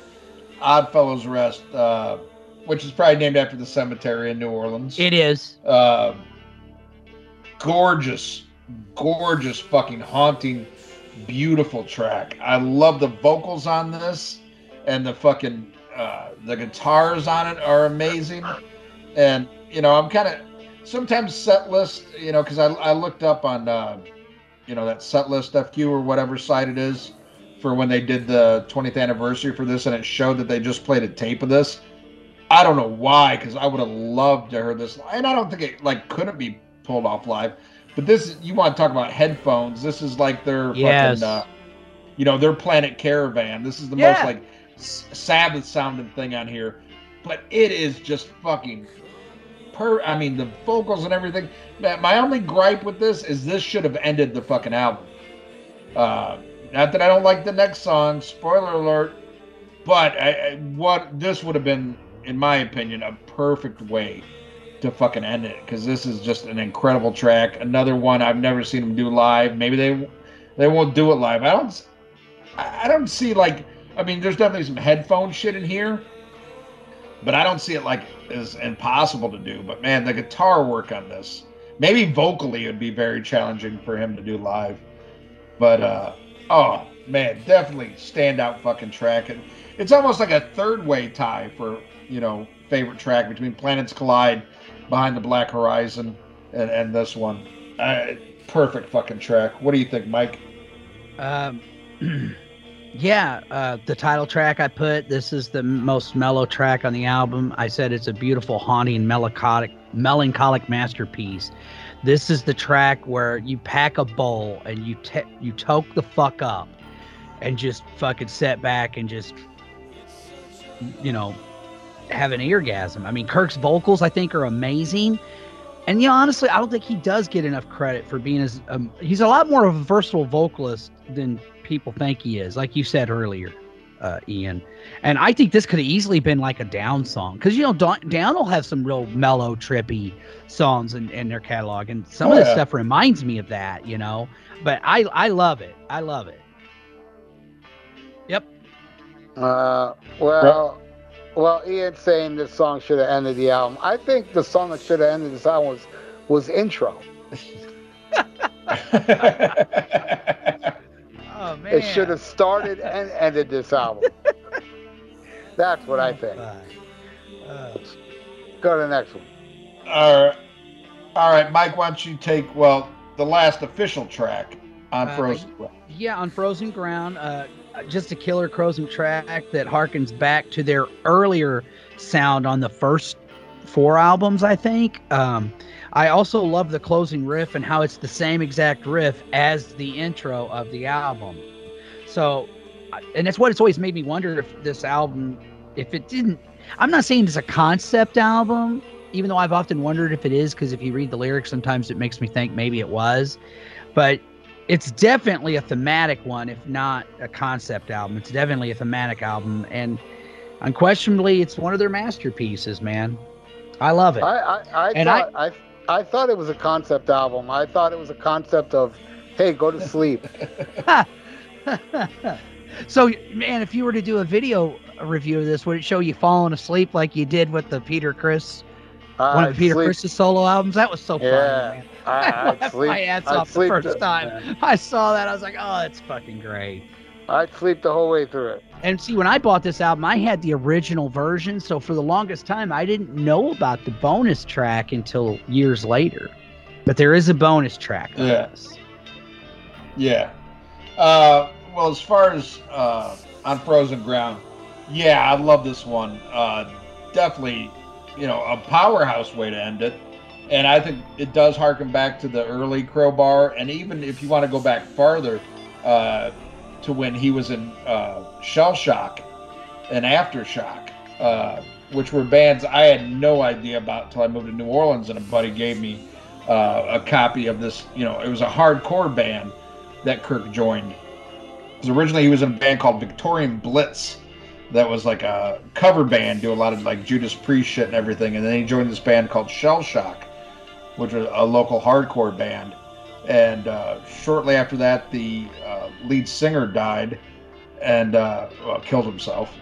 "Oddfellows Rest," uh, which is probably named after the cemetery in New Orleans. it is uh, gorgeous, gorgeous, fucking haunting, beautiful track. I love the vocals on this, and the fucking uh, the guitars on it are amazing. And you know, I'm kind of sometimes set list, you know, because I, I looked up on uh, you know that set list FQ or whatever site it is for when they did the 20th anniversary for this, and it showed that they just played a tape of this. I don't know why, because I would have loved to hear this, and I don't think it like couldn't be pulled off live. But this, you want to talk about headphones? This is like their Yes. fucking, uh, you know, their Planet Caravan. This is the Yeah. most like Sabbath sounding thing on here, but it is just fucking per. I mean, the vocals and everything. My only gripe with this is this should have ended the fucking album. Uh, not that I don't like the next song. Spoiler alert. But I, I, what this would have been, in my opinion, a perfect way to fucking end it because this is just an incredible track. Another one I've never seen them do live. Maybe they they won't do it live. I don't I don't see like I mean there's definitely some headphone shit in here, but I don't see it like as impossible to do. But man, the guitar work on this, maybe vocally, it would be very challenging for him to do live. But uh, oh man, definitely standout fucking track. And it's almost like a third way tie for you know favorite track between Planets Collide, Behind the Black Horizon, and, and this one. Uh, perfect fucking track. What do you think, Mike? Um, yeah, uh, the title track I put. This is the most mellow track on the album. I said it's a beautiful, haunting, melancholic, melancholic masterpiece. This is the track where you pack a bowl and you te- you toke the fuck up, and just fucking set back and just, you know, have an orgasm. I mean, Kirk's vocals I think are amazing. And you know, honestly, I don't think he does get enough credit for being as um, he's a lot more of a versatile vocalist than people think he is. Like you said earlier, uh, Ian. And I think this could have easily been like a down song because you know Down, down will have some real mellow, trippy songs in, in their catalog, and some Oh, of this yeah. stuff reminds me of that. You know, but I I love it. I love it. Yep. Uh, well, well, Ian's saying this song should have ended the album. I think the song that should have ended this album was was intro. Oh man. It should have started and ended this album. That's what I think. Uh, Go to the next one. All right. All right, Mike, why don't you take, well, the last official track on Uh, Frozen. Yeah, on Frozen Ground, uh, just a killer Frozen track that harkens back to their earlier sound on the first four albums, I think. Um, I also love the closing riff and how it's the same exact riff as the intro of the album. So, and that's what it's always made me wonder if this album, if it didn't, I'm not saying it's a concept album, even though I've often wondered if it is, because if you read the lyrics, sometimes it makes me think maybe it was. But it's definitely a thematic one, if not a concept album. It's definitely a thematic album, and unquestionably, it's one of their masterpieces, man. I love it. I I, I And thought I, I thought it was a concept album. I thought it was a concept of, hey, go to sleep. so, man, if you were to do a video review of this, would it show you falling asleep like you did with the Peter Chris, one of the Peter sleep, Chris's solo albums? That was so funny, Yeah. man. I, I I'd sleep. my ass I'd off the sleep first time. I saw that. I was like, oh, it's fucking great. I'd sleep the whole way through it. And see, when I bought this album, I had the original version. So for the longest time, I didn't know about the bonus track until years later. But there is a bonus track. Yes. Yeah. Yeah. Uh, well, as far as uh, on Frozen Ground, yeah, I love this one. Uh, definitely, you know, a powerhouse way to end it. And I think it does harken back to the early Crowbar. And even if you want to go back farther uh, to when he was in uh, Shell Shock and Aftershock, uh, which were bands I had no idea about until I moved to New Orleans and a buddy gave me uh, a copy of this. You know, it was a hardcore band that Kirk joined. Because originally he was in a band called Victorian Blitz, that was like a cover band, do a lot of like Judas Priest shit and everything. And then he joined this band called Shell Shock, which was a local hardcore band. And uh, shortly after that, the uh, lead singer died and uh, well, killed himself.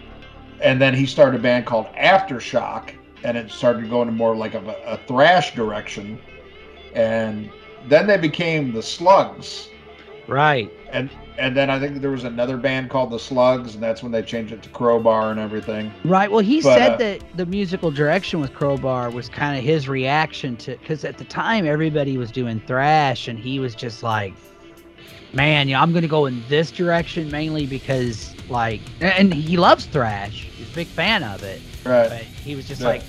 And then he started a band called Aftershock, and it started going to more like a, a thrash direction. And then they became the Slugs Right. and and then I think there was another band called the Slugs, and that's when they changed it to Crowbar and everything. Right. Well, he But, said uh, that the musical direction with Crowbar was kind of his reaction to, because at the time everybody was doing thrash, and he was just like, man, you know, I'm going to go in this direction mainly because, like, and he loves thrash. He's a big fan of it. Right. But he was just Yeah. like,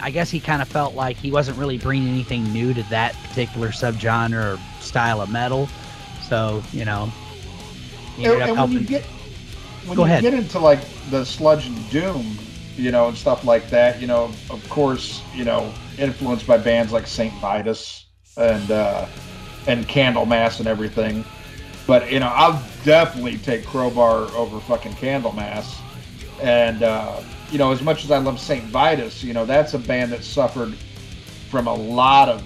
I guess he kind of felt like he wasn't really bringing anything new to that particular subgenre or style of metal. So, you know, he And, up and when you get when Go you ahead. get into like the sludge and doom, you know, and stuff like that, you know, of course, you know, influenced by bands like Saint Vitus and uh, and Candlemass and everything. But you know, I'll definitely take Crowbar over fucking Candlemass. And uh, you know, as much as I love Saint Vitus, you know, that's a band that suffered from a lot of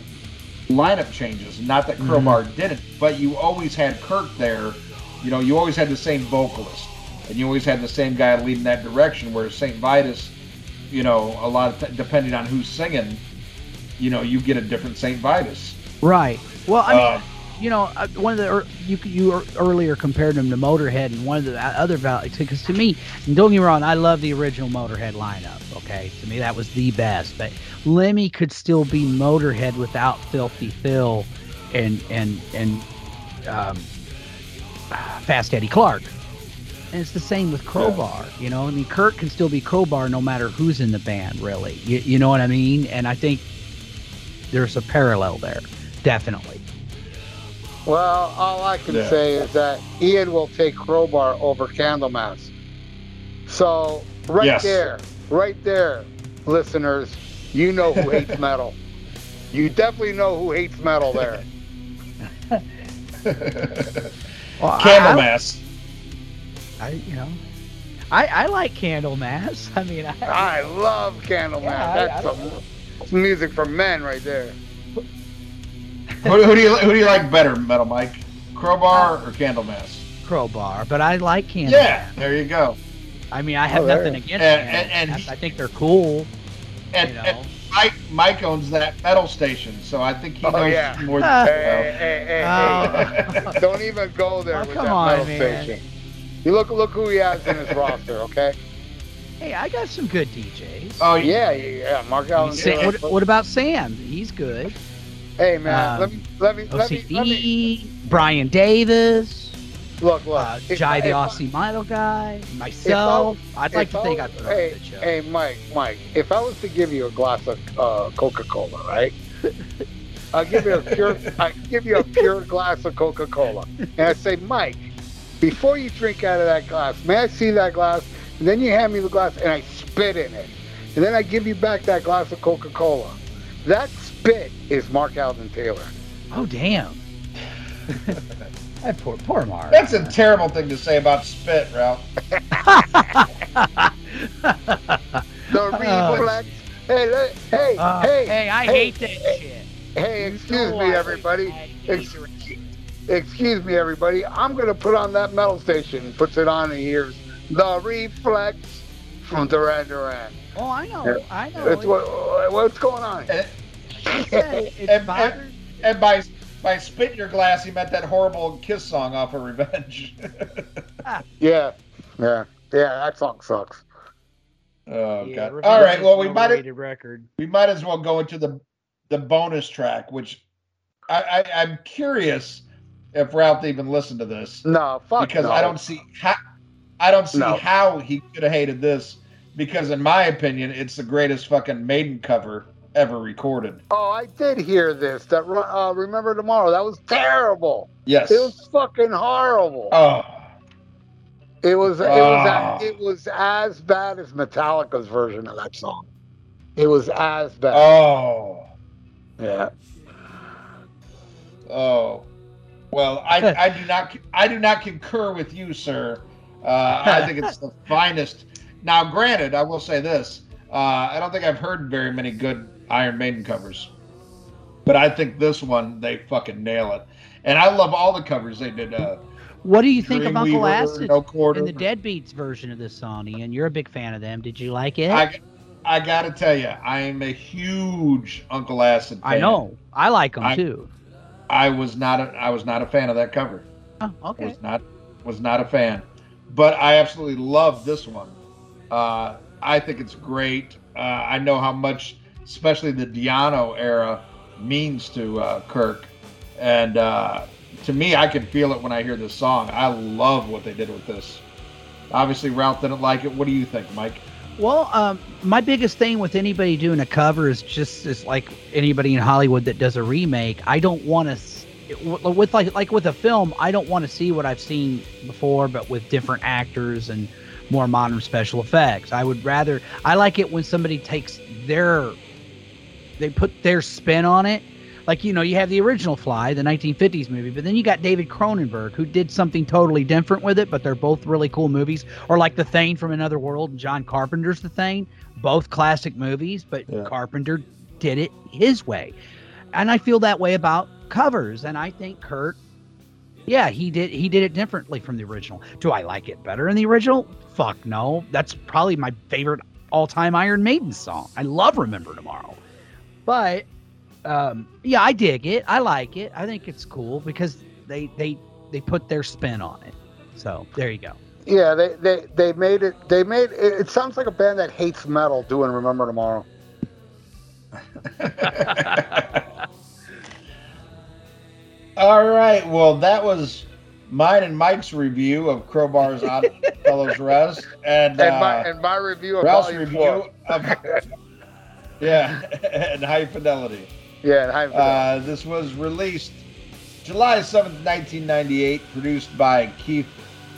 lineup changes. Not that Crowbar didn't, but you always had Kirk there. You know, you always had the same vocalist, and you always had the same guy leading that direction. Where Saint Vitus, you know, a lot of t- depending on who's singing, you know, you get a different Saint Vitus. Right. Well, I mean, Uh, you know, uh, one of the you you earlier compared him to Motorhead, and one of the uh, other values because to me, don't get me wrong, I love the original Motorhead lineup. Okay, to me that was the best. But Lemmy could still be Motorhead without Filthy Phil and and and um, Fast Eddie Clarke. And it's the same with Crowbar, you know. I mean, Kirk can still be Crowbar no matter who's in the band, really. You, you know what I mean? And I think there's a parallel there, definitely. Well, all I can Yeah. say is that Ian will take Crowbar over Candlemass. So, right Yes. there, right there, listeners, you know who hates metal. You definitely know who hates metal there. Well, I- Candlemass. I, you know, I, I like Candlemass. I mean, I, I love Candlemass. Yeah, I- That's I some, some music for men right there. who, who do you who do you like better, Metal Mike? Crowbar uh, or Candlemass? Crowbar, but I like Candlemass. Yeah, there you go. I mean, I have Oh, nothing against And- Candlemass. and- and he- I think they're cool. And, You know. And Mike Mike owns that metal station, so I think he Oh, knows yeah. more than. Hey, hey, hey, Oh. hey. Don't even go there Oh, with come that on, metal man. station. You look look who he has in his roster, okay? Hey, I got some good DJs. Oh Yeah, yeah, yeah. Mark Allen. Sa- what, what about Sam? He's good. Hey man, Um, let me let me let me, let me Brian Davis, look look. uh, Jai the Aussie Metal Guy, myself. I'd like to I think I was- put on a hey, good show. Hey, Mike, Mike, if I was to give you a glass of uh, Coca-Cola, right? I'll give you a pure, I give you a pure glass of Coca-Cola, and I say, Mike, before you drink out of that glass, may I see that glass? And then you hand me the glass, and I spit in it, and then I give you back that glass of Coca-Cola. That spit is Mark Alden Taylor. Oh damn. that poor poor Mark. That's a terrible thing to say about spit, Ralph. The reflex. Hey, let- hey, Uh, hey, hey, I hey, hate that hey, shit. Hey, excuse me, everybody. I Ex- Excuse me, everybody. I'm gonna put on that metal station. Puts it on and hears the reflex from Duran Duran. Oh, I know. Yeah. I know. It's what, what's going on? And, It's, it's and- and- and by by spit in your glass, he meant that horrible Kiss song off of Revenge. Ah. Yeah, yeah, yeah. That song sucks. oh Yeah, god! Revenge All right, well we might record. we might as well go into the the bonus track, which I, I I'm curious if Ralph even listened to this No, fuck because no. I don't see how I don't see No. how he could have hated this because in my opinion it's the greatest fucking Maiden cover ever recorded. Oh, I did hear this. That uh, remember tomorrow. That was terrible. Yes. It was fucking horrible. oh. It was. It Ah. was. It was as bad as Metallica's version of that song. It was as bad. Oh. Yeah. Oh, well, I, I do not I do not concur with you, sir. Uh, I think it's the finest. Now, granted, I will say this: uh, I don't think I've heard very many good Iron Maiden covers, but I think this one they fucking nail it. And I love all the covers they did. Uh, What do you think of Uncle Acid No and the Deadbeats version of this song? Ian, you're a big fan of them. Did you like it? I, I gotta tell you, I am a huge Uncle Acid fan. I know. I like them I- too. I was not a, I was not a fan of that cover. Oh, okay. was not was not a fan, but I absolutely love this one. Uh, I think it's great. Uh, I know how much, especially the Di'Anno era, means to uh, Kirk, and uh, to me, I can feel it when I hear this song. I love what they did with this. Obviously, Ralph didn't like it. What do you think, Mike? Well, um, my biggest thing with anybody doing a cover is just is like anybody in Hollywood that does a remake. I don't want to with like like with a film. I don't want to see what I've seen before, but with different actors and more modern special effects. I would rather. I like it when somebody takes their they put their spin on it. Like you know, you have the original Fly, the 1950s movie, but then you got David Cronenberg who did something totally different with it. But they're both really cool movies. Or like The Thing from Another World and John Carpenter's The Thing, both classic movies, but Yeah. Carpenter did it his way. And I feel that way about covers. And I think Kirk, yeah, he did he did it differently from the original. Do I like it better in the original? Fuck no. That's probably my favorite all-time Iron Maiden song. I love Remember Tomorrow. But um, yeah, I dig it. I like it. I think it's cool because they they they put their spin on it. So there you go. Yeah, they, they, they made it. They made it. It sounds like a band that hates metal doing "Remember Tomorrow." All right. Well, that was mine and Mike's review of Crowbar's Odd Fellows Rest, and, And my uh, and my review of Ralph's Volume review Four. of yeah, and High Fidelity. Yeah, and High Uh, this was released July 7th, 1998, produced by Keith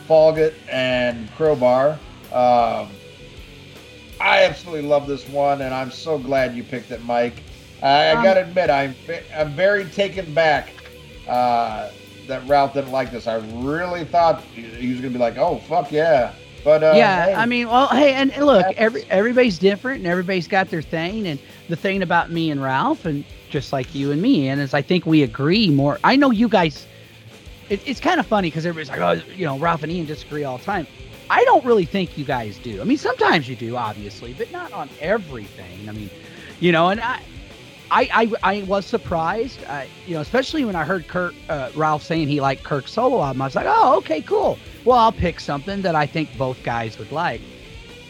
Falgout and Crowbar. Um, I absolutely love this one, and I'm so glad you picked it, Mike. I, I Um, gotta admit, I'm I'm very taken back uh, that Ralph didn't like this. I really thought he was gonna be like, "Oh fuck yeah," but uh, yeah, hey, I mean, well, hey, and, look, every everybody's different, and everybody's got their thing. And the thing about me and Ralph, and just like you and me, and is I think we agree more. I know you guys. It, it's kind of funny because everybody's like, oh, you know, Ralph and Ian disagree all the time. I don't really think you guys do. I mean, sometimes you do, obviously, but not on everything. I mean, you know, and I. I, I, I was surprised, uh, you know, especially when I heard Kirk uh, Ralph saying he liked Kirk's solo album. I was like, oh, okay, cool. Well, I'll pick something that I think both guys would like.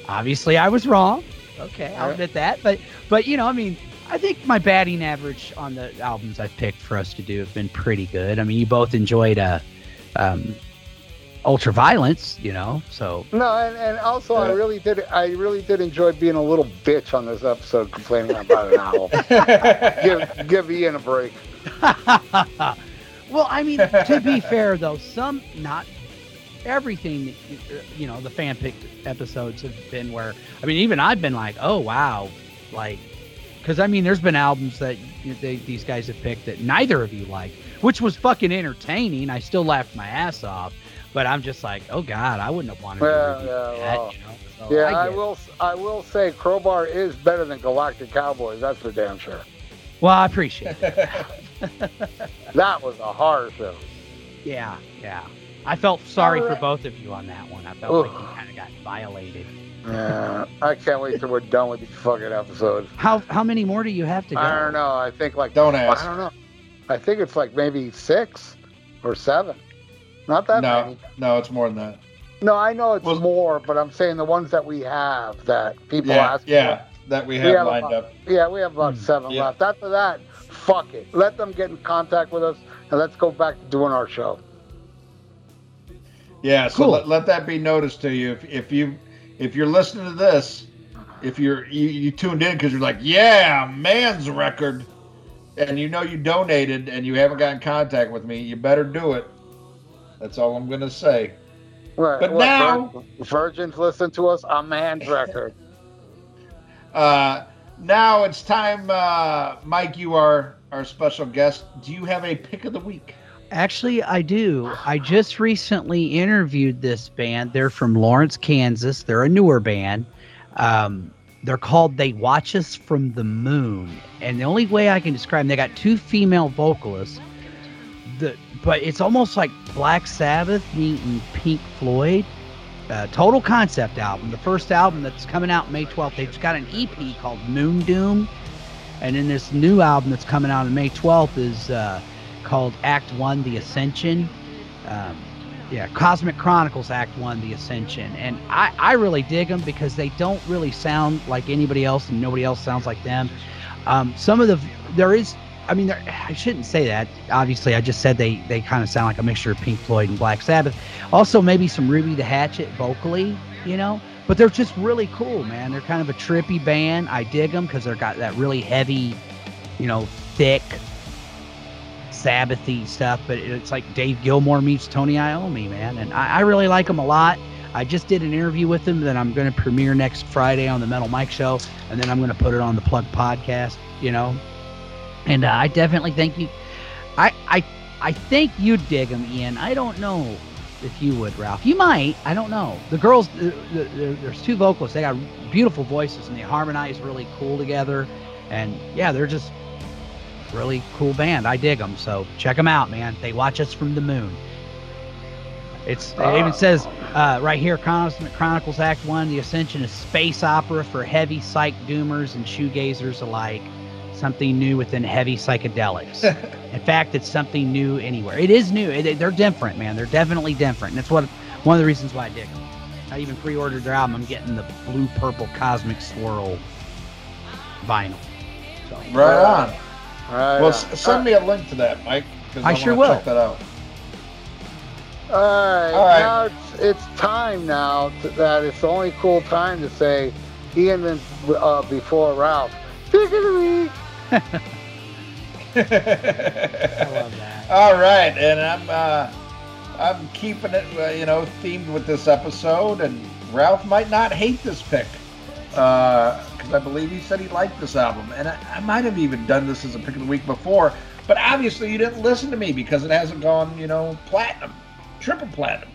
Obviously, I was wrong. Okay, I'll admit that. But but you know, I mean, I think my batting average on the albums I've picked for us to do have been pretty good. I mean, you both enjoyed uh, um, Ultraviolence, you know, so No, and, and also I really did I really did enjoy being a little bitch on this episode complaining about an album. give give Ian a break. well, I mean, to be fair though, some not everything, uh, you know, the fan picked episodes have been where I mean, even I've been like, oh wow, like, because I mean, there's been albums that they, these guys have picked that neither of you like, which was fucking entertaining. I still laughed my ass off, but I'm just like, oh god, I wouldn't have wanted Yeah, to yeah, that. well, you know? So Yeah, I, I, will. I will say Crowbar is better than Galactic Cowboys. That's for damn sure. Well, I appreciate it. That was a horror show. Yeah, yeah. I felt sorry All for both of you on that one. I felt Oof. like you kind of got violated. Yeah, I can't wait till we're done with these fucking episodes. How how many more do you have to go? I don't know. I think like Don't ask. I don't know. I think it's like maybe six or seven. Not that no, many. no, it's more than that. No, I know it's Well- more, but I'm saying the ones that we have that people Yeah, ask. yeah, that we We have have lined about- up. Yeah, we have about Hmm. seven Yeah. left. After that, fuck it. Let them get in contact with us, and let's go back to doing our show. Yeah, so Cool. let, let that be noticed to you. If, if you if you're listening to this, if you're you, you tuned in because you're like, yeah, man's record, and you know you donated and you haven't gotten contact with me, you better do it. That's all I'm gonna say. Right. But what, now- vir- virgins listen to us. A man's record. Uh, now it's time, uh, Mike. You are our special guest. Do you have a pick of the week? Actually, I do. I just recently interviewed this band. They're from Lawrence, Kansas. They're a newer band. Um, they're called They Watch Us from the Moon. And the only way I can describe them, they got two female vocalists. The, but it's almost like Black Sabbath meeting Pink Floyd. Uh, total concept album. The first album that's coming out May 12th. They've got an EP called Moon Doom. And then this new album that's coming out on May 12th is uh, called Act One: The Ascension. Um, yeah, Cosmic Chronicles Act One: The Ascension, and I I really dig them because they don't really sound like anybody else, and nobody else sounds like them. Um, some of the there is. I mean, I shouldn't say that. Obviously, I just said they they kind of sound like a mixture of Pink Floyd and Black Sabbath. Also, maybe some Ruby the Hatchet vocally, you know. But they're just really cool, man. They're kind of a trippy band. I dig them because they're got that really heavy, you know, thick Sabbathy stuff, but it's like Dave Gilmour meets Tony Iommi, man, and I, I really like them a lot. I just did an interview with them that I'm going to premiere next Friday on the Metal Mike Show, and then I'm going to put it on the Plug Podcast, you know. And uh, I definitely think you, I I I think you'd dig them, Ian. I don't know if you would, Ralph. You might. I don't know. The girls, the, the, the- there's two vocalists. They got beautiful voices, and they harmonize really cool together. And yeah, they're just really cool band. I dig them. So check them out, man. They watch us from the moon. It's it even says uh, right here, Cosmic Chronicles Act One: The Ascension is space opera for heavy psych doomers and shoegazers alike. Something new within heavy psychedelics. In fact, it's something new anywhere. It is new. It- they're different, man. They're definitely different. And that's what one of the reasons why I dig them. I even pre-ordered their album. I'm getting the blue purple cosmic swirl vinyl. So Right on. Right Well, on. s- send me a link to that, Mike. 'cause I wanna sure will. Check that out. All right, All right. now it's, it's time now to, that it's the only cool time to say Ian and uh, before Ralph. Pick of the week. I love that. All right, and I'm uh, I'm keeping it, uh, you know, themed with this episode, and Ralph might not hate this pick because I believe he said he liked this album, and I, I might have even done this as a pick of the week before, but obviously you didn't listen to me because it hasn't gone, you know, platinum, triple platinum.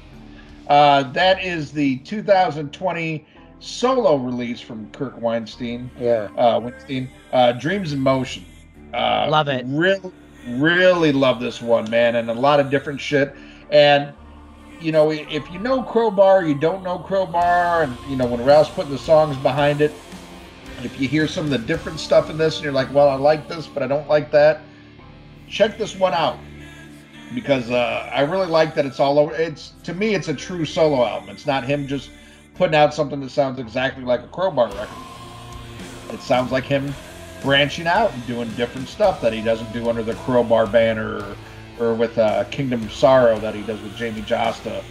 Uh, that is the 2020 solo release from Kirk Windstein Yeah. uh, Windstein. Uh, Dreams in Motion. Uh, Love it. Really, really love this one, man, and a lot of different shit. And you know, if you know Crowbar, you don't know Crowbar, and you know when Ralph's putting the songs behind it. If you hear some of the different stuff in this, and you're like, "Well, I like this, but I don't like that," check this one out because uh, I really like that it's all over. It's to me, it's a true solo album. It's not him just putting out something that sounds exactly like a Crowbar record. It sounds like him branching out and doing different stuff that he doesn't do under the Crowbar banner or, or with uh, Kingdom of Sorrow that he does with Jamey Jasta,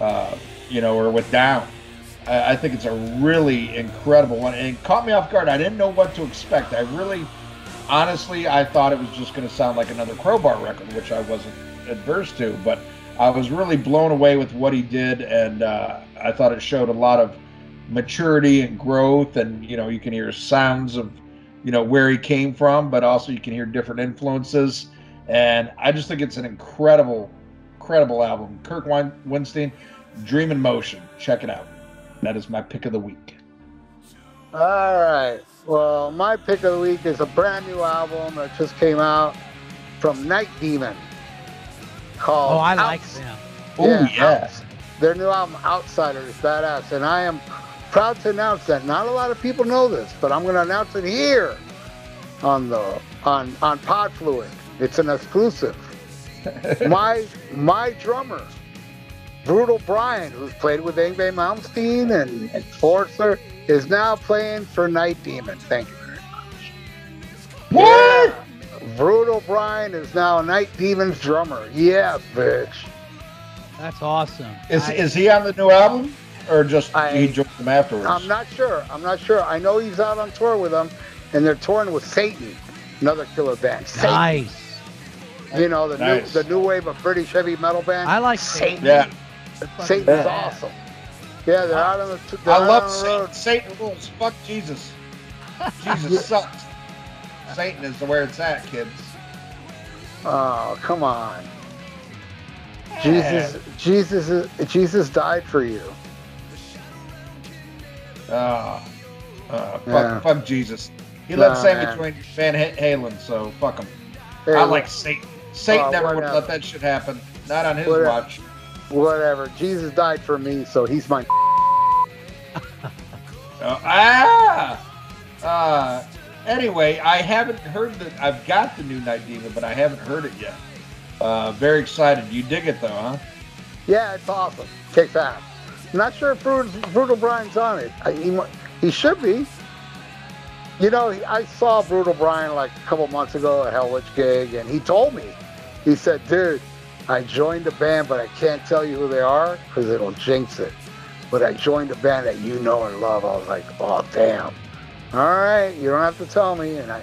uh, you know, or with Down. I, I think it's a really incredible one, and it caught me off guard. I didn't know what to expect. I really, honestly, I thought it was just going to sound like another Crowbar record, which I wasn't adverse to, but I was really blown away with what he did, and uh, I thought it showed a lot of maturity and growth, and you know, you can hear sounds of you know where he came from, but also you can hear different influences. And I just think it's an incredible, incredible album. Kirk Windstein, Dream in Motion. Check it out. That is my pick of the week. All right. Well, my pick of the week is a brand new album that just came out from Night Demon called. Oh, I like them. Oh, yeah. yeah. Their new album, Outsider, is badass. And I am proud to announce that not a lot of people know this, but I'm going to announce it here on the on on Podfluid. It's an exclusive. my my drummer, Brutal Brian, who's played with Yngwie Malmsteen and, and Forcer, is now playing for Night Demon. Thank you very much. What? Yeah. Brutal Brian is now Night Demon's drummer. Yeah, bitch. That's awesome. Is I, is he on the new album? or just I, he joined them afterwards? I'm not sure. I'm not sure. I know he's out on tour with them, and they're touring with Satan, another killer band. Satan. Nice. You know the nice. new the new wave of British heavy metal band. I like Satan. Yeah. Satan's yeah. awesome. Yeah, they're out on the. I love Satan. Satan rules. Fuck Jesus. Jesus sucks. Satan is where it's at, kids. Oh come on. Jesus, Jesus, Jesus died for you. Uh, uh, fuck, yeah. fuck Jesus. He let Sammy Twain Van Halen, so fuck him. Hey, I like Satan. Satan uh, never would let that shit happen. Not on his whatever, watch. Whatever. Jesus died for me, so he's my. uh, ah. Uh, anyway, I haven't heard that. I've got the new Night Demon, but I haven't heard it yet. Uh, very excited. You dig it though, huh? Yeah, it's awesome. Kicks ass. Not sure if Brutal, Brian's on it. he, he should be. You know, I saw Brutal Brian like a couple months ago at Hell Witch gig, and he told me, he said, dude, I joined the band, but I can't tell you who they are because it'll jinx it. But I joined a band that you know and love. I was like, oh, damn. All right, you don't have to tell me. And I,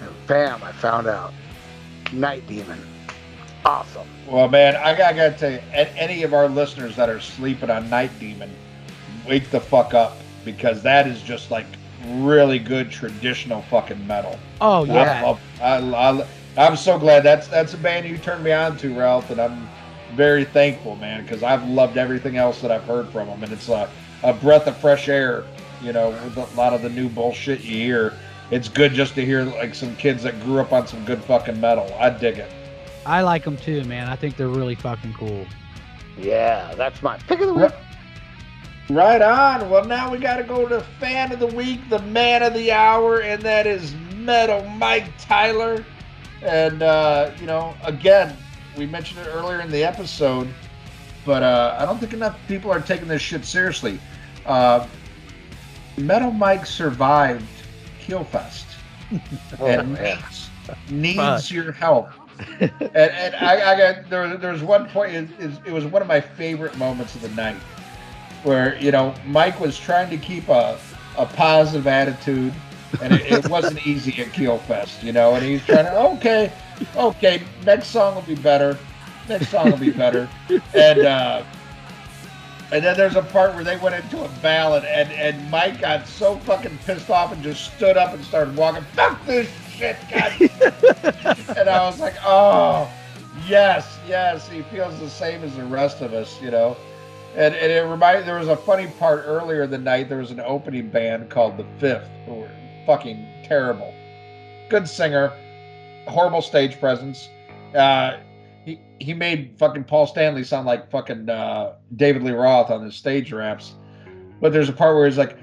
and bam, I found out. Night Demon. Awesome. Well, man, I got, I got to tell you, any of our listeners that are sleeping on Night Demon, wake the fuck up because that is just like really good traditional fucking metal. Oh yeah. I love, I, I, I'm so glad that's that's a band you turned me on to, Ralph, and I'm very thankful, man, because I've loved everything else that I've heard from them, and it's a, a breath of fresh air. You know, with a lot of the new bullshit you hear, it's good just to hear like some kids that grew up on some good fucking metal. I dig it. I like them too, man. I think they're really fucking cool. Yeah, that's my pick of the week. Right on. Well, now we got to go to fan of the week, the man of the hour, and that is Metal Mike Tyler. And uh, you know, again, we mentioned it earlier in the episode, but uh, I don't think enough people are taking this shit seriously. Uh, Metal Mike survived Keelfest oh, and needs, needs your help and, and I, I, got there. There was one point. It, it, was one of my favorite moments of the night, where you know Mike was trying to keep a a positive attitude, and it, it wasn't easy at Keelfest, you know. And he's trying to okay, okay, next song will be better. Next song will be better, and. uh and then there's a part where they went into a ballad, and, and Mike got so fucking pissed off and just stood up and started walking. Fuck this shit, God. and I was like, oh, yes, yes, he feels the same as the rest of us, you know. And, and it reminded there was a funny part earlier in the night. There was an opening band called The Fifth, who were fucking terrible. Good singer, horrible stage presence. Uh, he he made fucking Paul Stanley sound like fucking uh, David Lee Roth on his stage raps. But there's a part where he's like,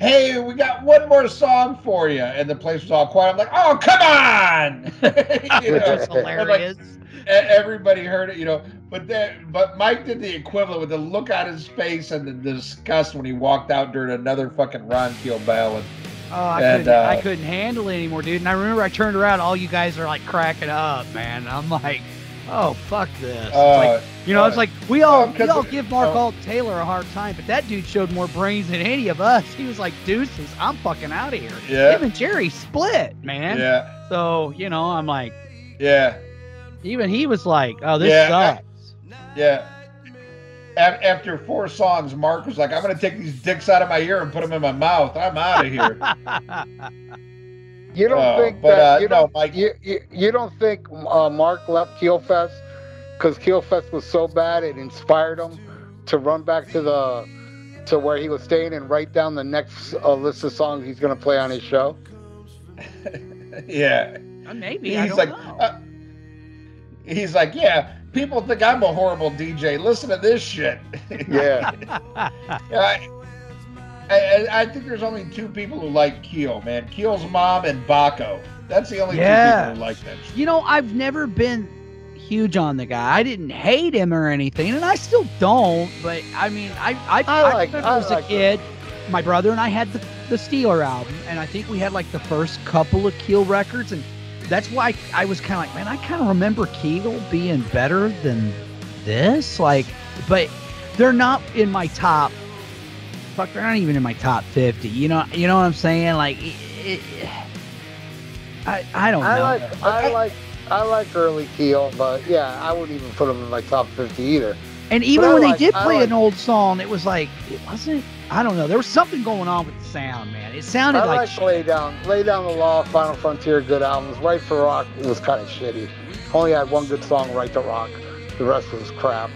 hey, we got one more song for you. And the place was all quiet. I'm like, oh, come on. you know? That's hilarious. Like, everybody heard it, you know. But then, but Mike did the equivalent with the look on his face and the disgust when he walked out during another fucking Ron Keel ballad. Oh, I, And, couldn't, uh, I couldn't handle it anymore, dude. And I remember I turned around, all you guys are like cracking up, man. I'm like, oh fuck this. It's like, Uh, you know, uh, it's like we all no, we all give Mark no. Alden Taylor a hard time, but that dude showed more brains than any of us. He was like, deuces, I'm fucking out of here. Yeah. Him and Jerry split, man. yeah, So you know, I'm like, yeah, even he was like, oh, this Yeah, I- sucks. yeah. A- after four songs, Mark was like, "I'm gonna take these dicks out of my ear and put them in my mouth. I'm out of here." You don't Oh, think but, that uh, you no, don't Mike- you, you, you don't think uh, Mark left Keelfest because Keelfest was so bad it inspired him to run back to the to where he was staying and write down the next uh, list of songs he's going to play on his show. yeah. Uh, Maybe I He's don't like, know. uh, he's like, yeah. People think I'm a horrible DJ. Listen to this shit. Yeah, I, I, I think there's only two people who like Keel, man. Keel's mom and Baco. That's the only two people who like that. shit. You know, I've never been huge on the guy. I didn't hate him or anything, and I still don't. But I mean, I I, I I, like- remember I as like a kid, my brother and I had the the Steeler album, and I think we had like the first couple of Keel records, and that's why I, was kind of like, man, I kind of remember Keel being better than this. Like, but they're not in my top. Fuck, they're not even in my top fifty. You know, you know what I'm saying? Like, it, it, I I don't know. I like I like I like early Keel, but yeah, I wouldn't even put them in my top 50 either. And even I when like- they did play like- an old song, it was like it wasn't. I don't know. There was something going on with the sound, man. It sounded I like, like Lay Down, Lay Down the Law, Final Frontier, good albums. Right to Rock was kind of shitty. Only had one good song, Right to Rock. The rest was crap.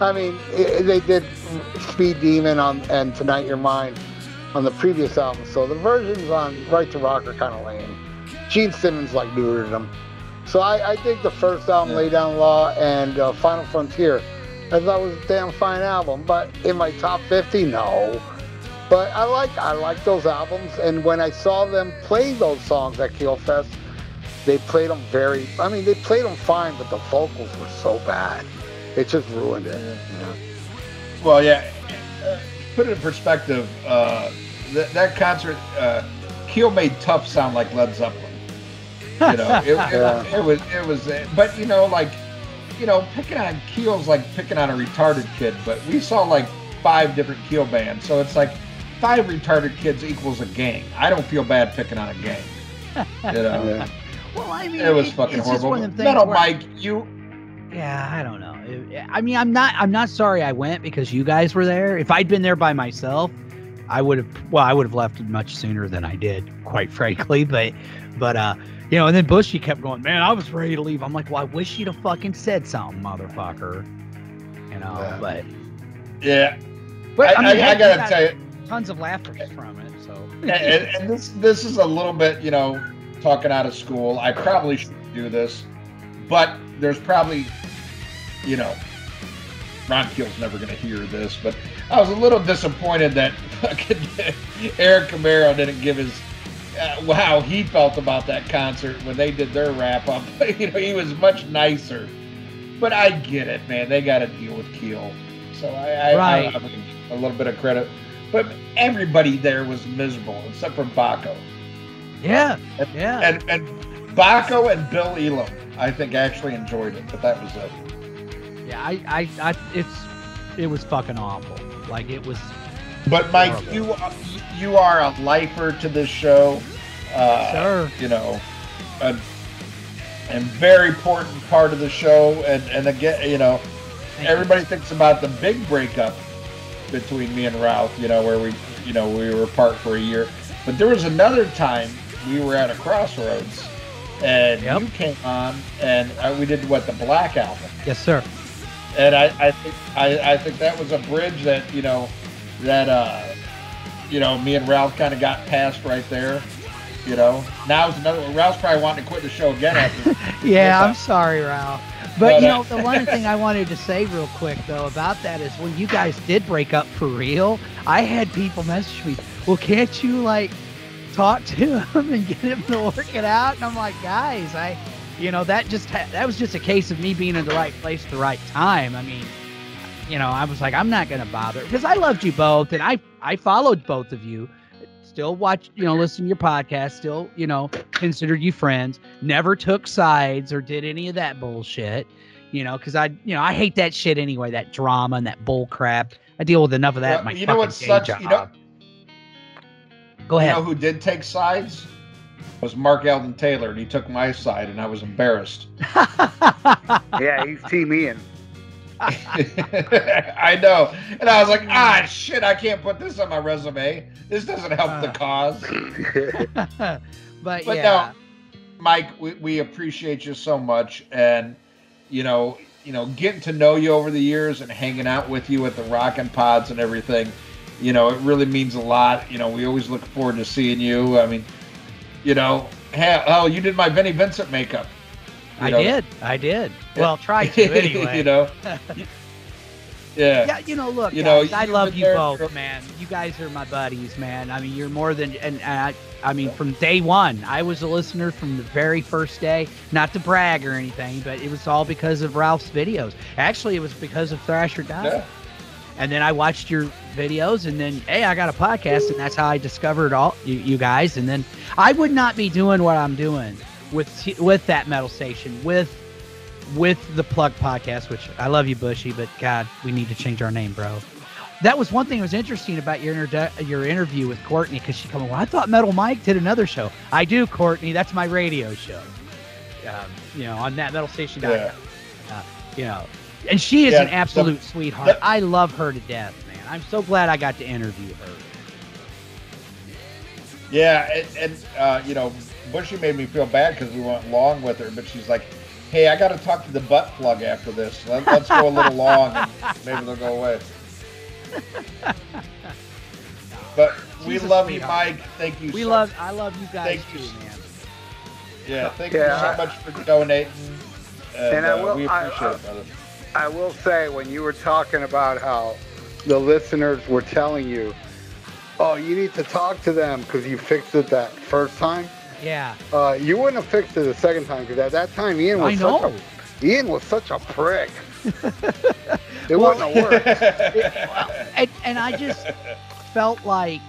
I mean, i they did Speed Demon on and Tonight You're Mine on the previous album, so the versions on Right to Rock are kind of lame. Gene Simmons like neutered them. So I, I think the first album, Yeah. Lay Down the Law, and uh, Final Frontier, I thought was a damn fine album. But in my top 50, no. But I like I like those albums, and when I saw them play those songs at Keelfest, they played them very. I mean, they played them fine, but the vocals were so bad, it just ruined it. You know? Well, yeah. uh, Put it in perspective. Uh, that, that concert, uh, Keel made Tuff sound like Led Zeppelin. You know, it, Yeah. it, it was it was. But you know, like, you know, picking on Keel's like picking on a retarded kid. But we saw like five different Keel bands, so it's like five retarded kids equals a gang. I don't feel bad picking on a gang. You know, Yeah. well, I mean, it was it- fucking it's horrible. one of them things Metal where- Mike, you Yeah, I don't know. It- I mean, I'm not. I'm not sorry I went because you guys were there. If I'd been there by myself, I would have. Well, I would have left much sooner than I did, quite frankly. But, but uh, you know, and then Bushy kept going. Man, I was ready to leave. I'm like, well, I wish you'd have fucking said something, motherfucker. You know, Yeah. but yeah. but I, I, I, mean, I heck, we gotta tell you, tons of laughter from it. So and, and this this is a little bit, you know, talking out of school. I probably shouldn't do this, but there's probably, you know, Ron Keel's never going to hear this, but I was a little disappointed that fucking Eric Camaro didn't give his uh, how he felt about that concert when they did their wrap up. you know, he was much nicer. But I get it, man. They got to deal with Keel, so I, I, Right. I, I give a little bit of credit. But everybody there was miserable except for Baco. yeah, yeah. And and Baco and Bill Elam, I think, actually enjoyed it, but that was it. Yeah, I, I, I, it's, it was fucking awful. Like it was. But Mike, Horrible. you are- you are a lifer to this show. Uh, Sir. You know, a, and very important part of the show. And and again, you know, Thank you. everybody thinks about the big breakup between me and Ralph. You know, where we you know we were apart for a year. But there was another time we were at a crossroads, and Yep. you came on, and uh, we did what the Black album. Yes, sir. And I, I think I, I think that was a bridge that you know that uh you know me and Ralph kind of got past right there. You know, now it's another. Ralph's probably wanting to quit the show again after. Yeah, I'm sorry, Ralph. But you uh, know, the one thing I wanted to say real quick though about that is when you guys did break up for real, I had people message me, "Well, can't you like talk to him and get him to work it out?" And I'm like, guys, I, you know, that just ha- that was just a case of me being in the right place at the right time. I mean, you know, I was like, I'm not gonna bother because I loved you both and I I followed both of you. Still watch, you know, listen to your podcast, still, you know, considered you friends, never took sides or did any of that bullshit, you know, because I, you know, I hate that shit anyway, that drama and that bull crap. I deal with enough of that. in Well, my you know what's such, job. You know, Go you ahead. know who did take sides? Was Mark Alden Taylor, and he took my side, and I was embarrassed. Yeah, he's Team Ian. I know, and I was like, ah, shit! I can't put this on my resume. This doesn't help the Uh. cause. but, But yeah. Mike, we, we appreciate you so much, and you know, you know, getting to know you over the years and hanging out with you at the Rockin' Pods and everything. You know, it really means a lot. You know, we always look forward to seeing you. I mean, you know, hell, oh, you did my Vinnie Vincent makeup. You I know. did. I did. Well, try to anyway. you know. Yeah. Yeah, you know, look, You know, I love you both, for- man. You guys are my buddies, man. I mean, you're more than, and I, I mean, from day one, I was a listener from the very first day. Not to brag or anything, but it was all because of Ralph's videos. Actually, it was because of Thrasher Dive. Yeah. And then I watched your videos, and then hey, I got a podcast, and that's how I discovered all you, you guys. And then I would not be doing what I'm doing with with that metal station, with with the Plug podcast, which I love you, Bushy, but God, we need to change our name, bro. That was one thing that was interesting about your your interview with Courtney because she come, well, I thought Metal Mike did another show. I do, Courtney. That's my radio show. Um, you know, on that metal station. Yeah. Uh, you know, and she is Yeah, an the- absolute sweetheart. the- I love her to death, man. I'm so glad I got to interview her. Yeah, and, and uh, you know, Bushy made me feel bad because we went long with her, but she's like, "Hey, I got to talk to the butt plug after this. Let, let's go a little long, and maybe they'll go away." But we She's a love you. Mike. Thank you. We so, love, I love you guys Thank too, you. man. Yeah, thank Yeah, you I- so much for donating. And, And I uh, will- we I- appreciate I- it, brother. I will say, when you were talking about how the listeners were telling you, oh, you need to talk to them because you fixed it that first time, Yeah, uh, you wouldn't have fixed it the second time because at that time Ian was I know. such a Ian was such a prick. it Well- wouldn't have worked. and, and I just felt like,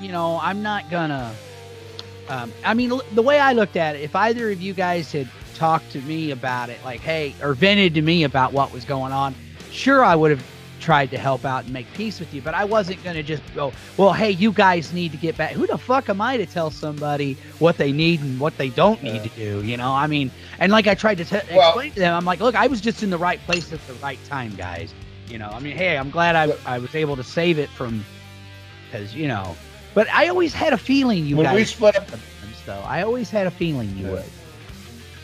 you know, I'm not gonna. Um, I mean, the way I looked at it, if either of you guys had talked to me about it, like, hey, or vented to me about what was going on, sure, I would have tried to help out and make peace with you, but I wasn't gonna just go, well, hey, you guys need to get back. Who the fuck am I to tell somebody what they need and what they don't need Yeah. to do? You know, I mean, and like I tried to t- Well- explain to them, I'm like, look, I was just in the right place at the right time, guys. You know, I mean, hey, I'm glad I, I was able to save it from, because you know, but I always had a feeling you when guys. we split up, though, I always had a feeling you Yeah. would.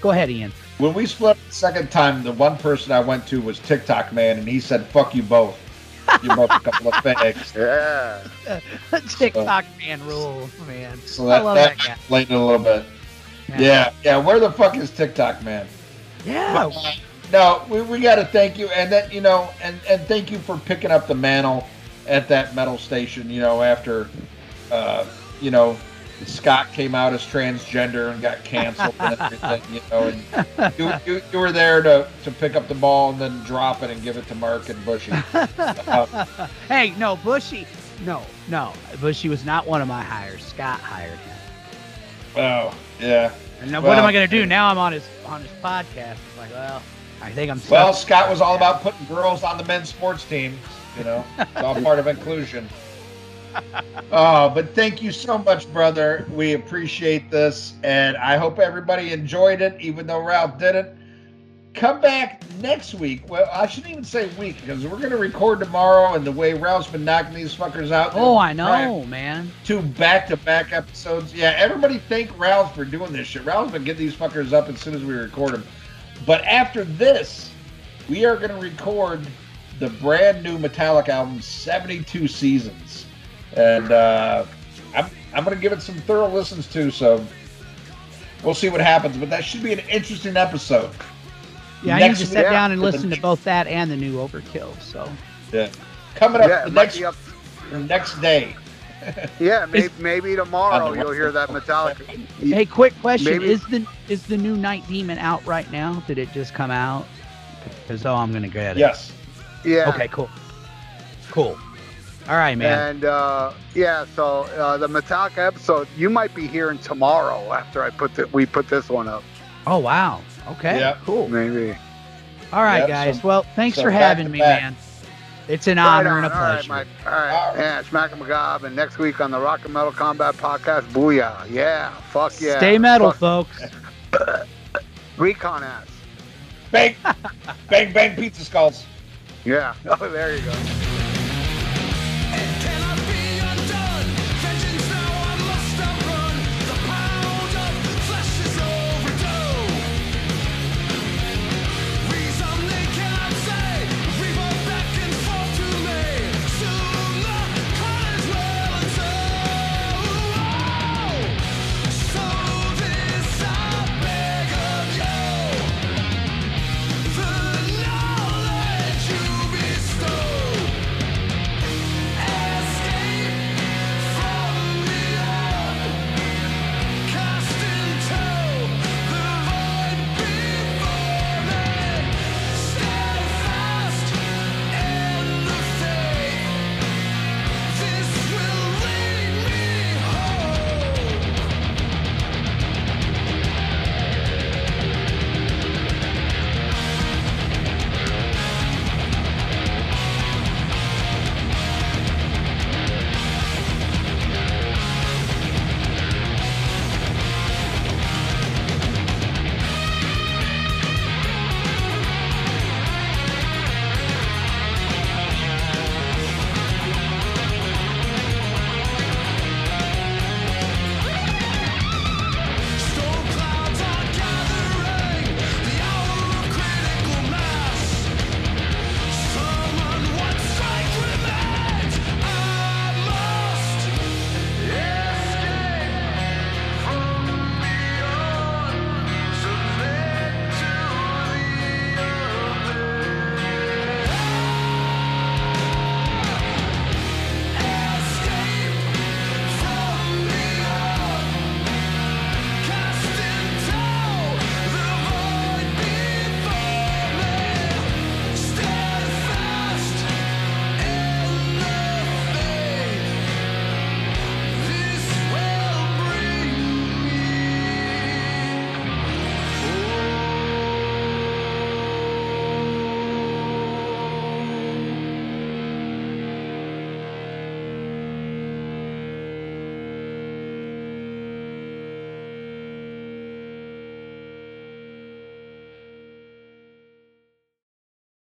Go ahead, Ian. When we split the second time, the one person I went to was TikTok man, and he said, "Fuck you both. You both a couple of fags." Yeah. TikTok man rules, man. So I love that that guy. it a little bit. Yeah, yeah. Where the fuck is TikTok man? Yeah. Uh, no, we, we got to thank you, and then you know, and and thank you for picking up the mantle at that metal station. You know, after, uh, you know, Scott came out as transgender and got canceled and everything. You know, and you, you, you were there to to pick up the ball and then drop it and give it to Mark and Bushy. Uh, hey, no, Bushy. No, no. Bushy was not one of my hires. Scott hired him. oh, yeah. And now, what am I going to do? Now I'm on his on his podcast. It's like, well, I think I'm. Well. Scott was all about putting girls on the men's sports team. You know, it's all part of inclusion. Oh, but thank you so much, brother. We appreciate this, and I hope everybody enjoyed it, even though Ralph didn't. Come back next week. Well, I shouldn't even say week because we're going to record tomorrow, and the way Ralph's been knocking these fuckers out. Oh, I know, man. Two back-to-back episodes. Yeah, everybody thank Ralph for doing this shit. Ralph's been getting these fuckers up as soon as we record them. But after this, we are going to record the brand new Metallica album, 72 Seasons. And uh, I'm, I'm going to give it some thorough listens too, so we'll see what happens. But that should be an interesting episode. Yeah, I need to sit week- down and listen to both that and the new Overkill. So, Yeah. Coming up Yeah, the next, up. the next day. Yeah, maybe, maybe tomorrow you'll hear that Metallica. hey, quick question: Maybe- Is the is the new Night Demon out right now? Did it just come out? Because oh, I'm gonna get it. Yes. Yeah. Okay, cool. Cool. All right, man. And uh, yeah, so uh, the Metallica episode you might be hearing tomorrow after I put the, we put this one up. oh wow. Okay. Yeah. Cool. Maybe. All right, Yep, guys. some- well, thanks some for having me, back. man. It's an Right honor on. and a pleasure. All right, pleasure. Mike. All right. All right. Yeah, Smack and McGob. And next week on the Rock and Metal Combat Podcast, Booyah. Yeah. Fuck yeah. Stay metal, Fuck folks. Recon ass. Bang, bang, bang, pizza skulls. Yeah. Oh, there you go.